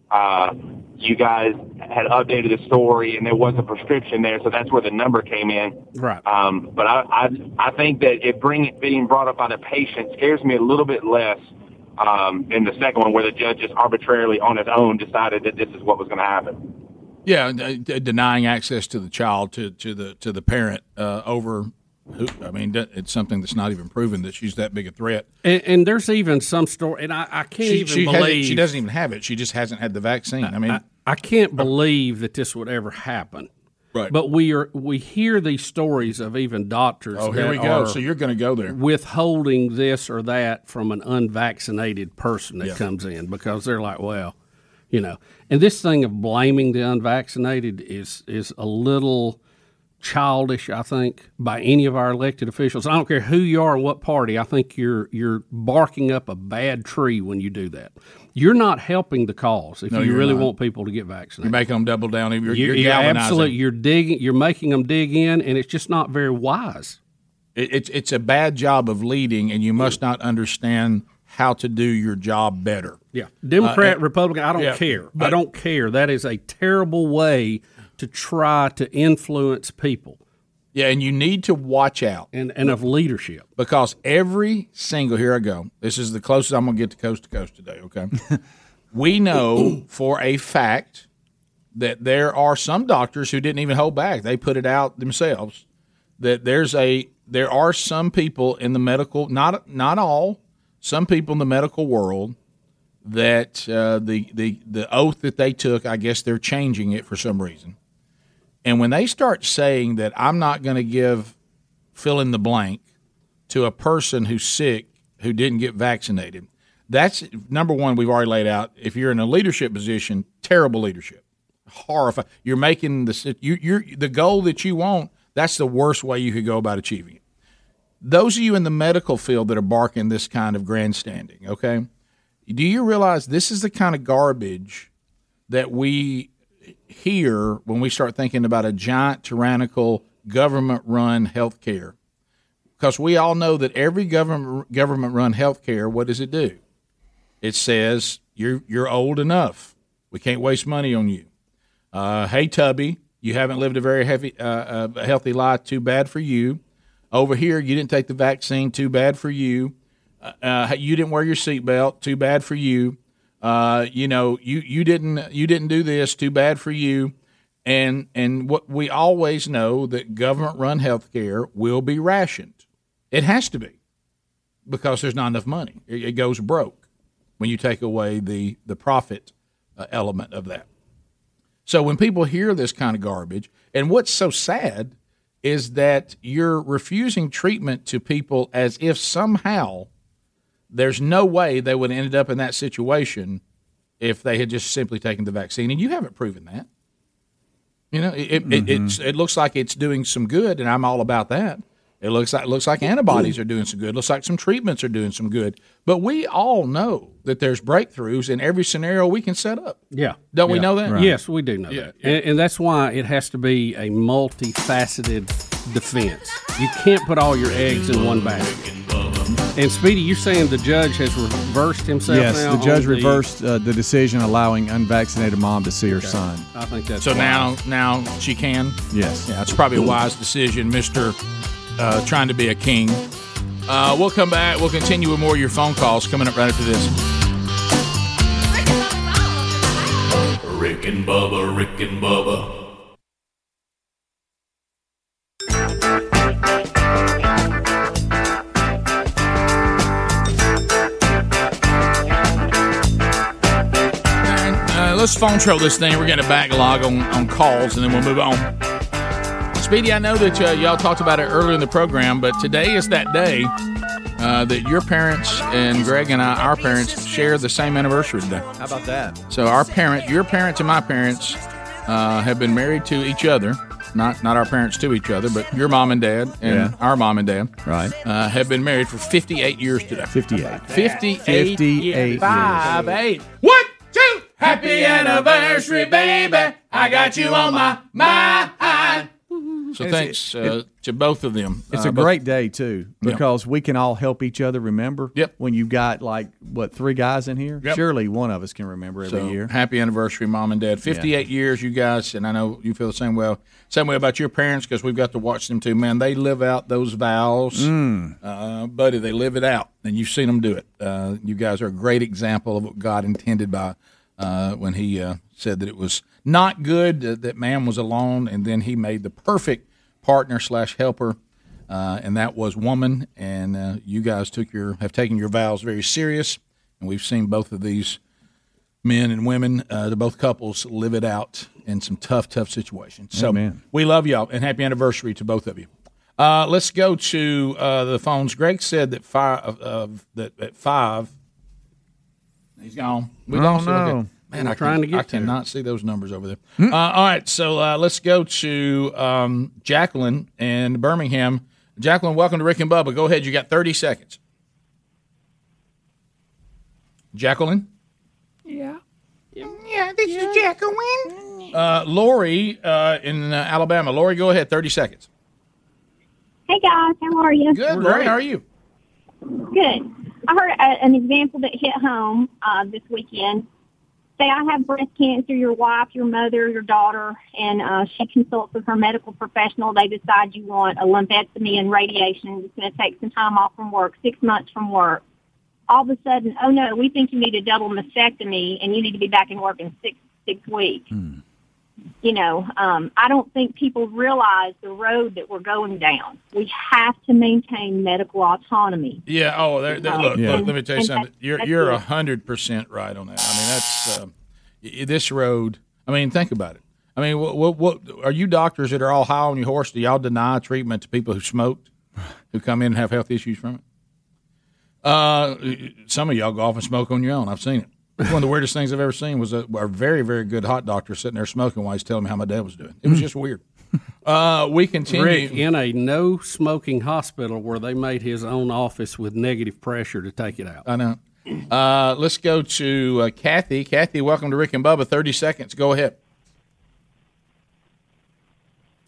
uh, you guys had updated the story and there was a prescription there, so that's where the number came in. Right. Um, but I, I, I think that it bring it being brought up by the patient scares me a little bit less um, than the second one, where the judge just arbitrarily on his own decided that this is what was going to happen. Yeah, uh, d- denying access to the child to, to the to the parent uh, over. I mean, it's something that's not even proven that she's that big a threat. And, and there's even some story, and I, I can't She, even she, hasn't- believe she doesn't even have it. She just hasn't had the vaccine. I mean, I, I can't uh, believe that this would ever happen. Right. But we are we hear these stories of even doctors. Oh, here we go. So you're going to go there. withholding this or that from an unvaccinated person that Yeah. comes in because they're like, well, you know, and this thing of blaming the unvaccinated is is a little childish, I think, by any of our elected officials. I don't care who you are and what party. I think you're you're barking up a bad tree when you do that. You're not helping the cause if No, you really not. want people to get vaccinated. You're making them double down. You're, You're, you're, absolutely you're digging you're making them dig in and it's just not very wise. It, it's it's a bad job of leading, and you must not understand how to do your job better. Yeah, Democrat, Uh, Republican, I don't yeah, care. I don't care. That is a terrible way to try to influence people. Yeah, and you need to watch out. And and of leadership. Because every single here I go. This is the closest I'm gonna get to coast to coast today, okay? we know for a fact that there are some doctors who didn't even hold back. They put it out themselves. That there's a there are some people in the medical not not all, some people in the medical world that uh, the the the oath that they took, I guess they're changing it for some reason. And when they start saying that I'm not going to give fill in the blank to a person who's sick who didn't get vaccinated, that's number one. We've already laid out. If you're in a leadership position, terrible leadership, horrifying. You're making the you you're the goal that you want. That's the worst way you could go about achieving it. Those of you in the medical field that are barking this kind of grandstanding, okay? Do you realize this is the kind of garbage that we hear when we start thinking about a giant tyrannical government run health care? Because we all know that every government government run health care, what does it do? It says you're you're old enough. We can't waste money on you. Uh, hey, Tubby, you haven't lived a very heavy, uh, uh, healthy life. Too bad for you. Over here, you didn't take the vaccine. Too bad for you. Uh, uh, you didn't wear your seatbelt. Too bad for you. Uh, you know, you you didn't you didn't do this. Too bad for you. And and what we always know that government run health care will be rationed. It has to be because there's not enough money. It, it goes broke when you take away the the profit uh, element of that. So when people hear this kind of garbage, and what's so sad is that you're refusing treatment to people as if somehow there's no way they would have ended up in that situation if they had just simply taken the vaccine, and you haven't proven that. You know, it, it, it, it's, it looks like it's doing some good, and I'm all about that. It looks like it looks like antibodies are doing some good. It looks like some treatments are doing some good. But we all know that there's breakthroughs in every scenario we can set up. Yeah. Don't we know that? Yes, we do know Yeah, that. And, and that's why it has to be a multifaceted defense. You can't put all your eggs in one basket. And Speedy, you're saying the judge has reversed himself Yes, now? the judge on reversed uh, the decision allowing unvaccinated mom to see her Okay. son. I think that's So wise. now, now she can. Yes. Yeah, it's probably a wise decision, Mister. Uh, trying to be a king. Uh, we'll come back. We'll continue with more of your phone calls coming up right after this. Rick and Bubba, Rick and Bubba. Let's phone trail this thing. We're getting a backlog on, on calls, and then we'll move on. Speedy, I know that uh, y'all talked about it earlier in the program, but today is that day uh, that your parents and Greg and I, our parents, share the same anniversary today. How about that? So our parent, your parents and my parents, uh, have been married to each other. Not not our parents to each other, but your mom and dad and Yeah. our mom and dad, Right. uh, have been married for 58 years today. 58. 58, 58 years. Five, eight. Two. Happy anniversary, baby. I got you on my mind. So It's- thanks uh, to both of them. It's Uh, a both- great day too Yeah. because we can all help each other remember. Yep. When you've got like what three guys in here, Yep. surely one of us can remember every So, year. Happy anniversary, mom and dad. Fifty-eight years, you guys, and I know you feel the same way. Same way about your parents because we've got to watch them too. Man, they live out those vows, Mm. uh, buddy. They live it out, and you've seen them do it. Uh, you guys are a great example of what God intended by uh, when He uh, said that it was not good uh, that man was alone, and then He made the perfect partner slash helper. Uh, and that was woman, and uh, you guys took your have taken your vows very serious, and we've seen both of these men and women, uh, the both couples, live it out in some tough, tough situations. So Amen. we love y'all and happy anniversary to both of you. Uh, let's go to uh, the phones. Greg said that five uh, that at five. He's gone. We Oh, lost it. no. Okay. Man, We're I trying can, to get I to it. cannot see those numbers over there. Uh, all right, so uh, let's go to um, Jacqueline in Birmingham. Jacqueline, welcome to Rick and Bubba. Go ahead. You got thirty seconds. Jacqueline. Yeah. Yeah, this is Jacqueline. Uh, Lori uh, in uh, Alabama. Lori, go ahead. Thirty seconds. Hey guys, how are you? Good, Lori. How are you? Good. I heard a, an example that hit home uh, this weekend. Say I have breast cancer, your wife, your mother, your daughter, and uh, she consults with her medical professional. They decide you want a lumpectomy and radiation. It's going to take some time off from work, six months from work. All of a sudden, oh no, we think you need a double mastectomy and you need to be back in work in six six weeks. You know, um, I don't think people realize the road that we're going down. We have to maintain medical autonomy. Yeah. Oh, there, there, look, Yeah. look. Let me tell you And something. that's- You're that's you're a hundred percent right on that. I mean, that's uh, this road. I mean, think about it. I mean, what, what what are you doctors that are all high on your horse? Do y'all deny treatment to people who smoked, who come in and have health issues from it? Uh, some of y'all go off and smoke on your own. I've seen it. One of the weirdest things I've ever seen was a, a very, very good hot doctor sitting there smoking while he's telling me how my dad was doing. It was just weird. Uh, we continue. Rick in a no smoking hospital where they made his own office with negative pressure to take it out. I know. Uh, let's go to uh, Kathy. Kathy, welcome to Rick and Bubba. Thirty seconds. Go ahead.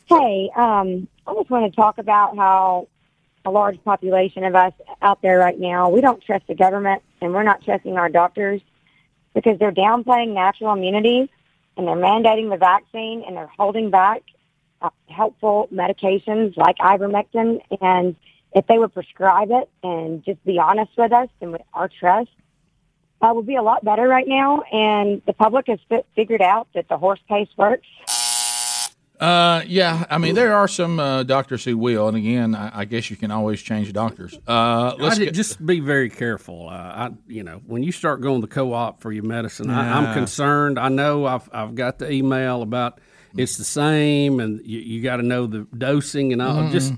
Hey, um, I just want to talk about how a large population of us out there right now, we don't trust the government and we're not trusting our doctors because they're downplaying natural immunity and they're mandating the vaccine and they're holding back uh, helpful medications like ivermectin. And if they would prescribe it and just be honest with us and with our trust, uh, would be a lot better right now. And the public has fi- figured out that the horse paste works. Uh, yeah, I mean there are some uh, doctors who will, and again, I, I guess you can always change doctors. Uh, let's did- just be very careful. Uh, I, you know, when you start going to co-op for your medicine, I, I'm concerned. I know I've I've got the email about it's the same, and you, you got to know the dosing and all. Mhm. Just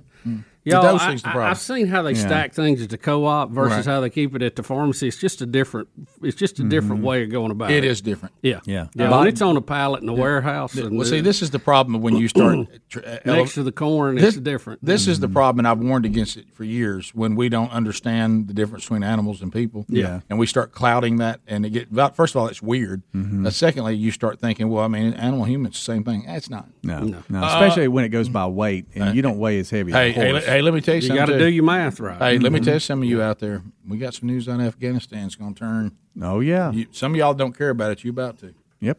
Y'all, dosing's the I, have seen how they Yeah. stack things at the co-op versus Right. how they keep it at the pharmacy. It's just a different. It's just a different way of going about it. It is different. Yeah, Yeah. yeah. But- when it's on a pallet in the, Yeah. warehouse, Th- and well, see, this is the problem when you start uh, Next to the corn, it's different. This is the problem, and I've warned against it for years. When we don't understand the difference between animals and people, Yeah. and we start clouding that, and it get well, first of all, it's weird. Mhm. Uh, secondly, you start thinking, well, I mean, animal humans, the same thing. It's not. No, no, Uh, especially when it goes by weight, and you don't weigh as heavy. Hey, as a hey, let me tell you, You something. gotta do your math right. Hey, let me Mhm. tell some of you out there. We got some news on Afghanistan. It's going to turn. Oh yeah. You, some of y'all don't care about it. You about to. Yep.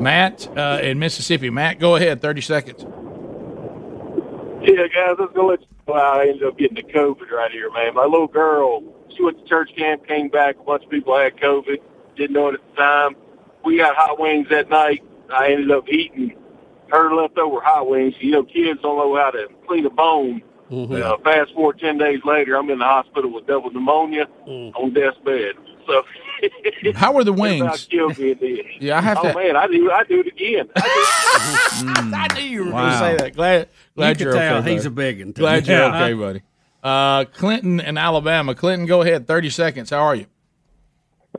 Matt uh, in Mississippi. Matt, go ahead. Thirty seconds. Yeah, guys, I was gonna let you know how I ended up getting the COVID right here, man. My little girl, she went to church camp, came back. A bunch of people had COVID. Didn't know it at the time. We got hot wings that night. I ended up eating her leftover hot wings. You know, kids don't know how to clean a bone. Uh, fast forward ten days later, I'm in the hospital with double pneumonia on death's bed. So How were the wings? how killed me. It. Yeah, I have oh, to- man, I do. I do it again. I knew you were going to say that. Glad, glad You you're can tell okay. he's a big one. Glad you're Yeah. okay, buddy. Uh, Clinton in Alabama. Clinton, go ahead. Thirty seconds. How are you?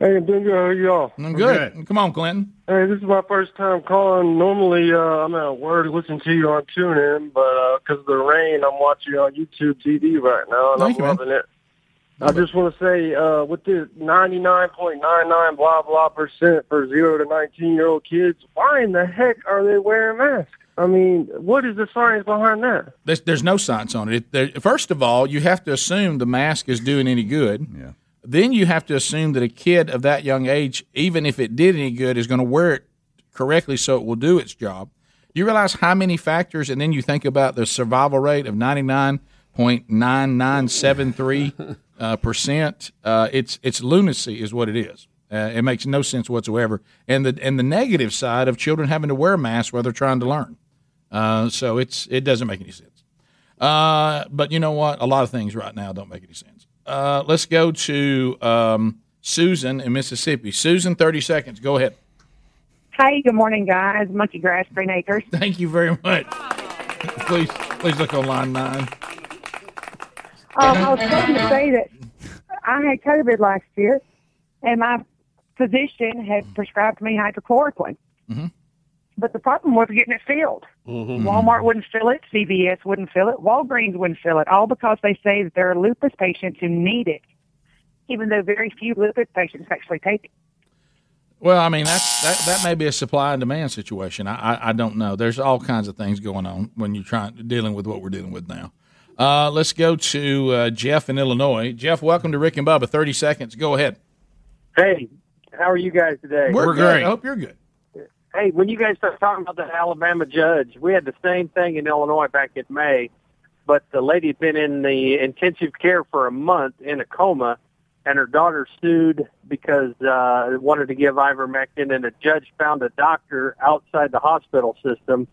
Hey, I'm doing good. How are y'all? I'm good. Come on, Clinton. Hey, this is my first time calling. Normally, uh, I'm at work listening to you on TuneIn, but because of the rain, I'm watching you on YouTube TV right now, and Thank I'm you, man. loving it. I just want to say, uh, with this 99.99 blah blah percent for zero to 19 year old kids, why in the heck are they wearing masks? I mean, what is the science behind that? There's, there's no science on it. it there, first of all, you have to assume the mask is doing any good. Yeah. Then you have to assume that a kid of that young age, even if it did any good, is going to wear it correctly so it will do its job. You realize how many factors, and then you think about the survival rate of 99.9973 uh, percent. Uh, it's it's lunacy, is what it is. Uh, it makes no sense whatsoever. And the and the negative side of children having to wear masks while they're trying to learn. Uh, so it's it doesn't make any sense. Uh, but you know what? A lot of things right now don't make any sense. Uh, let's go to um, Susan in Mississippi. Susan, thirty seconds. Go ahead. Hey, good morning, guys. Monkey Grass, Green Acres. Thank you very much. Please, please look on line nine. Um, I was going to say that I had COVID last year, and my physician had prescribed me hydrochloroquine. Mhm. But the problem was getting it filled. Walmart wouldn't fill it, CVS wouldn't fill it, Walgreens wouldn't fill it, all because they say that there are lupus patients who need it, even though very few lupus patients actually take it. Well, I mean that's that, that may be a supply and demand situation. I, I I don't know. There's all kinds of things going on when you're trying dealing with what we're dealing with now. Uh, let's go to uh, Jeff in Illinois. Jeff, welcome to Rick and Bubba. Thirty seconds. Go ahead. Hey, how are you guys today? We're We're good. great. I hope you're good. Hey, when you guys start talking about the Alabama judge, we had the same thing in Illinois back in May, but the lady had been in the intensive care for a month in a coma, and her daughter sued because uh, wanted to give ivermectin, and the judge found a doctor outside the hospital system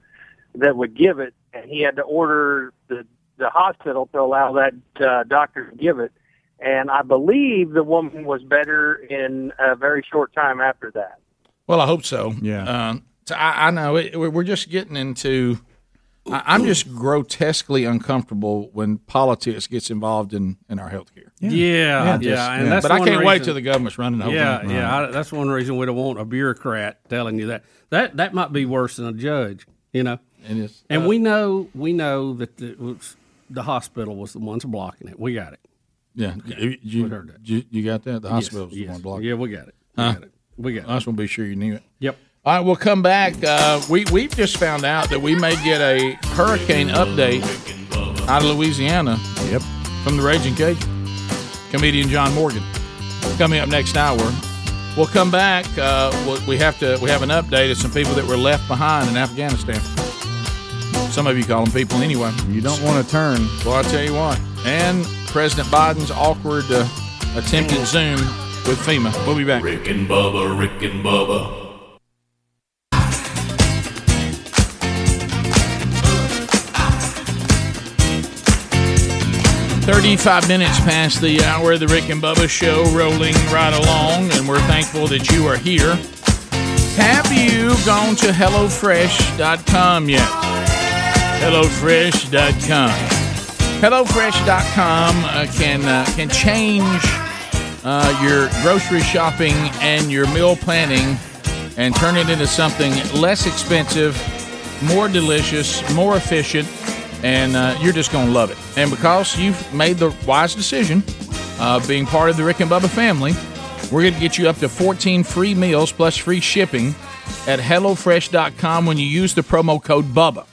that would give it, and he had to order the the hospital to allow that uh, doctor to give it. And I believe the woman was better in a very short time after that. Well, I hope so. Yeah. Um, so I, I know it, we're we're just getting into. I, I'm just grotesquely uncomfortable when politics gets involved in, in our health care. Yeah, yeah, just- and that's but I can't wait till the government's running the whole yeah, thing. Yeah, I, that's one reason we don't want a bureaucrat telling you that. That that might be worse than a judge. You know, it is. And Uh, we know we know that the, it was, the hospital was the ones blocking it. We got it. Yeah, you, you, we heard that. you, you got that. The Yes, hospital was yes. the one blocking. Yeah, we got it. We Huh? got it. We got. I just want to be sure you knew it. Yep. All right, we'll come back. Uh, we we've just found out that we may get a hurricane update out of Louisiana. Yep. From the Raging Cajun. comedian John Morgan. Coming up next hour, We'll come back. Uh, we'll- we have to. We have an update of some people that were left behind in Afghanistan. Some of you call them people anyway. You don't want to turn. Well, I'll tell you what. And President Biden's awkward uh, attempted Zoom with FEMA. We'll be back. Rick and Bubba, Rick and Bubba. 35 minutes past the hour of the Rick and Bubba show, rolling right along, and we're thankful that you are here. Have you gone to HelloFresh.com yet? HelloFresh.com. HelloFresh.com uh, can, uh, can change uh, your grocery shopping and your meal planning and turn it into something less expensive, more delicious, more efficient, and uh, you're just going to love it. And because you've made the wise decision, uh, being part of the Rick and Bubba family, we're going to get you up to 14 free meals plus free shipping at HelloFresh.com when you use the promo code BUBBA.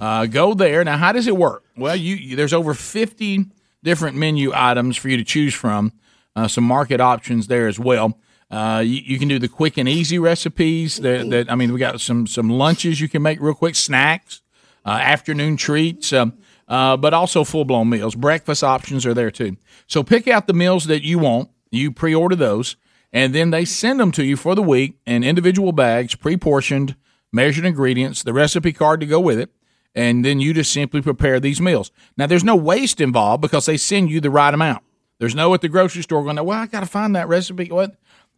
Uh, go there. Now, how does it work? Well, you, there's over 50 different menu items for you to choose from. Uh, some market options there as well. Uh, you, you can do the quick and easy recipes. That, that I mean, we got some some lunches you can make real quick, snacks, uh, afternoon treats, um, uh, but also full blown meals. Breakfast options are there too. So pick out the meals that you want. You pre order those, and then they send them to you for the week in individual bags, pre portioned, measured ingredients, the recipe card to go with it. And then you just simply prepare these meals. Now, there's no waste involved because they send you the right amount. There's no at the grocery store going, well, I got to find that recipe. What?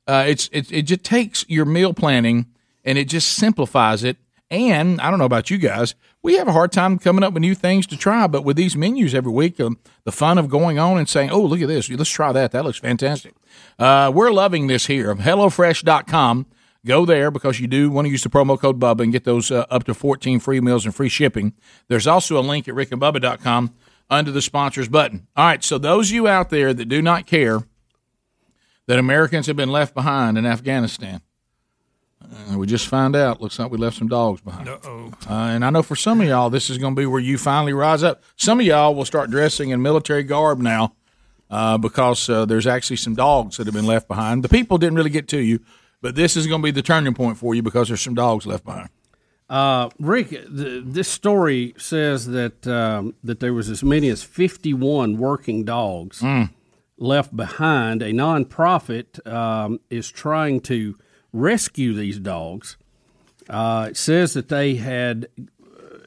Uh, it's it, it just takes your meal planning and it just simplifies it. And I don't know about you guys, we have a hard time coming up with new things to try. But with these menus every week, um, the fun of going on and saying, "Oh, look at this! Let's try that. That looks fantastic." Uh, we're loving this here. HelloFresh.com. Go there because you do want to use the promo code Bubba and get those uh, up to 14 free meals and free shipping. There's also a link at rickandbubba.com under the sponsors button. All right, so those of you out there that do not care that Americans have been left behind in Afghanistan, uh, we just found out. Looks like we left some dogs behind. Uh-oh. Uh, and I know for some of y'all, this is going to be where you finally rise up. Some of y'all will start dressing in military garb now uh, because uh, there's actually some dogs that have been left behind. The people didn't really get to you, but this is going to be the turning point for you because there's some dogs left behind. Uh, Rick, th- this story says that um, that there was as many as 51 working dogs left behind. A nonprofit um, is trying to rescue these dogs. Uh, it says that they had,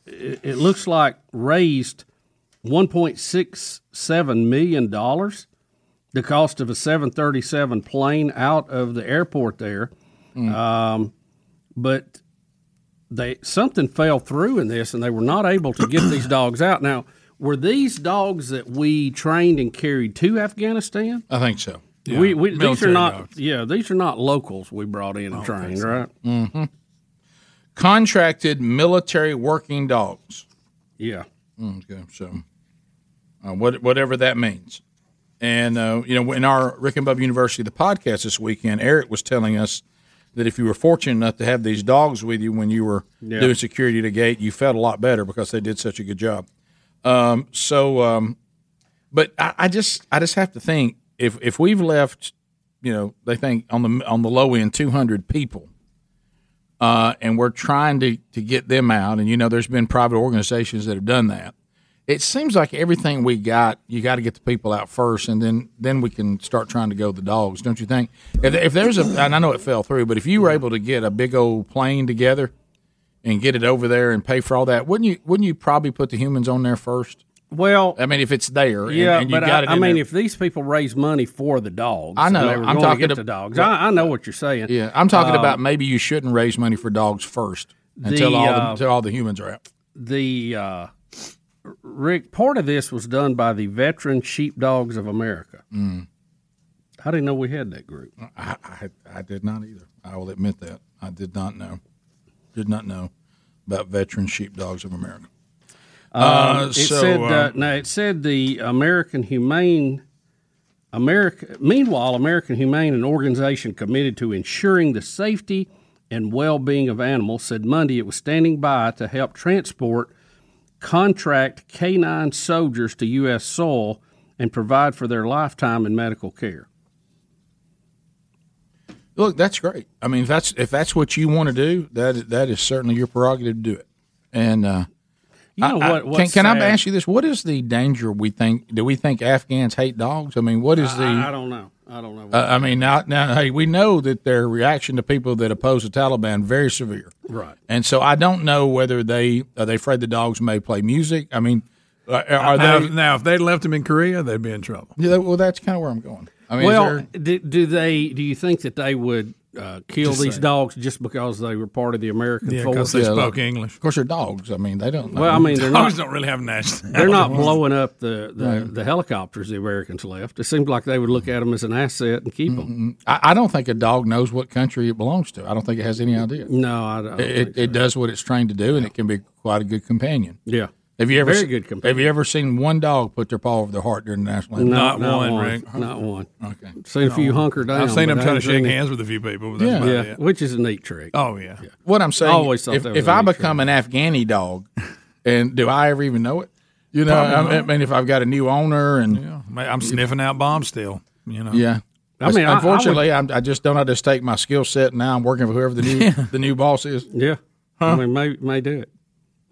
it, it looks like, raised 1.67 million dollars, the cost of a 737 plane out of the airport there. Um, but they something fell through in this, and they were not able to get these dogs out. Now, were these dogs that we trained and carried to Afghanistan? I think so. we, we these are not. dogs. Yeah, these are not locals we brought in and trained, right? Mm-hmm. Contracted military working dogs. Yeah. Okay, so uh, what, whatever that means. And, uh, you know, in our Rick and Bubba University, the podcast this weekend, Eric was telling us that if you were fortunate enough to have these dogs with you when you were Yeah. doing security at a gate, you felt a lot better because they did such a good job. Um, so, um, but I, I just, I just have to think if if we've left, you know, they think on the on the low end, two hundred people, uh, and we're trying to to get them out, and you know, there's been private organizations that have done that. It seems like everything we got, you got to get the people out first, and then then we can start trying to go the dogs, don't you think? If, if there's a, and I know it fell through, but if you were able to get a big old plane together and get it over there and pay for all that, wouldn't you? Wouldn't you probably put the humans on there first? Well, I mean, if it's there, Yeah, and, you but got I. I mean, there- if these people raise money for the dogs, I know. and I'm talking to to- the dogs. I, I know what you're saying. Yeah, I'm talking Um, about maybe you shouldn't raise money for dogs first until The, all the, uh, until all the humans are out. the uh, Rick. Part of this was done by the Veteran Sheepdogs of America. Mm. I didn't know we had that group. I, I I did not either. I will admit that I did not know. Did not know about Veteran Sheepdogs of America. Um, it so, said uh, uh, now it said the American Humane America. Meanwhile, American Humane, an organization committed to ensuring the safety and well-being of animals, said Monday it was standing by to help transport contract canine soldiers to U.S. soil and provide for their lifetime in medical care. Look, that's great. I mean, if that's if that's what you want to do, that that is certainly your prerogative to do it. And uh, You know I- I- what- can, what's can I ask you this? What is the danger we think? Do we think Afghans hate dogs? I mean, what is the? I, I don't know. I don't know. Uh, I mean, now, now, hey, we know that their reaction to people that oppose the Taliban very severe, Right. And so I don't know whether they are they afraid the dogs may play music. I mean, uh, are now, they? now, if they'd left them in Korea, they'd be in trouble. Yeah, well, that's kind of where I'm going. I mean, well, there- do, do they? Do you think that they would uh, kill Just these saying. dogs just because they were part of the American Yeah, force? 'cause they spoke look, English. Of course, they're dogs. I mean, they don't. Know. Well, I mean, they're Dogs not. don't really have nationality. They're not blowing up the, the, Right. the helicopters the Americans left. It seems like they would look at them as an asset and keep them. I, I don't think a dog knows what country it belongs to. I don't think it has any idea. No, I don't. It, it, it does what it's trained to do, and it can be quite a good companion. Yeah. Have you ever Very good companion. Have you ever seen one dog put their paw over their heart during the national anthem? Not Not one, one, Rick. not one. Okay. Seen a few hunker down. I've seen but them trying to shake seen hands with a few people. But that's Yeah. Yeah, it. which is a neat trick. Oh yeah. What I'm saying, I always thought if, that was if a I neat become an Afghani dog, and do I ever even know it? You know, Probably I, mean, if I've got a new owner and Yeah. I'm sniffing out bombs still. You know. yeah. I mean, I- I unfortunately, I, I just don't know how to take my skill set. and Now I'm working for whoever the new the new boss is. Yeah, Huh? I mean, may may do it.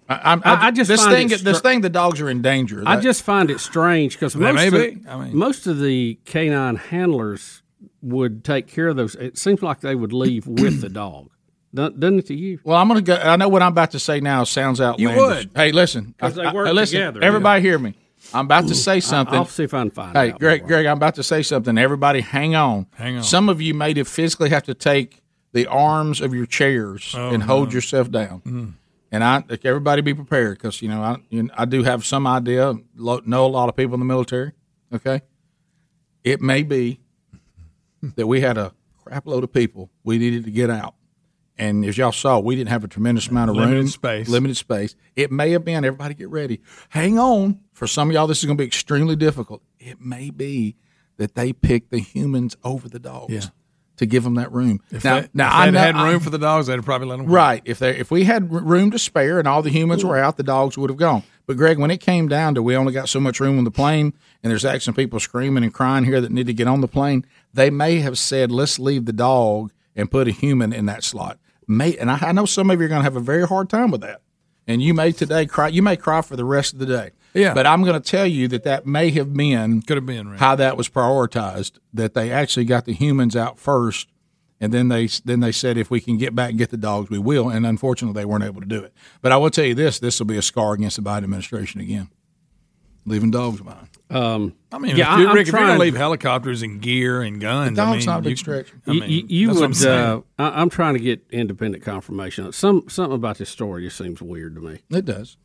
I, I'm, I- I just this find thing. it This thing, the dogs are in danger. I just find it strange because most, may of- be. I mean- most of the canine handlers would take care of those. It seems like they would leave with the dog, Doesn't doesn't it to you? Well, I'm going to go. I know what I'm about to say now sounds outlandish. You would. Hey, listen. 'Cause they I- I- listen, together, Everybody hear me. I'm about to say something. I'll see if I can find Hey, out Greg, Greg, I'm about to say something. Everybody, hang on. Hang on. Some of you may have physically have to take the arms of your chairs Oh, and hold no. yourself down. Mm. And I, like, everybody, be prepared because you know I, you know, I do have some idea. Lo, know a lot of people in the military. Okay, it may be that we had a crap load of people we needed to get out. And as y'all saw, we didn't have a tremendous amount of Limited room, space. limited space. It may have been everybody get ready. Hang on, for some of y'all, this is going to be extremely difficult. It may be that they pick the humans over the dogs Yeah. To give them that room. If now, they, now if I know, had I- room for the dogs, they'd probably let them. Right. If they if we had room to spare and all the humans were out, the dogs would have gone. But Greg, when it came down to we only got so much room on the plane, and there's actually some people screaming and crying here that need to get on the plane, they may have said, "Let's leave the dog and put a human in that slot." May and I, I know some of you are going to have a very hard time with that, and you may today cry. You may cry for the rest of the day. Yeah. But I'm going to tell you that that may have been Could have been. Rick. how that was prioritized. That they actually got the humans out first, and then they then they said if we can get back and get the dogs, we will. And unfortunately, they weren't able to do it. But I will tell you this: this will be a scar against the Biden administration again, leaving dogs behind. Um, I mean, yeah, if you, I- I'm Rick, if you're trying- going to leave helicopters and gear and guns, The I dog's mean, not a big you- stretch. I mean, you, you that's what I'm would. Uh, I, I'm trying to get independent confirmation. Some something about this story just seems weird to me. It does.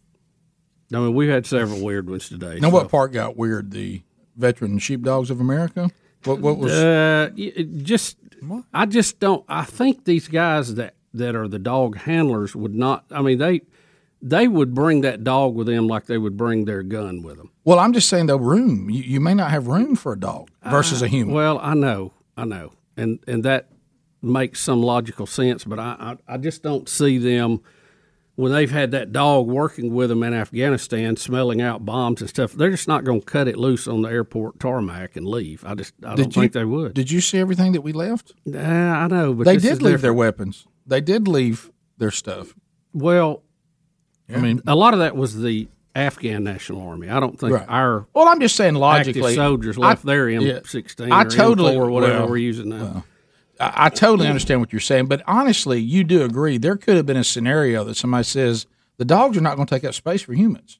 I mean, we've had several weird ones today. Now, so- what part got weird? The veteran sheepdogs of America. What what was? Uh, y- it just I just don't. I think these guys that that are the dog handlers would not. I mean, they they would bring that dog with them like they would bring their gun with them. well, I'm just saying the room. You, you may not have room for a dog versus a human. Well, I know, I know, and and that makes some logical sense, but I I, I just don't see them. When they've had that dog working with them in Afghanistan, smelling out bombs and stuff, they're just not going to cut it loose on the airport tarmac and leave. I just I don't you, think they would. Did you see everything that we left? Uh, I know, but they did leave their weapons. They did leave their stuff. Well, I mean, a lot of that was the Afghan National Army. I don't think Right. our Well, I'm just saying logically, soldiers I- left their yeah. M16 I or totally- M4 or whatever well, we're using now. I, I totally understand what you're saying, but honestly, you do agree there could have been a scenario that somebody says the dogs are not going to take up space for humans.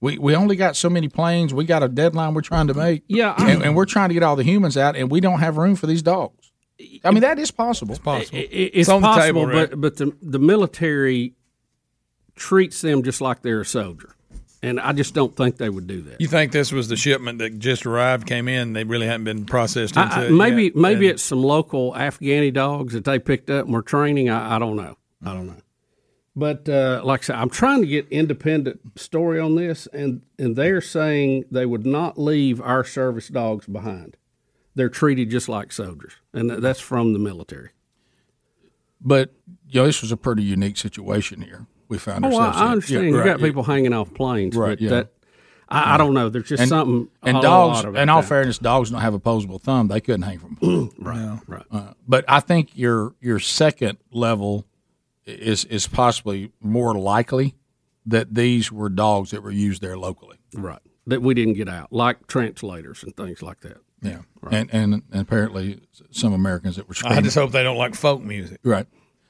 We we only got so many planes. We got a deadline we're trying to make. Yeah, and, and we're trying to get all the humans out, and we don't have room for these dogs. I mean, that is possible. It's possible. I- I- it's possible, but but the the military treats them just like they're a soldier, and I just don't think they would do that. You think this was the shipment that just arrived, came in? They really hadn't been processed into I, I, it maybe yet? maybe And- it's some local Afghani dogs that they picked up and were training. I, I don't know. I don't know. But uh, like I said, I'm trying to get independent story on this, and and they're saying they would not leave our service dogs behind. They're treated just like soldiers, and th- that's from the military. But you know, this was a pretty unique situation here. We found Oh, I, ourselves. I in. understand. Yeah, you right, got yeah. people hanging off planes, Right, but yeah. that I, I don't know. There's just and, something. And dogs, lot about in all that. fairness, dogs don't have opposable thumb. They couldn't hang from. a pole. right, right. Uh, but I think your your second level is is possibly more likely that these were dogs that were used there locally. Right. That we didn't get out, like translators and things like that. Yeah. And, and and apparently some Americans that were. I just hope they don't like folk music. Right.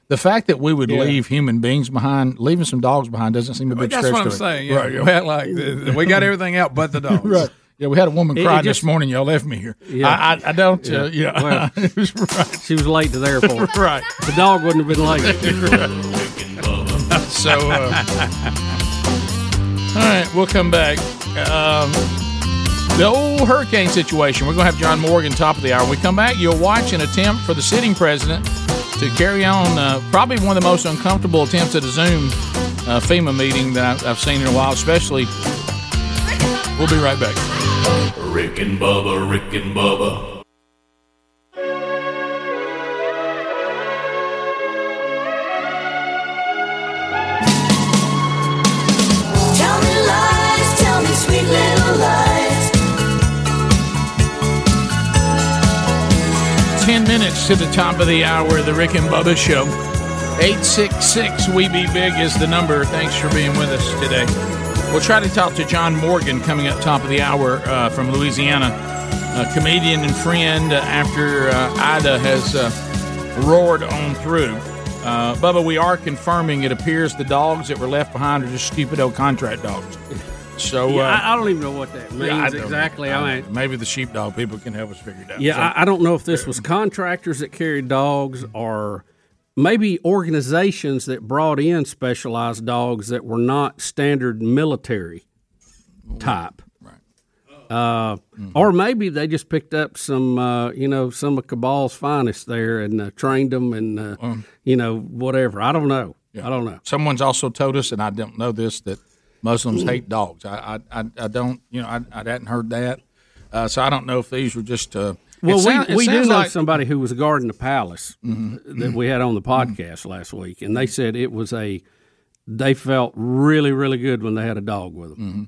The fact that we would Yeah. leave human beings behind, leaving some dogs behind, doesn't seem a big That's what I'm saying. Yeah, Right. we had like we got everything out but the dogs. right. Yeah, we had a woman It- it cry just- this morning. Y'all left me here. Yeah. I, I, I don't. Uh, yeah. Well, was right. She was late to the airport. Right. The dog wouldn't have been late. so, uh, all right, we'll come back. Um, the old hurricane situation. We're going to have John Morgan top of the hour. When we come back, you'll watch an attempt for the sitting president to carry on uh, probably one of the most uncomfortable attempts at a Zoom uh, FEMA meeting that I've, I've seen in a while, especially. We'll be right back. Rick and Bubba, Rick and Bubba. To the top of the hour the Rick and Bubba Show. 866 We Be Big is the number. Thanks for being with us today. We'll try to talk to John Morgan coming up top of the hour uh, from Louisiana, a comedian and friend uh, after uh, Ida has uh, roared on through. Uh, Bubba, we are confirming it appears the dogs that were left behind are just stupid old contract dogs. So Yeah, uh, I, I don't even know what that means yeah, I exactly. I, mean, maybe the sheepdog people can help us figure it out. yeah, So- I, I don't know if this was contractors that carried dogs or maybe organizations that brought in specialized dogs that were not standard military type. Uh, Or maybe they just picked up some, uh, you know, some of Kabul's finest there and uh, trained them and, uh, you know, whatever. I don't know. I don't know. Someone's also told us, and I don't know this, that Muslims hate dogs. I, I, I, I don't, you know, I, I hadn't heard that, uh, so I don't know if these were just. Uh, Well, sound- we, we do sounds know like- Mm-hmm. somebody who was guarding the palace that we had on the podcast last week, and they said it was a. They felt really, really good when they had a dog with them. Mm-hmm.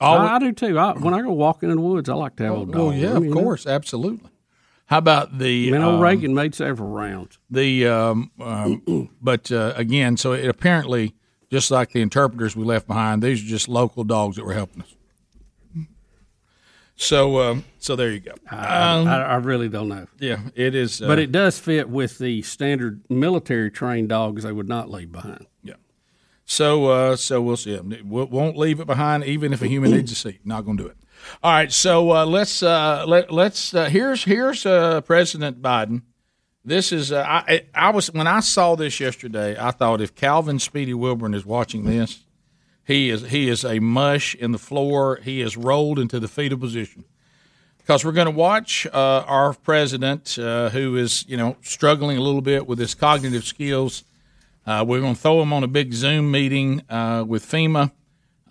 All I, I do too. I, when I go walking in the woods, I like to have a dog. Well, with yeah, me, of you know? course, absolutely. How about the? I mean, old um, Reagan made several rounds. The um, um, but uh, again, so it apparently just like the interpreters we left behind, these are just local dogs that were helping us. So, um, so there you go. I, Um, I, I really don't know. yeah, it is. Uh, but it does fit with the standard military trained dogs they would not leave behind. Yeah. So, uh, so we'll see. We won't leave it behind, even if a human needs a seat. Not going to do it. All right. So uh, let's uh, let let's uh, here's here's uh, President Biden. This is uh, I I was when I saw this yesterday. I thought if Calvin Speedy Wilburn is watching this, he is he is a mush in the floor. He is rolled into the fetal position because we're going to watch uh, our president, uh, who is you know struggling a little bit with his cognitive skills. Uh, we're going to throw him on a big Zoom meeting uh, with FEMA,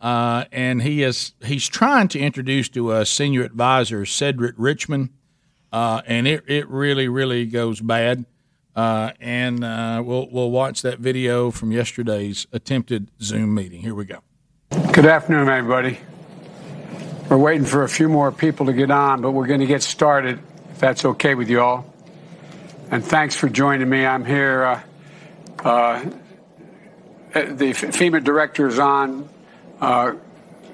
uh, and he is he's trying to introduce to us senior advisor Cedric Richmond, uh, and it, it really really goes bad. Uh, and uh, we'll we'll watch that video from yesterday's attempted Zoom meeting. Here we go. Good afternoon, everybody. We're waiting for a few more people to get on, but we're going to get started, if that's okay with you all. And thanks for joining me. I'm here. Uh, uh, the FEMA director is on. Uh,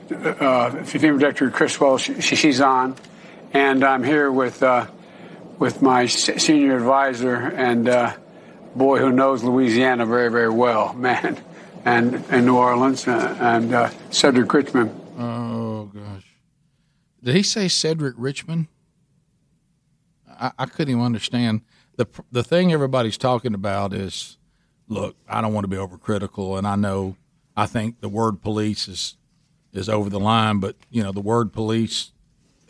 uh, FEMA director Criswell, she, she's on. And I'm here with, uh, with my senior advisor and uh, boy who knows Louisiana very, very well, man, and, and New Orleans, uh, and uh, Cedric Richmond. Oh gosh, did he say Cedric Richmond? I, I couldn't even understand the the thing everybody's talking about is. Look, I don't want to be overcritical, and I know I think the word police is is over the line, but you know the word police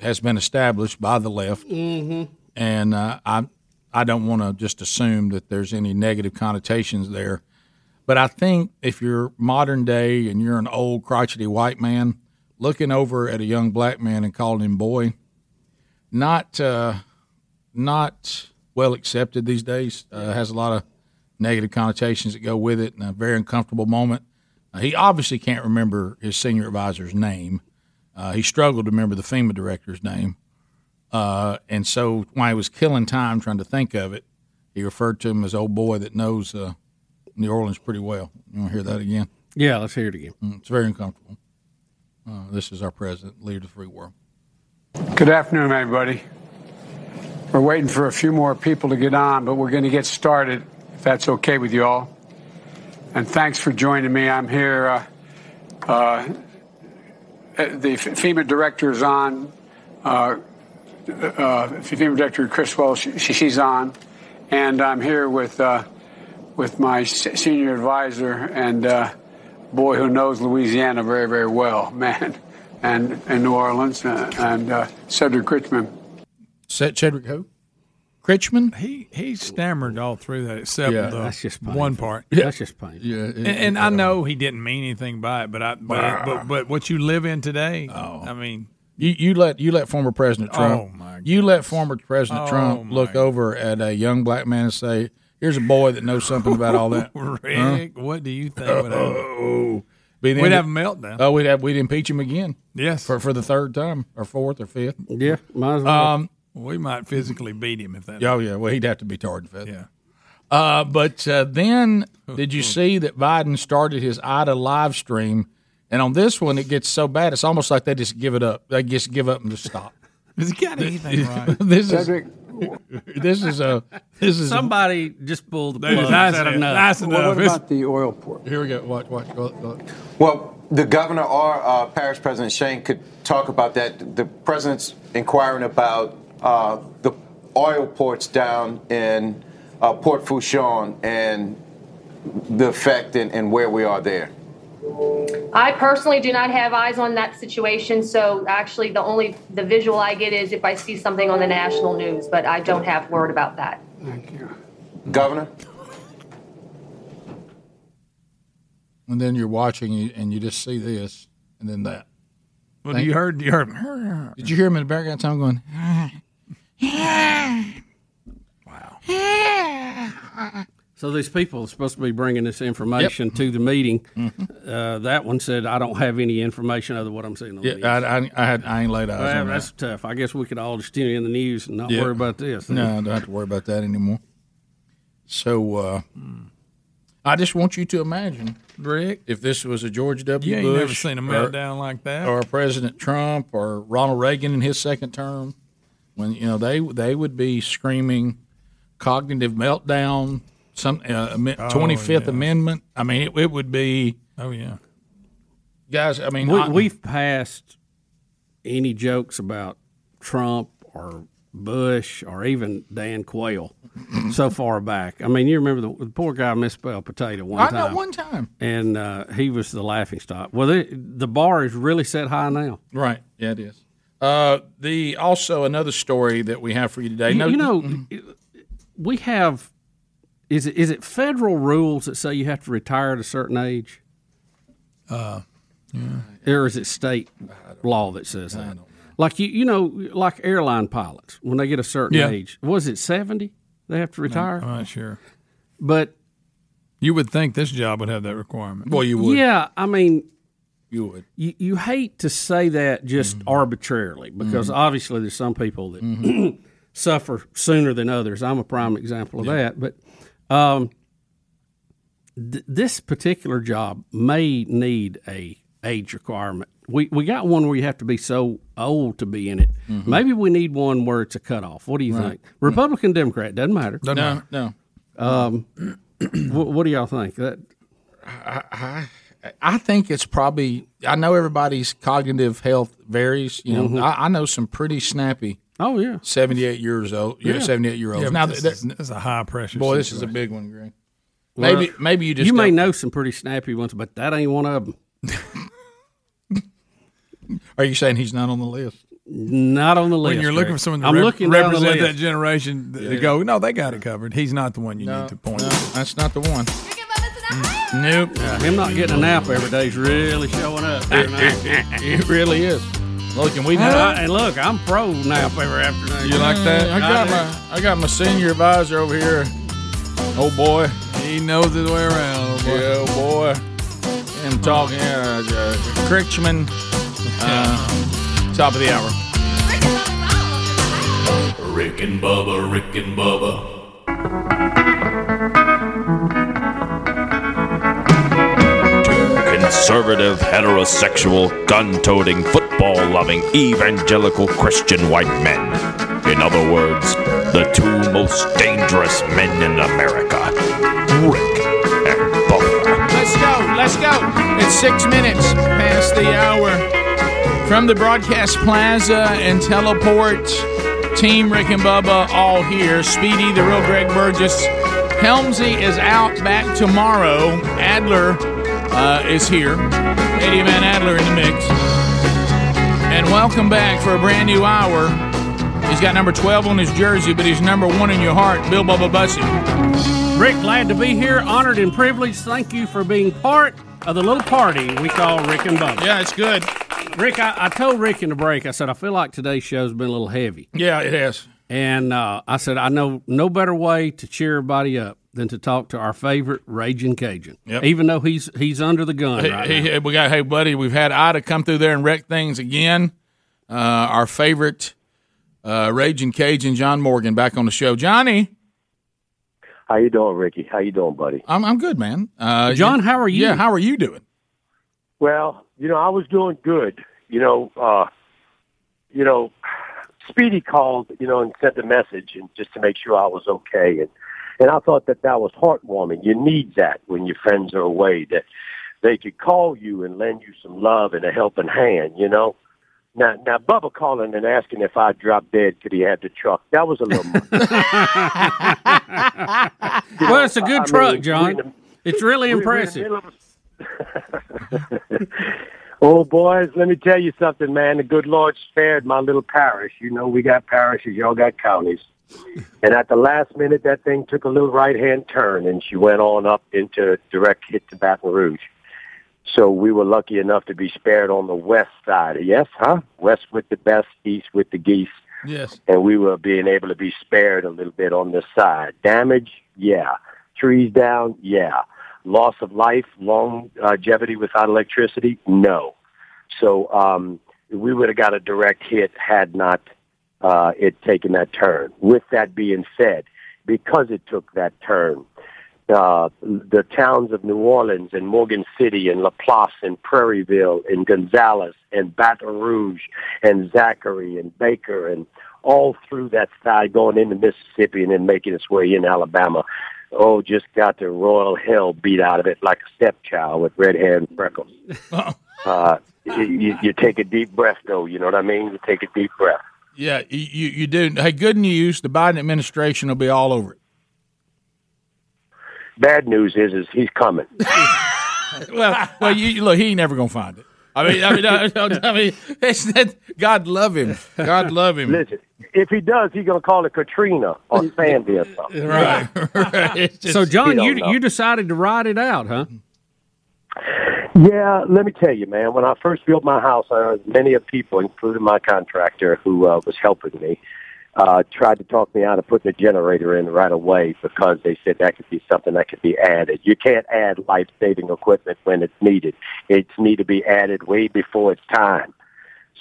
has been established by the left, Mm-hmm. and uh, I I don't want to just assume that there's any negative connotations there. But I think if you're modern day and you're an old crotchety white man looking over at a young black man and calling him boy, not uh, not well accepted these days. Uh, has a lot of negative connotations that go with it, and a very uncomfortable moment. Uh, he obviously can't remember his senior advisor's name, Uh, he struggled to remember the FEMA director's name, uh, and so while he was killing time trying to think of it, he referred to him as old boy that knows uh, New Orleans pretty well. You want to hear that again? Yeah, let's hear it again. Mm, It's very uncomfortable. Uh, this is our president, leader of the free world. Good afternoon, everybody. We're waiting for a few more people to get on, but we're going to get started, if that's okay with you all. And thanks for joining me. I'm here. Uh, uh, the FEMA director is on. Uh, uh, FEMA director Criswell, she, she's on, and I'm here with uh, with my senior advisor and uh, boy who knows Louisiana very very well, man, and and New Orleans, uh, and uh, Cedric Richmond. Set Chedrick who? Critchman? He he stammered all through that except Yeah, the that's just one part. Yeah. That's just painful. Yeah, and, it- and it- I know he didn't mean anything by it, but I but but, but what you live in today, Oh. I mean, You you let you let former President Trump. Oh, my You let former President Oh, Trump look over at a young black man and say, "Here's a boy that knows something about all that." Rick, what do you think would happen? Oh, We'd end have of- a meltdown. Oh, we'd have we'd impeach him again. Yes, for for the third time or fourth or fifth. Yeah, might as well. Um, we might physically beat him if that. Oh yeah, well he'd have to be tarred and feathered. Yeah. Uh, but uh, then, did you see that Biden started his Ida live stream? And on this one, it gets so bad, it's almost like they just give it up. They just give up and just stop. Has he got anything right? this is Cedric. this is a this is Somebody just pulled the Dude, plug. nice Said enough. enough. Nice enough. Well, what It's- about the oil port? Here we go. Watch, watch, watch, watch. Well, the governor or uh, parish president Shane could talk about that. The president's inquiring about uh, the oil ports down in uh, Port Fourchon and the effect and, and where we are there. I personally do not have eyes on that situation, so actually the only the visual I get is if I see something on the national news, but I don't have word about that. Thank you. Governor? And then you're watching and you just see this and then that. Well, Thank- you heard you heard. Did you hear him in the background time going? So these people are supposed to be bringing this information to the meeting. Mm-hmm. Uh, that one said, "I don't have any information other than what I'm seeing on the news." I, I, I, had, I ain't laid eyes Well, on that's that. tough. I guess we could all just tune in the news and not Yeah. worry about this. No, I don't have to worry about that anymore. So uh, I just want you to imagine, Rick, if this was a George W. You ain't Bush, never seen a or- meltdown like that. or President Trump, or Ronald Reagan in his second term, when you know they they would be screaming cognitive meltdown, some uh, Oh, twenty fifth yeah. Amendment. I mean, it, it would be. Oh yeah, guys. I mean, we, I- we've passed any jokes about Trump or Bush or even Dan Quayle so far back. I mean, you remember the, the poor guy misspelled potato one I time. I know one time. and uh, he was the laughing stock. Well, the, the bar is really set high now. Right. Yeah, it is. Uh, the also another story that we have for you today. You, No- you know, we have is it is it federal rules that say you have to retire at a certain age, Uh, yeah. or is it state law that says that? Like you, you know, like airline pilots when they get a certain Yeah. age, was it seventy? They have to retire. I'm not sure. But you would think this job would have that requirement. Well, you would. Yeah, I mean, you would. You, you hate to say that just Mm-hmm. arbitrarily because Mhm. obviously there's some people that Mhm. suffer sooner than others. I'm a prime example of that. But um, th- this particular job may need a age requirement. We we got one where you have to be so old to be in it. Mhm. Maybe we need one where it's a cutoff. What do you Right. think? Republican, Democrat doesn't matter. Doesn't No, matter. no. Um, what, what do y'all think? That I, I, I think it's probably. I know everybody's cognitive health varies. You know, Mhm. I, I know some pretty snappy. Oh yeah, seventy-eight years old. Yeah, Yeah. seventy-eight year olds. Yeah, now this that- is- this is a high pressure Boy, this is a big one, Greg. Well, Maybe maybe you just you may know some pretty snappy ones, but that ain't one of them. Are you saying he's not on the list? Not on the list. When you're looking Rick. for someone to I'm rep- looking represent that generation, th- Yeah. to go, no, they got it covered. He's not the one you No, need to point. no, to. that's not the one. Nope. Yeah, him not getting a nap every day is really showing up. It, it- it really is. Look, and we And, I- and look, I'm pro nap every afternoon. You like that? I got do. my I got my senior advisor over here. Oh boy, he knows his way around. Oh boy. Yeah, oh boy. And talking, uh, uh, Critchman. Uh, Top of the hour. Rick and Bubba, Rick and Bubba. Conservative, heterosexual, gun toting, football loving, evangelical Christian white men. In other words, the two most dangerous men in America Rick and Bubba. Let's go. Let's go. It's six minutes past the hour. From the broadcast plaza and teleport, Team Rick and Bubba all here. Speedy, the real Greg Burgess. Helmsy is out back tomorrow. Adler uh, is here. Eddie Van Adler in the mix. And welcome back for a brand new hour. He's got number 12 on his jersey, but he's number one in your heart, Bill Bubba Bussey. Rick, glad to be here. Honored and privileged. Thank you for being part of the little party we call Rick and Bubba. Yeah, it's good. Rick, I, I told Rick in the break, I said, I feel like today's show's been a little heavy. Yeah, it has. And uh, I said, I know no better way to cheer everybody up than to talk to our favorite Raging Cajun. Yep. Even though he's he's under the gun Hey, right hey, now. hey, we got hey buddy, we've had Ida come through there and wreck things again. Uh, our favorite uh, raging Cajun, John Morgan, back on the show. Johnny, How you doing, Ricky? How you doing, buddy? I'm I'm good, man. Uh, John, how are you? Yeah, how are you doing? Well, you know, I was doing good. You know, uh, you know, Speedy called, you know, and sent a message, and just to make sure I was okay, and and I thought that that was heartwarming. You need that when your friends are away, that they could call you and lend you some love and a helping hand. You know. Now, now, Bubba calling and asking if I dropped dead, could he have the truck? That was a little much. well, it's a good I truck, mean, John. we're the- it's really we're- we're in the impressive. Oh, boys, let me tell you something, man. The good Lord spared my little parish. You know, we got parishes, y'all got counties. And at the last minute, that thing took a little right hand turn and she went on up into direct hit to Baton Rouge. So we were lucky enough to be spared on the west side. Yes, huh? West with the best, east with the geese. Yes. And we were being able to be spared a little bit on this side. Damage, yeah. Trees down, yeah. Loss of life, long longevity without electricity, no. So um, we would have got a direct hit had not uh, it taken that turn. With that being said, because it took that turn, uh, the towns of New Orleans and Morgan City and Laplace and Prairieville and Gonzales and Baton Rouge and Zachary and Baker and all through that side going into Mississippi and then making its way in Alabama. Oh, just got the royal hell beat out of it like a stepchild with red hair and freckles. Uh, you, you, you take a deep breath, though. You know what I mean? You take a deep breath. Yeah, you, you you do. Hey, good news. The Biden administration will be all over it. Bad news is, is he's coming. well, well, you, look, he ain't never gonna find it. I mean, I mean, I, I mean, it's that, God love him. God love him. Listen, if he does, he's going to call it Katrina or Sandy or something. Right, right. Just- so, John, He you know. you decided to ride it out, huh? Yeah, let me tell you, man. When I first built my house, uh, many of people, including my contractor who uh, was helping me, uh, tried to talk me out of putting a generator in right away because they said that could be something that could be added. You can't add life-saving equipment when it's needed. It's need to be added way before it's time.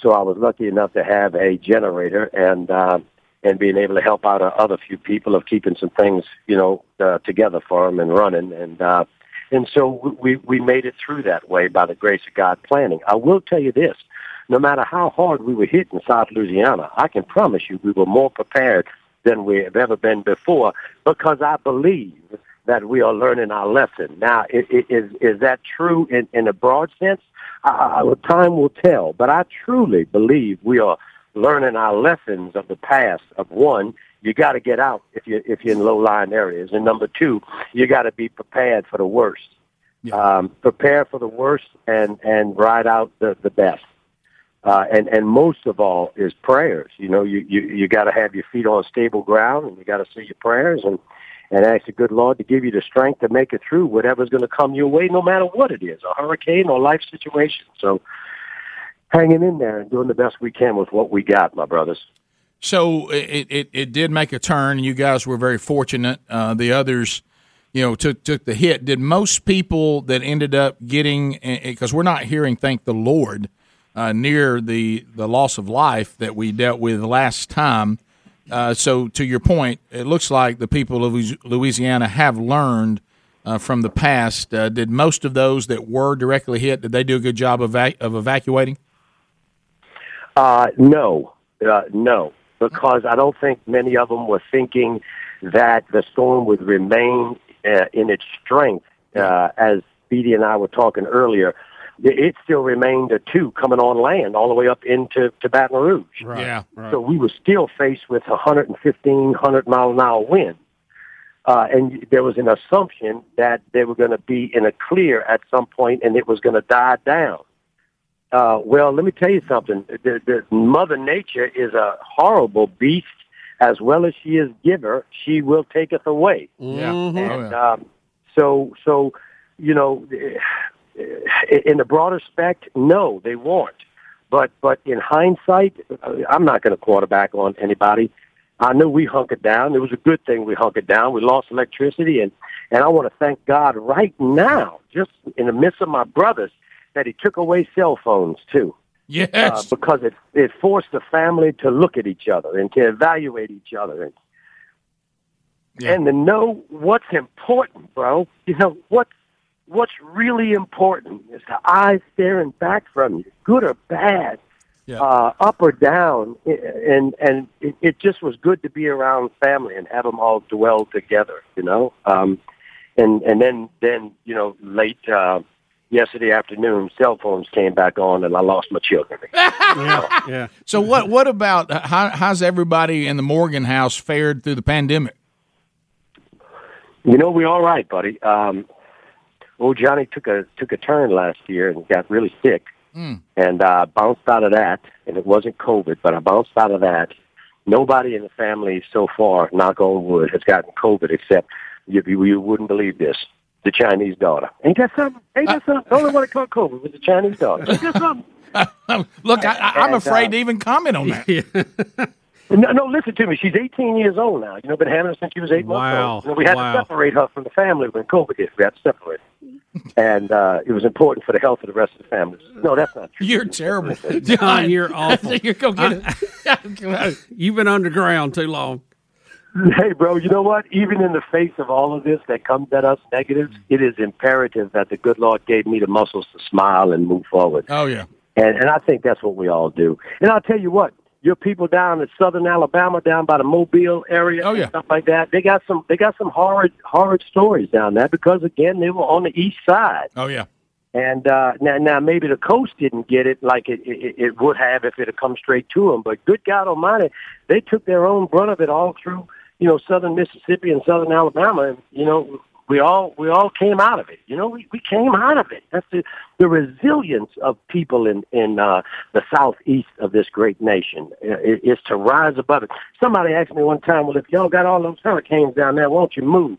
So I was lucky enough to have a generator and uh, and being able to help out other few people of keeping some things, you know, uh, together for them and running. And uh, and so we we made it through that way by the grace of God planning. I will tell you this: no matter how hard we were hit in South Louisiana, I can promise you we were more prepared than we have ever been before because I believe that we are learning our lesson. Now, is is that true in, in a broad sense? Uh, time will tell, but I truly believe we are learning our lessons of the past. Of one, you got to get out if you if you're in low lying areas, and number two, you got to be prepared for the worst. Um, prepare for the worst and and ride out the the best. Uh, and and most of all is prayers. You know, you you you got to have your feet on stable ground, and you got to say your prayers and and ask the good Lord to give you the strength to make it through whatever's going to come your way, no matter what it is, a hurricane or life situation. So, hanging in there and doing the best we can with what we got, my brothers. So it, it, it did make a turn. You guys were very fortunate. Uh, the others, you know, took took the hit. Did most people that ended up getting because we're not hearing thank the Lord uh, near the the loss of life that we dealt with last time. Uh, so, to your point, it looks like the people of Louisiana have learned uh, from the past. Uh, did most of those that were directly hit did they do a good job of, of evacuating? Uh, no, uh, no, because I don't think many of them were thinking that the storm would remain uh, in its strength. Uh, as Speedy and I were talking earlier, it it still remained a two coming on land all the way up into to Baton Rouge. Yeah. So we were still faced with 115, 100 mile an hour wind. Uh, and there was an assumption that they were going to be in a clear at some point and it was going to die down. Uh, well, let me tell you something. The, the Mother Nature is a horrible beast. As well as she is giver, she will taketh away. Yeah. And um, so, so you know, in the broader spect, no, they weren't. But but in hindsight, uh, I'm not going to quarterback on anybody. I knew we hunkered down. It was a good thing we hunkered down. We lost electricity, and and I want to thank God right now, just in the midst of my brothers, that He took away cell phones too. Yes. Uh, because it it forced the family to look at each other and to evaluate each other and and to know what's important, bro. You know what's what's really important is the eyes staring back from you, good or bad, uh, up or down, and and it, it just was good to be around family and have them all dwell together, you know. Um, and and then then you know late uh, yesterday afternoon, cell phones came back on, and I lost my children. yeah. yeah. So what what about how, how's everybody in the Morgan house fared through the pandemic? You know, we're all right, buddy. Um, old Johnny took a took a turn last year and got really sick, Mm. and uh, bounced out of that. And it wasn't COVID, but I bounced out of that. Nobody in the family so far, knock on wood, has gotten COVID except you, you, you wouldn't believe this. The Chinese daughter. Ain't that something? Ain't that something? The only one that caught COVID was the Chinese daughter. Ain't that something? Look, I, I, I'm And, afraid uh, to even comment on that. No, no, listen to me. She's 18 years old now. You know, been having her since she was eight Wow. months old. You know, we had Wow. to separate her from the family when COVID hit. We had to separate. and uh, it was important for the health of the rest of the family. No, that's not true. You're terrible. John, you're awful. you're going to You've been underground too long. Hey, bro, you know what? Even in the face of all of this that comes at us negative, it is imperative that the good Lord gave me the muscles to smile and move forward. Oh yeah. And and I think that's what we all do. And I'll tell you what, your people down in southern Alabama, down by the Mobile area, Oh, yeah. and stuff like that, they got some they got some horrid horrid stories down there because again they were on the east side. Oh yeah. And uh, now, now maybe the coast didn't get it like it, it, it would have if it had come straight to them. But good God Almighty, they took their own brunt of it all through, you know, southern Mississippi and southern Alabama. And you know, we all we all came out of it. You know, we, we came out of it. That's the the resilience of people in in uh, the southeast of this great nation uh, is is to rise above it. Somebody asked me one time, well, if y'all got all those hurricanes down there, won't you move?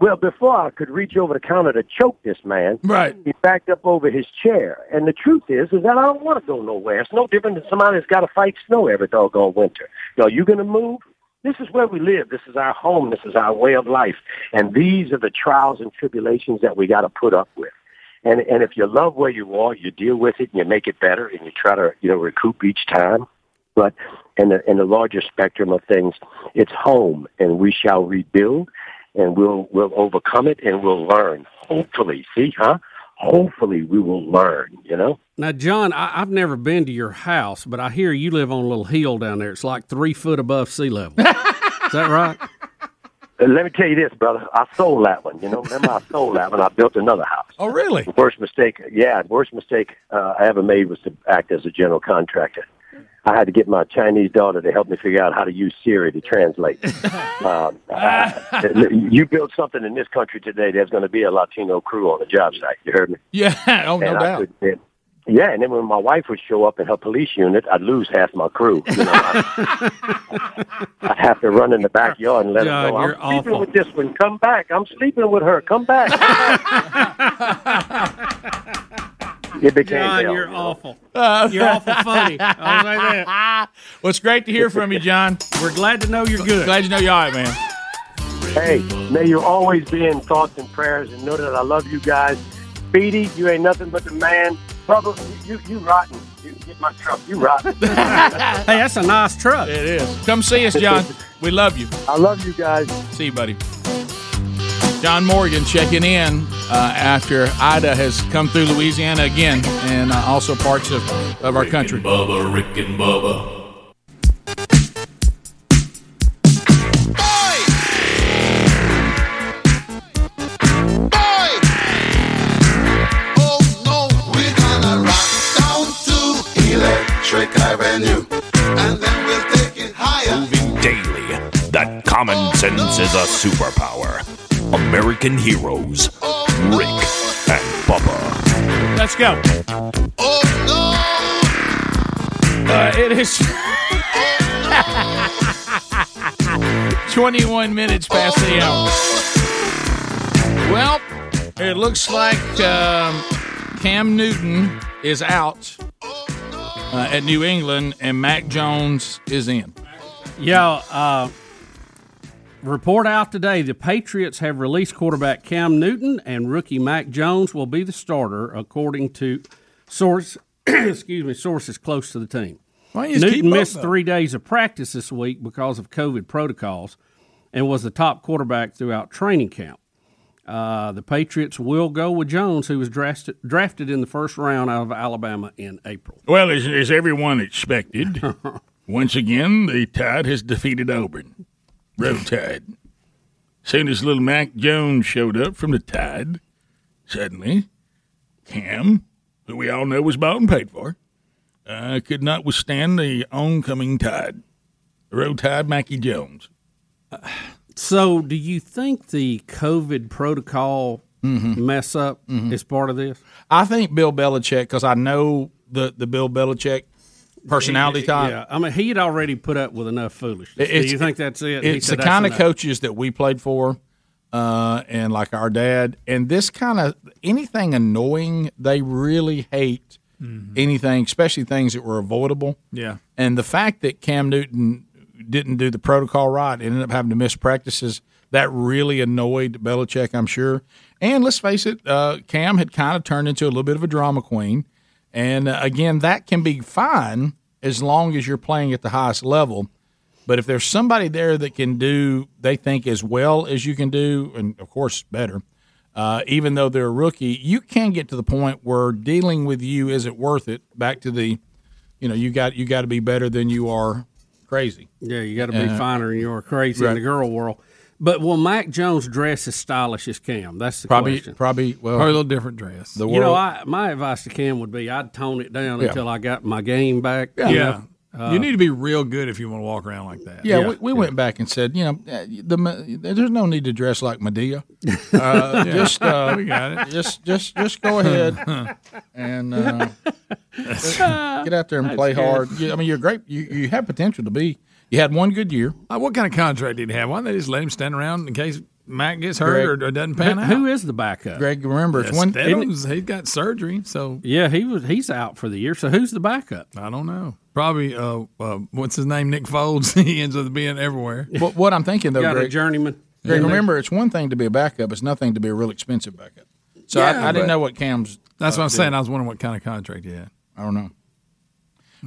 Well, before I could reach over the counter to choke this man, right. he backed up over his chair. And the truth is, is that I don't want to go nowhere. It's no different than somebody that's got to fight snow every doggone winter. Are you going to move? This is where we live. This is our home. This is our way of life. And these are the trials and tribulations that we got to put up with. And and if you love where you are, you deal with it and you make it better and you try to you know recoup each time. But in the in the larger spectrum of things, it's home, and we shall rebuild, and we'll we'll overcome it, and we'll learn. Hopefully, see, huh? Hopefully, we will learn. You know. Now, John, I, I've never been to your house, but I hear you live on a little hill down there. It's like three foot above sea level. Is that right? Uh, Let me tell you this, brother. I sold that one. You know, remember I sold that one. I built another house. Oh, really? The worst mistake, yeah, the worst mistake uh, I ever made was to act as a general contractor. I had to get my Chinese daughter to help me figure out how to use Siri to translate. um, uh, you build something in this country today, there's going to be a Latino crew on the job site. You heard me? Yeah. Oh no And I doubt. could- yeah, and then when my wife would show up in her police unit, I'd lose half my crew. You know, I'd, I'd have to run in the backyard and let John, her know I'm you're sleeping awful. with this one. Come back. I'm sleeping with her. Come back. it became John, hell, you're you know. awful. Uh, You're awful funny. I'll say that. Well, it's great to hear from you, John. We're glad to know you're good. Glad you know you're all right, man. Hey, may you always be in thoughts and prayers and know that I love you guys. Speedy, you ain't nothing but the man. Bubba, you, you rotten. You get my truck. You rotten. hey, that's a nice truck. It is. Come see us, John. We love you. I love you guys. See you, buddy. John Morgan checking in uh, after Ida has come through Louisiana again and uh, also parts of, of our country. Bubba, Rick and Bubba. Electric Avenue, and then we'll take it higher. Moving daily. That common sense is a superpower. American heroes. Rick and Bubba. Let's go. Oh Uh, it is 21 minutes past the hour. Well, it looks like um, Cam Newton is out uh, at New England and Mac Jones is in. Yeah, uh, report out today. The Patriots have released quarterback Cam Newton and rookie Mac Jones will be the starter, according to source. excuse me, sources close to the team. Why you Newton keep up, missed three days of practice this week because of COVID protocols, and was the top quarterback throughout training camp. Uh, the Patriots will go with Jones, who was drafted drafted in the first round out of Alabama in April. Well, as, as everyone expected, once again, the Tide has defeated Auburn. Roll Tide. Soon as little Mac Jones showed up from the Tide, suddenly, Cam, who we all know was bought and paid for, uh, could not withstand the oncoming Tide. Roll Tide Mackie Jones. So, do you think the COVID protocol Mm-hmm. mess up is part of this? I think Bill Belichick, because I know the, the Bill Belichick personality type. Yeah, I mean, he had already put up with enough foolishness. It's- do you think that's it? It's the said that's kind of enough. coaches that we played for, uh, and like our dad. And this kind of anything annoying, they really hate anything, especially things that were avoidable. Yeah. And the fact that Cam Newton didn't do the protocol right, ended up having to miss practices, that really annoyed Belichick, I'm sure. And let's face it, uh, Cam had kind of turned into a little bit of a drama queen. And uh, again, that can be fine as long as you're playing at the highest level. But if there's somebody there that can do, they think as well as you can do, and of course better, uh, even though they're a rookie, you can get to the point where dealing with you isn't worth it. Back to the, you know, you got you got to be better than you are crazy. Yeah, you got to be Uh, finer than you are crazy in the girl world. But will Mac Jones dress as stylish as Cam? That's the Probably, question. probably, well, Probably a little different dress. The you know, I, my advice to Cam would be I'd tone it down Yeah. until I got my game back. Yeah. you know? Uh, you need to be real good if you want to walk around like that. Yeah, we, we went back and said, you know, uh, the there's no need to dress like Madea. Uh, Yeah. Just uh, We got it. Just just just go ahead and uh, get out there and That's play good. hard. You- I mean, you're great. You you have potential to be. You had one good year. Uh, what kind of contract did he have? Why don't they just let him stand around in case Mac gets hurt Greg- or, or doesn't pan Who- out? who is the backup? Greg, remember it's Yeah, one. Stidham's- he got surgery, so Yeah, he was. He's out for the year. So who's the backup? I don't know. Probably uh, uh what's his name? Nick Foles. he ends up being everywhere. What, what I'm thinking though, Got a Greg, journeyman. Greg, Yeah. remember it's one thing to be a backup. It's nothing to be a real expensive backup. So Yeah, I, I didn't know what Cam's. That's uh, what I'm saying. deal. I was wondering what kind of contract he had. I don't know.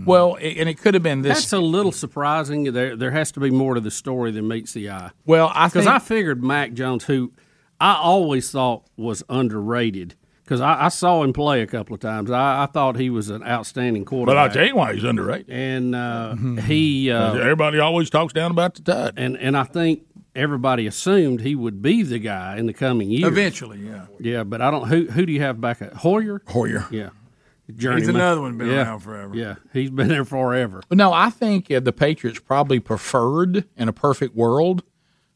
Well, and it could have been this. That's a little surprising. There, there has to be more to the story than meets the eye. Well, I because I figured Mac Jones, who I always thought was underrated, because I, I saw him play a couple of times. I, I thought he was an outstanding quarterback. But. I'll tell you why he's underrated. And uh, he, uh, everybody always talks down about the Tide, and and I think everybody assumed he would be the guy in the coming year. Eventually, yeah. Yeah, but I don't. Who who do you have back at Hoyer? Hoyer. Yeah, Journeyman. another one been Yeah. around forever. Yeah, he's been there forever. But no, I think uh, the Patriots probably preferred, in a perfect world,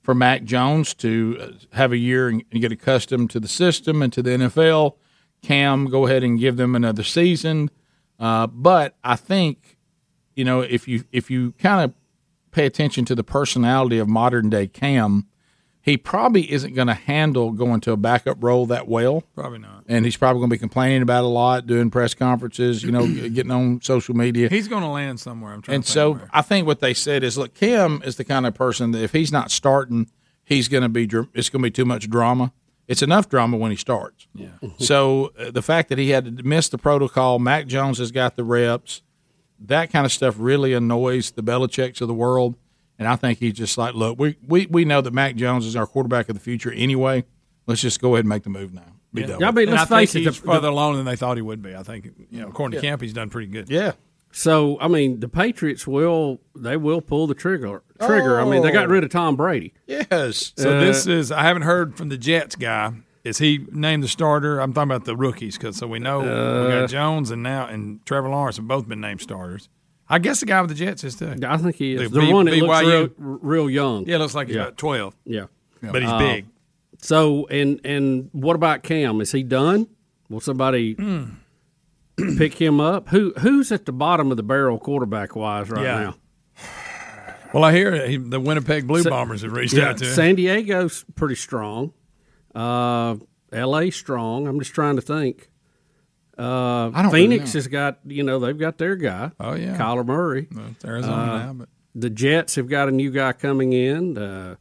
for Mac Jones to uh, have a year and, and get accustomed to the system and to the NFL. Cam, go ahead and give them another season. Uh, but I think, you know, if you if you kind of pay attention to the personality of modern day Cam, he probably isn't going to handle going to a backup role that well. Probably not. And he's probably going to be complaining about a lot, doing press conferences, you know, getting on social media. He's going to land somewhere. I'm trying. And so where. I think what they said is, look, Kim is the kind of person that if he's not starting, he's going to be. It's going to be too much drama. It's enough drama when he starts. Yeah. So uh, the fact that he had to miss the protocol, Mac Jones has got the reps. That kind of stuff really annoys the Belichick's of the world. And I think he's just like, look, we, we, we know that Mac Jones is our quarterback of the future anyway. Let's just go ahead and make the move now. Be done with it. And I think he's further along than they thought he would be. I think, you know, according to camp, he's done pretty good. Yeah. So I mean, the Patriots will they will pull the trigger. Trigger. I mean, they got Oh. rid of Tom Brady. Yes. So Uh, this is I haven't heard from the Jets guy. Is he named the starter? I'm talking about the rookies because so we know we Uh, got Jones and now and Trevor Lawrence have both been named starters. I guess the guy with the Jets is too. I think he is The the, B- one that looks real, real young. Yeah, looks like he's Yeah. about twelve. Yeah, but he's Uh, big. So and and what about Cam? Is he done? Will somebody Hmm. pick him up? Who who's at the bottom of the barrel quarterback wise right Yeah. now? Well, I hear he, the Winnipeg Blue Sa- Bombers have reached yeah, out to him. San Diego's pretty strong. Uh, L.A. strong. I'm just trying to think. Uh, I don't really Phoenix know. has got you know they've got their guy. Oh yeah, Kyler Murray. it's Arizona now, but- the Jets have got a new guy coming in. Uh,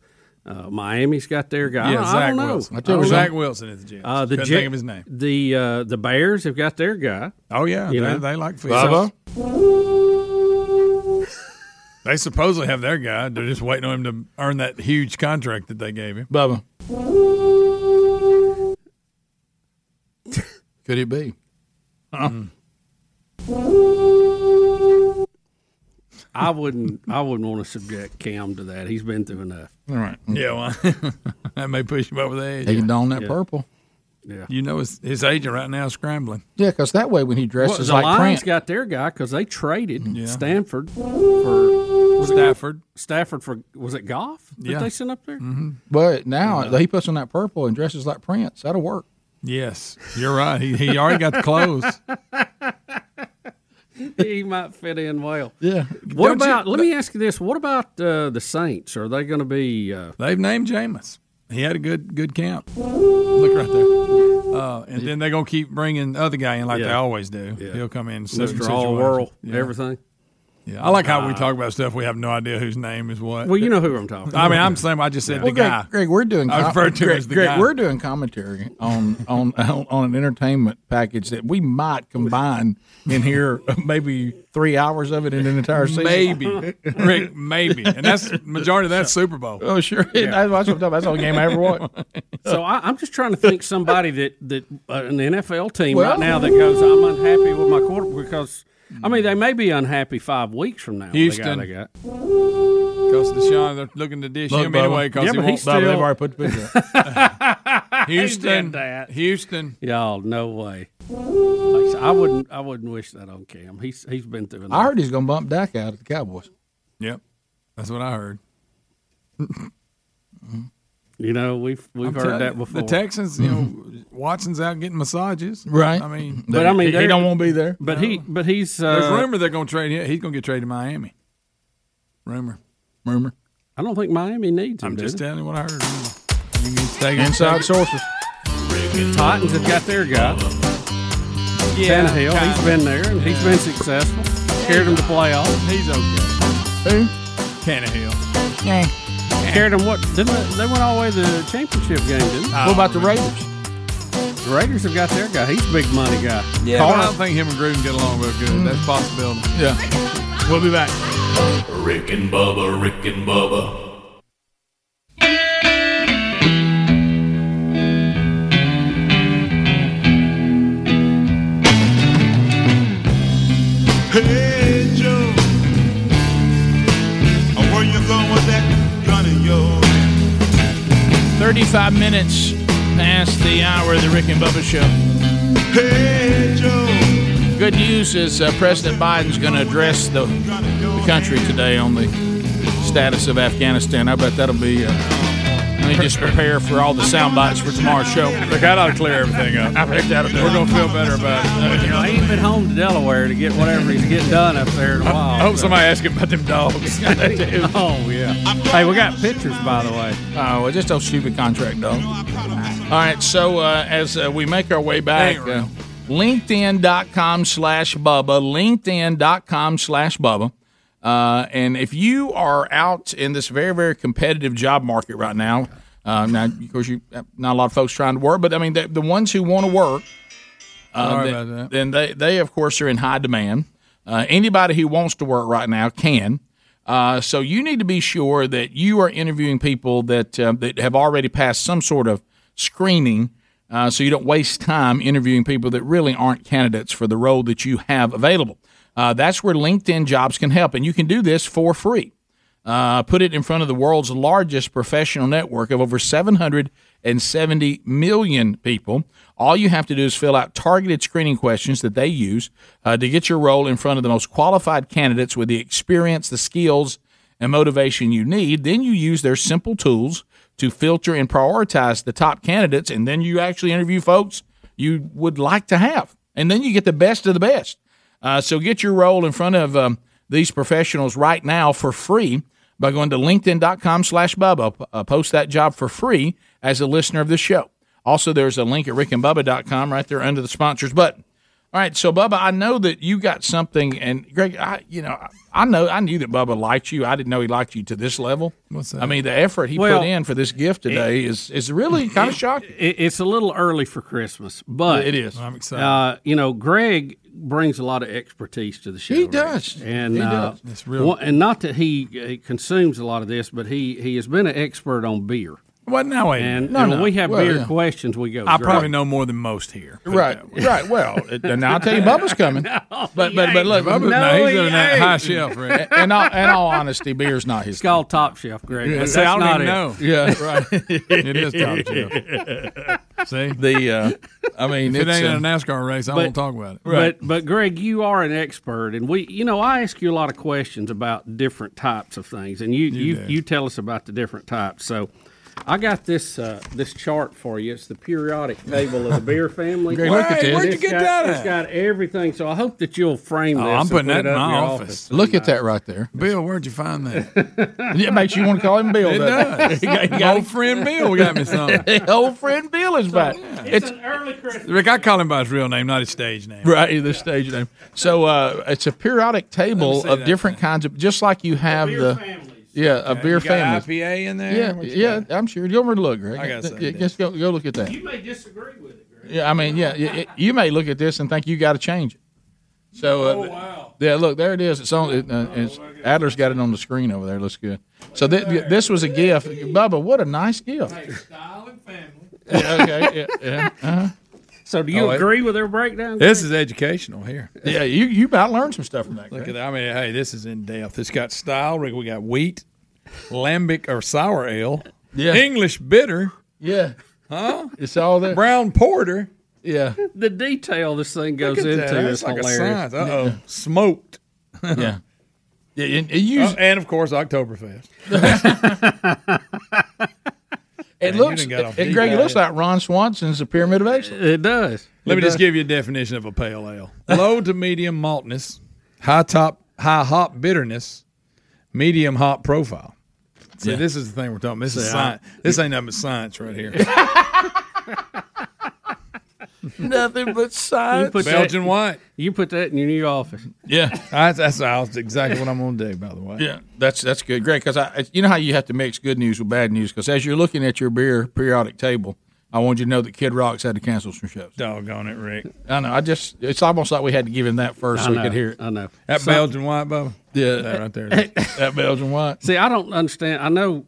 uh, Miami's got their guy. Yeah, I, Zach don't know. Wilson. I don't Zach know. Wilson is the Jets. Uh, the Couldn't Jet- think of his name. The uh, the Bears have got their guy. Oh yeah, You they, know? they like Bubba? They supposedly have their guy. They're just waiting on him to earn that huge contract that they gave him. Bubba. Could it be? Mm. I wouldn't. I wouldn't want to subject Cam to that. He's been through enough. All right. Yeah, well, that may push him over the edge. He can don that Yeah. purple. Yeah. You know, his, his agent right now is scrambling. Yeah, because that way when he Well, dresses the like Lions Prince, got their guy because they traded Yeah. Stanford for Stafford. Stafford for was it Goff that Yeah. they sent up there? Mm-hmm. but now he puts on that purple and dresses like Prince. That'll work. Yes, you're right. He, he already got the clothes. he might fit in well. Yeah. What Don't you- about? let me ask you this: What about uh, the Saints? Are they going to be? Uh, They've named Jameis. He had a good good camp. Look right there. Uh, and then they're gonna keep bringing the other guy in like they always do. He'll come in, certain Mr. All situations. World, Yeah. everything. Yeah, I like how we Uh, talk about stuff we have no idea whose name is what. Well, you know who I'm talking I mean. I'm saying I just said Well, the Greg, guy. Greg, we're doing. I com- referred to Greg, as the Greg, guy. we're doing commentary on on on on an entertainment package that we might combine in here. Maybe three hours of it in an entire season. Maybe, Rick, maybe, and that's majority of that's Super Bowl. Oh, sure. That's what I'm talking about. That's the only game I ever watched. So I, I'm just trying to think somebody that that uh, an NFL team Well- right now that goes, I'm unhappy with my quarter because I mean they may be unhappy five weeks from now. Houston. the guy they got. Because Deshaun, they're looking to dish Look, him Bubba. anyway. Because Yeah, he but won't. he's still- They've already put the picture up. Houston, that. Houston. Y'all, no way. Like I wouldn't. I wouldn't wish that on Cam. He's he's been through enough. I heard he's going to bump Dak out of the Cowboys. Yep, that's what I heard. Mm-hmm. You know, we've we've I'm heard that before. The Texans, you know, Watson's out getting massages. Right. I mean, but I mean, he they're- don't want to be there. But he, but he's. there's Uh, rumor they're going to trade him. He's going to get traded to Miami. Rumor. Rumor. I don't think Miami needs him. I'm just they? telling you what I heard. You can take Inside take it. sources. Titans have got their guy. Yeah, Tannehill, kinda. he's been there and he's been successful. Carried him to playoffs. He's okay. Who? Tannehill. Yeah. Carried him what? Didn't they, they went all the way to the championship game? Didn't they? What about the Raiders? The Raiders have got their guy. He's a big money guy. Yeah, but I don't think him and Gruden get along real good. That's a possibility. Yeah. We'll be back. Rick and Bubba, Rick and Bubba. 35 minutes past the hour of the Rick and Bubba Show. Hey Joe, Good news is uh, President Biden's going to address the, the country today on the status of Afghanistan. I bet that'll be. Uh, let me just prepare for all the sound bites for tomorrow's show. Look, I ought to clear everything up. I bet that'll We're going to feel better about it. You know, he ain't been home to Delaware to get whatever he's getting done up there in a while. I hope so- somebody asks him about them dogs. oh yeah. Hey, we got pictures by the way. Oh, well, just those stupid contract dogs. All right, so uh, as uh, we make our way back, uh, LinkedIn.com slash Bubba, LinkedIn.com slash Bubba. Uh, and if you are out in this very, very competitive job market right now, Um, now, of course, you not a lot of folks trying to work, but I mean, the, the ones who want to work, uh, then, then they, they of course are in high demand. Uh, anybody who wants to work right now can. Uh, so you need to be sure that you are interviewing people that uh, that have already passed some sort of screening, uh, so you don't waste time interviewing people that really aren't candidates for the role that you have available. Uh, that's where LinkedIn Jobs can help, and you can do this for free. Uh, put it in front of the world's largest professional network of over 770 million people. All you have to do is fill out targeted screening questions that they use uh, to get your role in front of the most qualified candidates with the experience, the skills, and motivation you need. Then you use their simple tools to filter and prioritize the top candidates, and then you actually interview folks you would like to have. And then you get the best of the best. Uh, so get your role in front of um, these professionals right now for free by going to linkedin.com slash Bubba. Uh, post that job for free as a listener of this show. Also, there's a link at rickandbubba.com right there under the sponsors button. All right, so Bubba, I know that you got something, and Greg, I you know I know I knew that Bubba liked you. I didn't know he liked you to this level. What's that? I mean, the effort he Well, put in for this gift today is is really kind of shocking. It, it's a little early for Christmas, but It is. I'm excited. Uh, you know, Greg brings a lot of expertise to the show. He Rick. does. and He uh, does. It's real. and not that he, he consumes a lot of this, but he he has been an expert on beer. Well, now wait. a And, minute. and when we have Well, beer yeah. questions, we go. I Greg. probably know more than most here. Right, right. Well, it, now I'll tell you, Bubba's coming. but but but look, Bubba's- no, he's on that high shelf, Rick. In all, in all honesty, beer's not his. It's called Top Chef, Greg. Yeah, but see, I that's don't not even it. know. Yeah, right. It is top shelf. See, The uh, I mean, if it ain't uh, a NASCAR race, I but- won't talk about it. But but Greg, you are an expert, and we, you know, I ask you a lot of questions about different types of things, and you you do. you, tell us about the different types. So, I got this uh, this chart for you. It's the periodic table of the beer family. Greg, look at this. where'd you get got, that It's at? got everything. So I hope that you'll frame Oh, this. I'm putting put that in my your office. Look at that right there. Bill, where'd you find that? It makes you want to call him Bill. It doesn't. He got- he got- old friend Bill got me something. old friend Bill is back. It's, an early Christmas. Rick, I call him by his real name, not his stage name. Right, the stage name. So uh, it's a periodic table of that different kinds of, just like you have the, yeah, a beer you got family. IPA in there? Yeah, What you yeah, got? I'm sure. You over to look, Greg. I got something Yeah. Just go, go look at that. You may disagree with it, Greg. Yeah, I mean, yeah, you, you may look at this and think you got to change it. So, uh, Oh, wow. yeah, look, there it is. It's on. It, uh, it's, Adler's got it on the screen over there. Looks good. So th- this was a gift, Bubba. What a nice gift. Style and family. Yeah, okay, yeah, yeah, uh-huh. So do you Oh, it- agree with their breakdown? This is educational here. yeah. You you about learned some stuff from that. Look Greg. at that. I mean, hey, this is in depth. It's got style. Rick, we got wheat, lambic or sour ale, Yeah. English bitter, Yeah, huh? it's all there. Brown porter. Yeah, the detail this thing goes Look at into that. is That's like a hilarious. science. Uh oh, smoked. yeah. Yeah, and, and you, Oh, and of course, Oktoberfest. it Man, looks, done got off and Greg, it looks like Ron Swanson's The Pyramid of Excellence. It does. Let me It just give you a definition of a pale ale: low to medium maltness, high top, high hop bitterness, medium hop profile. See, Yeah. this is the thing we're talking. This is See, science. This ain't nothing but science right here. Nothing but You science. put Belgian that, white. You put that in your new office. Yeah, That's, that's, that's exactly what I'm going to do. By the way. yeah, that's that's good, Greg. Because I, you know how you have to mix good news with bad news. Because as you're looking at your beer periodic table, I want you to know that Kid Rock's had to cancel some shows. Doggone it, Rick. I know. I just it's almost like we had to give him that first I so know. he could hear it. I know. That So- Belgian white, Bubba. Yeah, That right there. that Belgian white. See, I don't understand. I know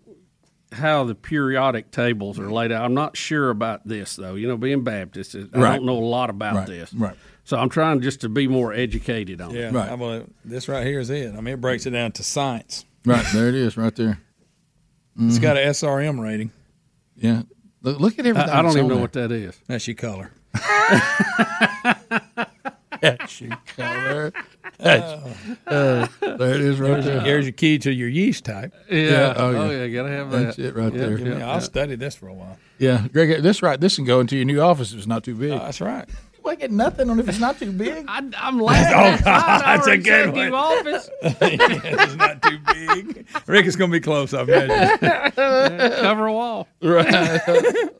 how the periodic tables are laid out. I'm not sure about this though. You know, being Baptist, I Right. don't know a lot about Right, this. right. So I'm trying just to be more educated on Yeah. it. Right. I believe this right here is it. I mean, it breaks it down to science. Right there, it is, right there. It's got mm-hmm. an SRM rating. Yeah, look, look at everything. I, I don't even know there. what that is. That's your color. That's your color. That's- uh, there it is, right there. Here's your key to your yeast type. Yeah. Yeah, oh, Oh, yeah. yeah. Gotta have that. That's it right Yeah, there. yeah, Yeah, I'll study this for a while. Yeah, Greg, this right. This can go into your new office if it's not too big. That's right. I get nothing on if it's not too big. I, I'm laughing. Oh, God, that's a good executive one. office. it's not too big. Rick is going to be close. I've measured. Cover a wall. Right.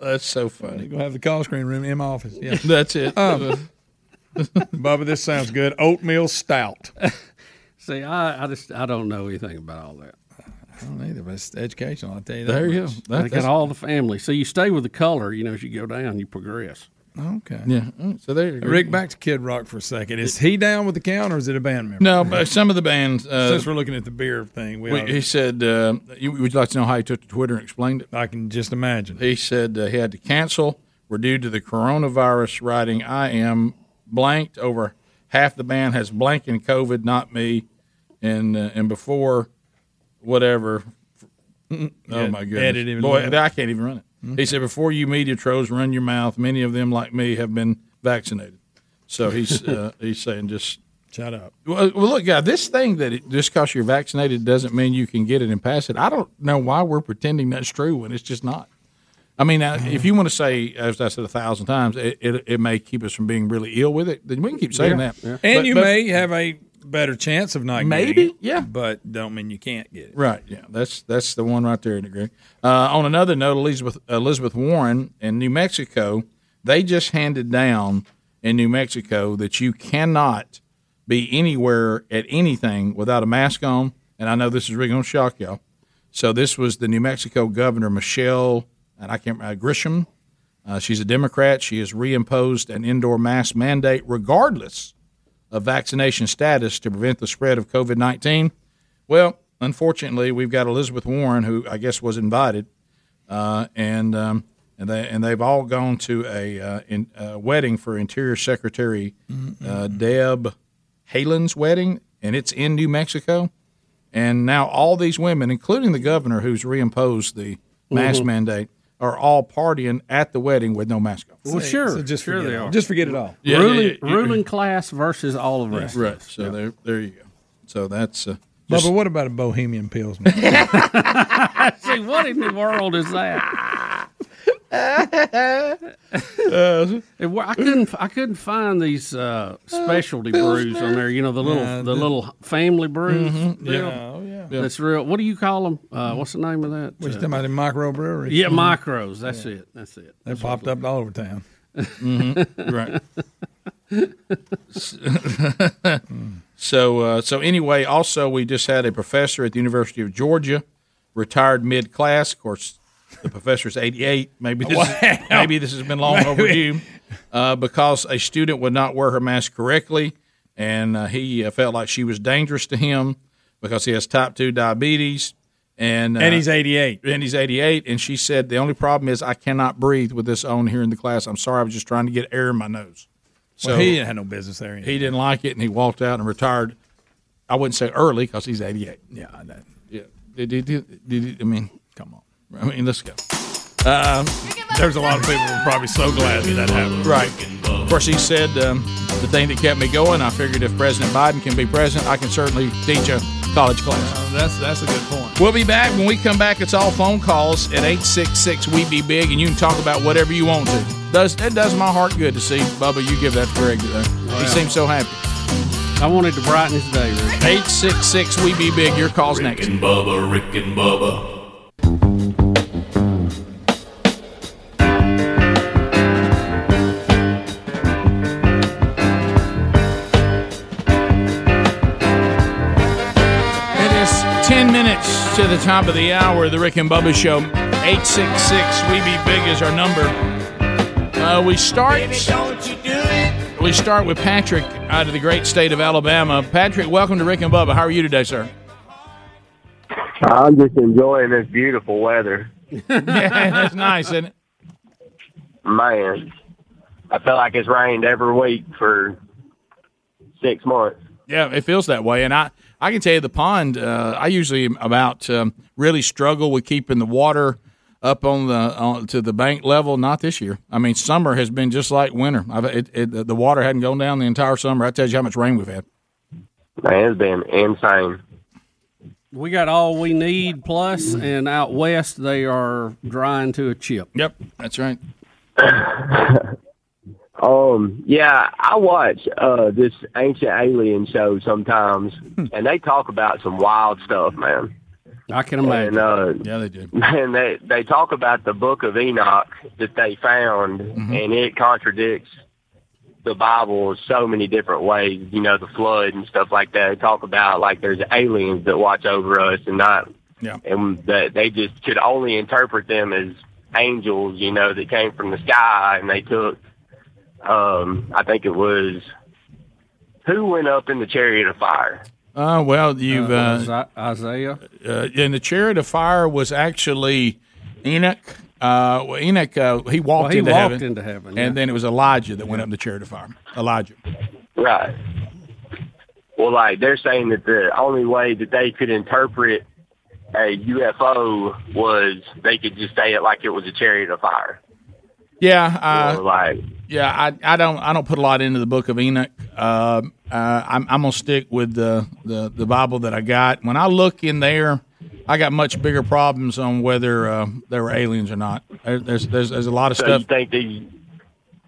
That's so You're funny. going to have the call screen room in my office. Yeah. That's it. Um, Bubba, this sounds good. Oatmeal stout. See, I, I just I don't know anything about all that. I don't either, but it's educational. I'll tell you that. There you much. go. They got all the family. So you stay with the color. You know, as you go down, you progress. Okay. Yeah. So there you go. Rick, back to Kid Rock for a second. Is he down with the count, or is it a band member? No, but some of the bands. Uh, Since we're looking at the beer thing, we, we- ought- he said, uh, you, "Would you like to know how he took to Twitter and explained it?" I can just imagine. He said uh, he had to cancel. We're due to the coronavirus. Writing, I am blanked. Over half the band has blanked in COVID, not me. And uh, and before, whatever. Oh my goodness, boy. I can't even run it. He said, before you media trolls run your mouth, many of them like me have been vaccinated. So he's uh, he's saying just shut up. Well, well, look, guy, this thing that it, just because you're vaccinated doesn't mean you can get it and pass it. I don't know why we're pretending that's true when it's just not. I mean, uh, if you want to say, as I said a thousand times, it, it, it may keep us from being really ill with it, then we can keep saying Yeah. that. And But- you but- may have a better chance of not Maybe, getting it, Maybe yeah. but don't mean you can't get it. Right. Yeah. That's that's the one right there, Greg. Uh, on another note, Elizabeth Elizabeth Warren in New Mexico, they just handed down in New Mexico that you cannot be anywhere at anything without a mask on. And I know this is really going to shock y'all. So this was the New Mexico governor Michelle, and I can't uh, Grisham. Uh, she's a Democrat. She has reimposed an indoor mask mandate, regardless of vaccination status, to prevent the spread of COVID nineteen. Well, unfortunately, we've got Elizabeth Warren, who I guess was invited, uh, and um, and they and they've all gone to a uh, in, uh, wedding for Interior Secretary uh, Deb Haaland's wedding, and it's in New Mexico. And now all these women, including the governor, who's reimposed the mask Mhm. mandate, are all partying at the wedding with no mask on. Well, sure. so just sure forget they it all. are. Just forget it all. Yeah, ruling, yeah, yeah. ruling class versus all the rest. Right. So there, there you go. So that's. Uh, Bubba, what about a Bohemian Pilsner? See, what in the world is that? It I couldn't. I couldn't find these uh, specialty brews on there. You know the little, Yeah, the the- little family brews. Mhm, deal. yeah, oh, yeah. That's real. What do you call them? Uh, what's the name of that? Which Uh, talking about the microbrewery? Yeah, micros. That's it. That's it. They popped up all over town. Mhm, right. so, uh, so anyway, also we just had a professor at the University of Georgia, retired mid class. Of course, the professor's eighty eight. Maybe this, is, Wow. maybe this has been long Maybe. overdue uh, because a student would not wear her mask correctly, and uh, he uh, felt like she was dangerous to him because he has type two diabetes. And, uh, And he's 88. And he's 88. And she said, The only problem is I cannot breathe with this on here in the class. I'm sorry. I was just trying to get air in my nose. Well, he didn't have no business there. He didn't like it, and he walked out and retired. I wouldn't say early because he's 88. Yeah, I know. Yeah. Did, did, did, did, I mean, come on. I mean, let's go. Um, There's a lot of people who are probably so glad that that happened. Right. Of course, he said um, the thing that kept me going. I figured if President Biden can be president, I can certainly teach a college class. Uh, that's that's a good point. We'll be back. When we come back, it's all phone calls at 866 We Be Big, and you can talk about whatever you want to. Does It does my heart good to see, Bubba, you give that to Greg. Uh, He seems so happy. I wanted to brighten his day. Rick. 866 We Be Big. Your call's Rick next. and Bubba, Rick and Bubba. To the top of the hour the Rick and Bubba Show. 866 We Be Big is our number. Uh, we start. We start with Patrick out of the great state of Alabama. Patrick, welcome to Rick and Bubba. How are you today, sir? I'm just enjoying this beautiful weather. yeah, that's nice, isn't it? Man, I feel like it's rained every week for six months. Yeah, it feels that way, and I I can tell you the pond. Uh, I usually am about um, really struggle with keeping the water up on the on, to the bank level. Not this year. I mean, summer has been just like winter. I've, it, it, the water hadn't gone down the entire summer. That tell you how much rain we've had. Man, it's been insane. We got all we need plus, and out west they are drying to a chip. Yep, that's right. Um, yeah, I watch uh this ancient alien show sometimes, and they talk about some wild stuff, man. I can imagine. And, uh, yeah, they do. Man, they they talk about the Book of Enoch that they found, and it contradicts the Bible so many different ways. You know, the flood and stuff like that. They talk about like there's aliens that watch over us, and not Yeah. and that they just could only interpret them as angels, you know, that came from the sky, and they took, um, I think it was, who went up in the chariot of fire? Uh, well, you've Uh, uh, Isaiah. uh, and the chariot of fire was actually Enoch. Uh, Enoch uh, he walked Well, he into walked heaven, into heaven, and yeah. then it was Elijah that went up in the chariot of fire. Elijah. Right. Well, like they're saying that the only way that they could interpret a UFO was they could just say it like it was a chariot of fire. Yeah, uh, Or like yeah. I, I don't I don't put a lot into the book of Enoch. Uh, uh, I'm, I'm gonna stick with the, the the Bible that I got. When I look in there, I got much bigger problems on whether uh, there were aliens or not. There, there's there's there's a lot of so stuff. you think these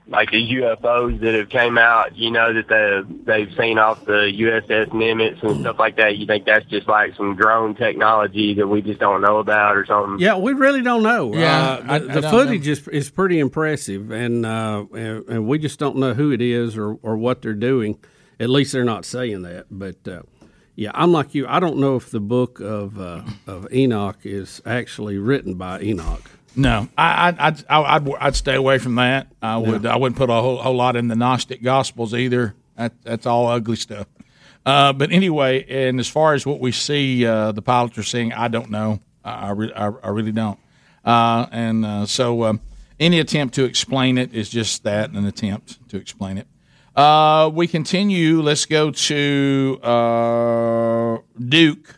like the UFOs that have came out, you know, that the they've seen off the USS Nimitz and stuff like that. You think that's just like some drone technology that we just don't know about or something? Yeah, we really don't know. Yeah, uh, I- the, I the don't footage is is pretty impressive, and, uh, and and we just don't know who it is or, or what they're doing. At least they're not saying that. But uh, yeah, I'm like you. I don't know if the book of uh, of Enoch is actually written by Enoch. No, I, I, I'd, I'd, I'd stay away from that. I would, I wouldn't put a whole, whole lot in the Gnostic Gospels either. That, that's all ugly stuff. Uh, but anyway, and as far as what we see, uh, the pilots are seeing, I don't know. I, I, re- I, I really don't. Uh, and uh, so, um, any attempt to explain it is just that, an attempt to explain it. Uh, we continue. Let's go to uh, Duke.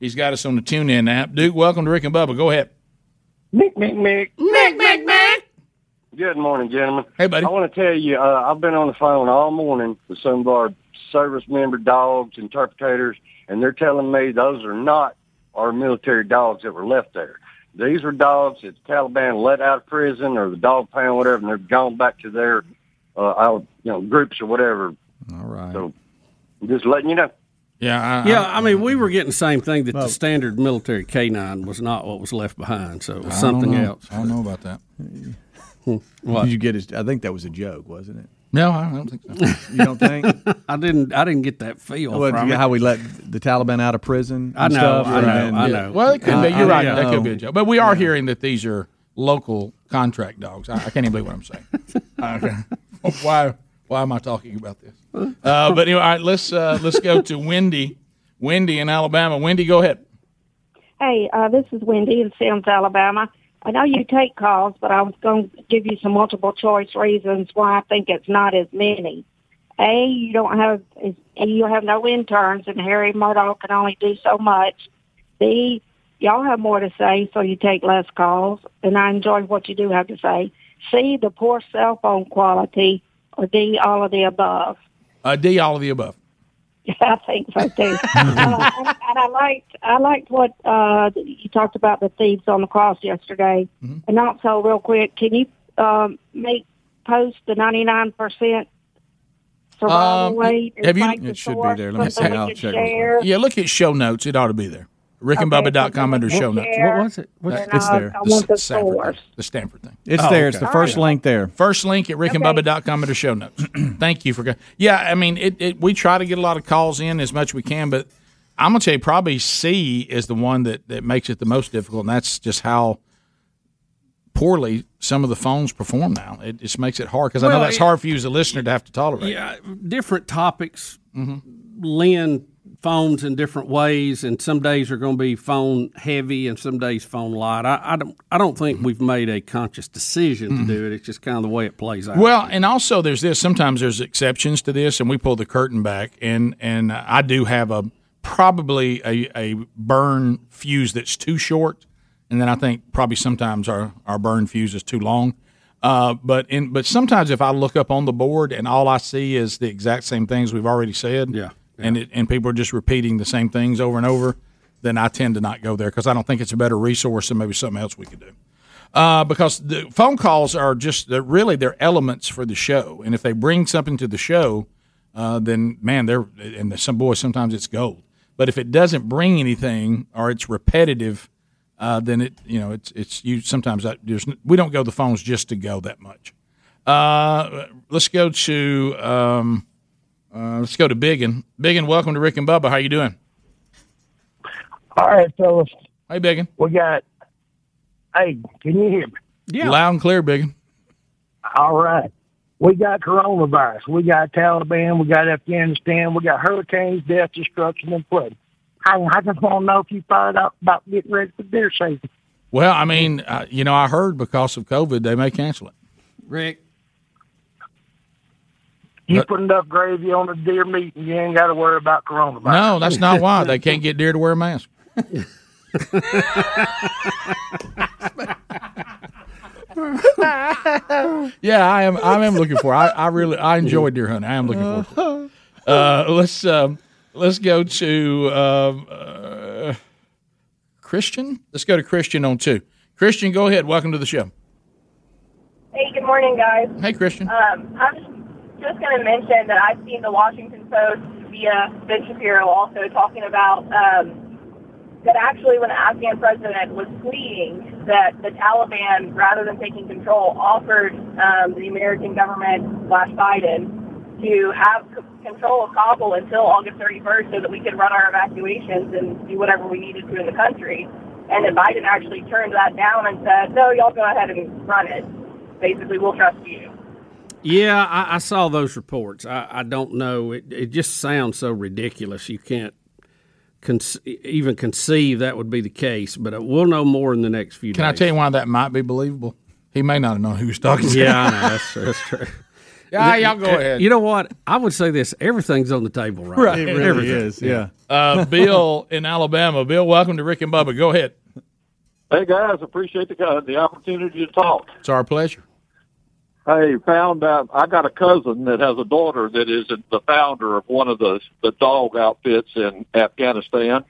He's got us on the TuneIn app. Duke, welcome to Rick and Bubba. Go ahead. Mick, Mick, Mick. Mick, Mick, Mick. Good morning, gentlemen. Hey, buddy. I want to tell you, uh, I've been on the phone all morning with some of our service member dogs, interpreters, and they're telling me those are not our military dogs that were left there. These were dogs that the Taliban let out of prison or the dog pound, whatever, and they've gone back to their, uh, out, you know, groups or whatever. All right. So, just letting you know. Yeah, yeah, I mean, we were getting the same thing that the standard military canine was not what was left behind, so it was I something else. I don't know about that. What? Did you get his? I think that was a joke, wasn't it? No, I don't think so. You don't think? I didn't. I didn't get that feel Well, from it. how we let the Taliban out of prison? I and know, stuff, I and know, then- I know. Well, it could be. You're I- right. yeah. That could be a joke. But we are hearing that these are local contract dogs. I, I can't even believe what I'm saying. Okay. why? Why am I talking about this? Uh, but anyway, all right, let's uh, let's go to Wendy. Wendy in Alabama. Wendy, go ahead. Hey, uh, this is Wendy in Sims, Alabama. I know you take calls, but I was going to give you some multiple choice reasons why I think it's not as many. A, you don't have you have no interns, and Harry Murdoch can only do so much. B, y'all have more to say, so you take less calls, and I enjoy what you do have to say. C, the poor cell phone quality, or D, all of the above. Uh, D, all of the above. Yeah, I think so too. uh, and, and I liked I liked what uh, you talked about the thieves on the cross yesterday. Mm-hmm. And also, real quick, can you um, make post the ninety nine percent survival Um, rate? have you- Like It should be there. Let me see. I'll check. share? Yeah, look at show notes. It ought to be there. RickandBubba.com under show notes. What was it? What- That- It's there. I want the Stanford thing. The Stanford thing. It's there. It's the first link there. First link at rickandbubba.com under show notes. Thank you for go- Yeah, I mean, it, it, we try to get a lot of calls in as much as we can, but I'm going to tell you probably C is the one that, that makes it the most difficult, and that's just how poorly some of the phones perform now. It just makes it hard because I know that's it- hard for you as a listener to have to tolerate. Yeah, different topics Mm-hmm. lend phones in different ways, and some days are going to be phone heavy, and some days phone light. I, I don't. I don't think we've made a conscious decision to do it. It's just kind of the way it plays out. Mm-hmm. Well, and also there's this. Sometimes there's exceptions to this, and we pull the curtain back, and and I do have a probably a, a burn fuse that's too short, and then I think probably sometimes our our burn fuse is too long. Uh, but in but sometimes if I look up on the board and all I see is the exact same things we've already said, yeah, and it, and people are just repeating the same things over and over, then I tend to not go there because I don't think it's a better resource than maybe something else we could do uh, because the phone calls are just they're really they're elements for the show, and if they bring something to the show, uh, then man, they're and some boys sometimes it's gold. But if it doesn't bring anything or it's repetitive, uh, then it you know it's it's you sometimes that there's we don't go the phones just to go that much. Uh, let's go to um, uh, let's go to Biggin. Biggin, welcome to Rick and Bubba. How you doing? All right, fellas. Hey, Biggin. We got. Hey, can you hear me? Yeah. Loud and clear, Biggin. All right. We got coronavirus. We got Taliban. We got Afghanistan. We got hurricanes, death, destruction, and flooding. I, I just want to know if you find out about getting ready for deer season. Well, I mean, uh, you know, I heard because of COVID they may cancel it. Rick. You But- put enough gravy on the deer meat, and you ain't got to worry about coronavirus. No, that's not why they can't get deer to wear a mask. yeah, I am. I am looking for. I, I really. I enjoy deer hunting. I am looking forward. To it. Uh, let's um, let's go to um, uh, Christian. Let's go to Christian on two. Christian, go ahead. Welcome to the show. Hey, good morning, guys. Hey, Christian. Um, I was just going to mention that I've seen the Washington Post via Ben Shapiro also talking about um, that actually when the Afghan president was fleeing, that the Taliban, rather than taking control, offered um, the American government slash Biden to have c- control of Kabul until August 31st so that we could run our evacuations and do whatever we needed to in the country. And that Biden actually turned that down and said, no, y'all go ahead and run it. Basically, we'll trust you. Yeah, I, I saw those reports. I, I don't know. It, it just sounds so ridiculous. You can't conce- even conceive that would be the case. But uh, we'll know more in the next few days. Can I tell you why that might be believable? He may not have known who he was talking to. Yeah, I know. That's true. That's true. Yeah, y'all go ahead. You know what? I would say this: everything's on the table, right? Right. now. It really Everything. is, yeah. Uh, Bill in Alabama. Bill, welcome to Rick and Bubba. Go ahead. Hey guys, appreciate the uh, the opportunity to talk. It's our pleasure. Hey, found out I got a cousin that has a daughter that is the founder of one of the the dog outfits in Afghanistan.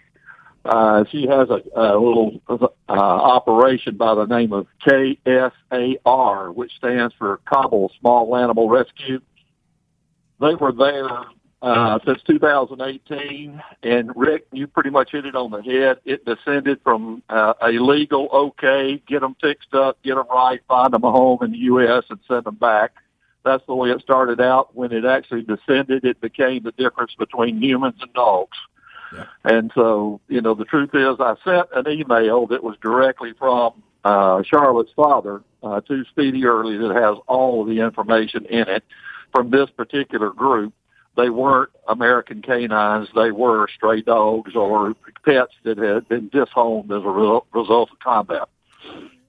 Uh, she has a, a little uh, operation by the name of KSAR, which stands for Kabul Small Animal Rescue. They were there uh, since 2018, and Rick, you pretty much hit it on the head. It descended from uh, a legal okay, get them fixed up, get them right, find them a home in the U.S. and send them back. That's the way it started out. When it actually descended, it became the difference between humans and dogs. And so, you know, the truth is, I sent an email that was directly from uh, Charlotte's father uh, to Speedy Early that has all of the information in it from this particular group. They weren't American canines; they were stray dogs or pets that had been dishomed as a result of combat.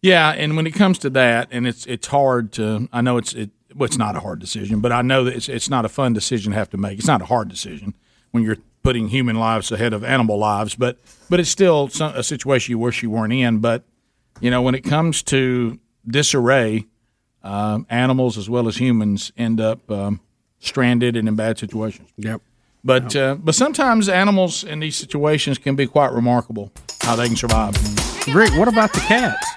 Yeah, and when it comes to that, and it's it's hard to. I know it's it. Well, it's not a hard decision, but I know that it's it's not a fun decision to have to make. It's not a hard decision when you're putting human lives ahead of animal lives, but but it's still a situation you wish you weren't in. But you know, when it comes to disarray, um, animals as well as humans end up um, stranded and in bad situations. Yep. But uh, but sometimes animals in these situations can be quite remarkable how they can survive. Rick, what about the cats?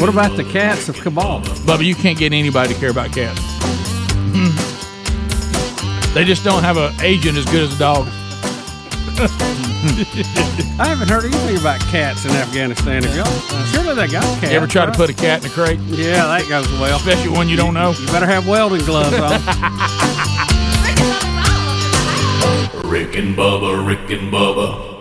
What about the cats of Kabul? Bubba, you can't get anybody to care about cats. they just don't have an agent as good as a dog. I haven't heard anything about cats in Afghanistan. Have y'all? Surely they got cats. You ever try to right? put a cat in a crate? Yeah, that goes well. Especially one you don't know. You better have welding gloves on. Rick and Bubba, Rick and Bubba.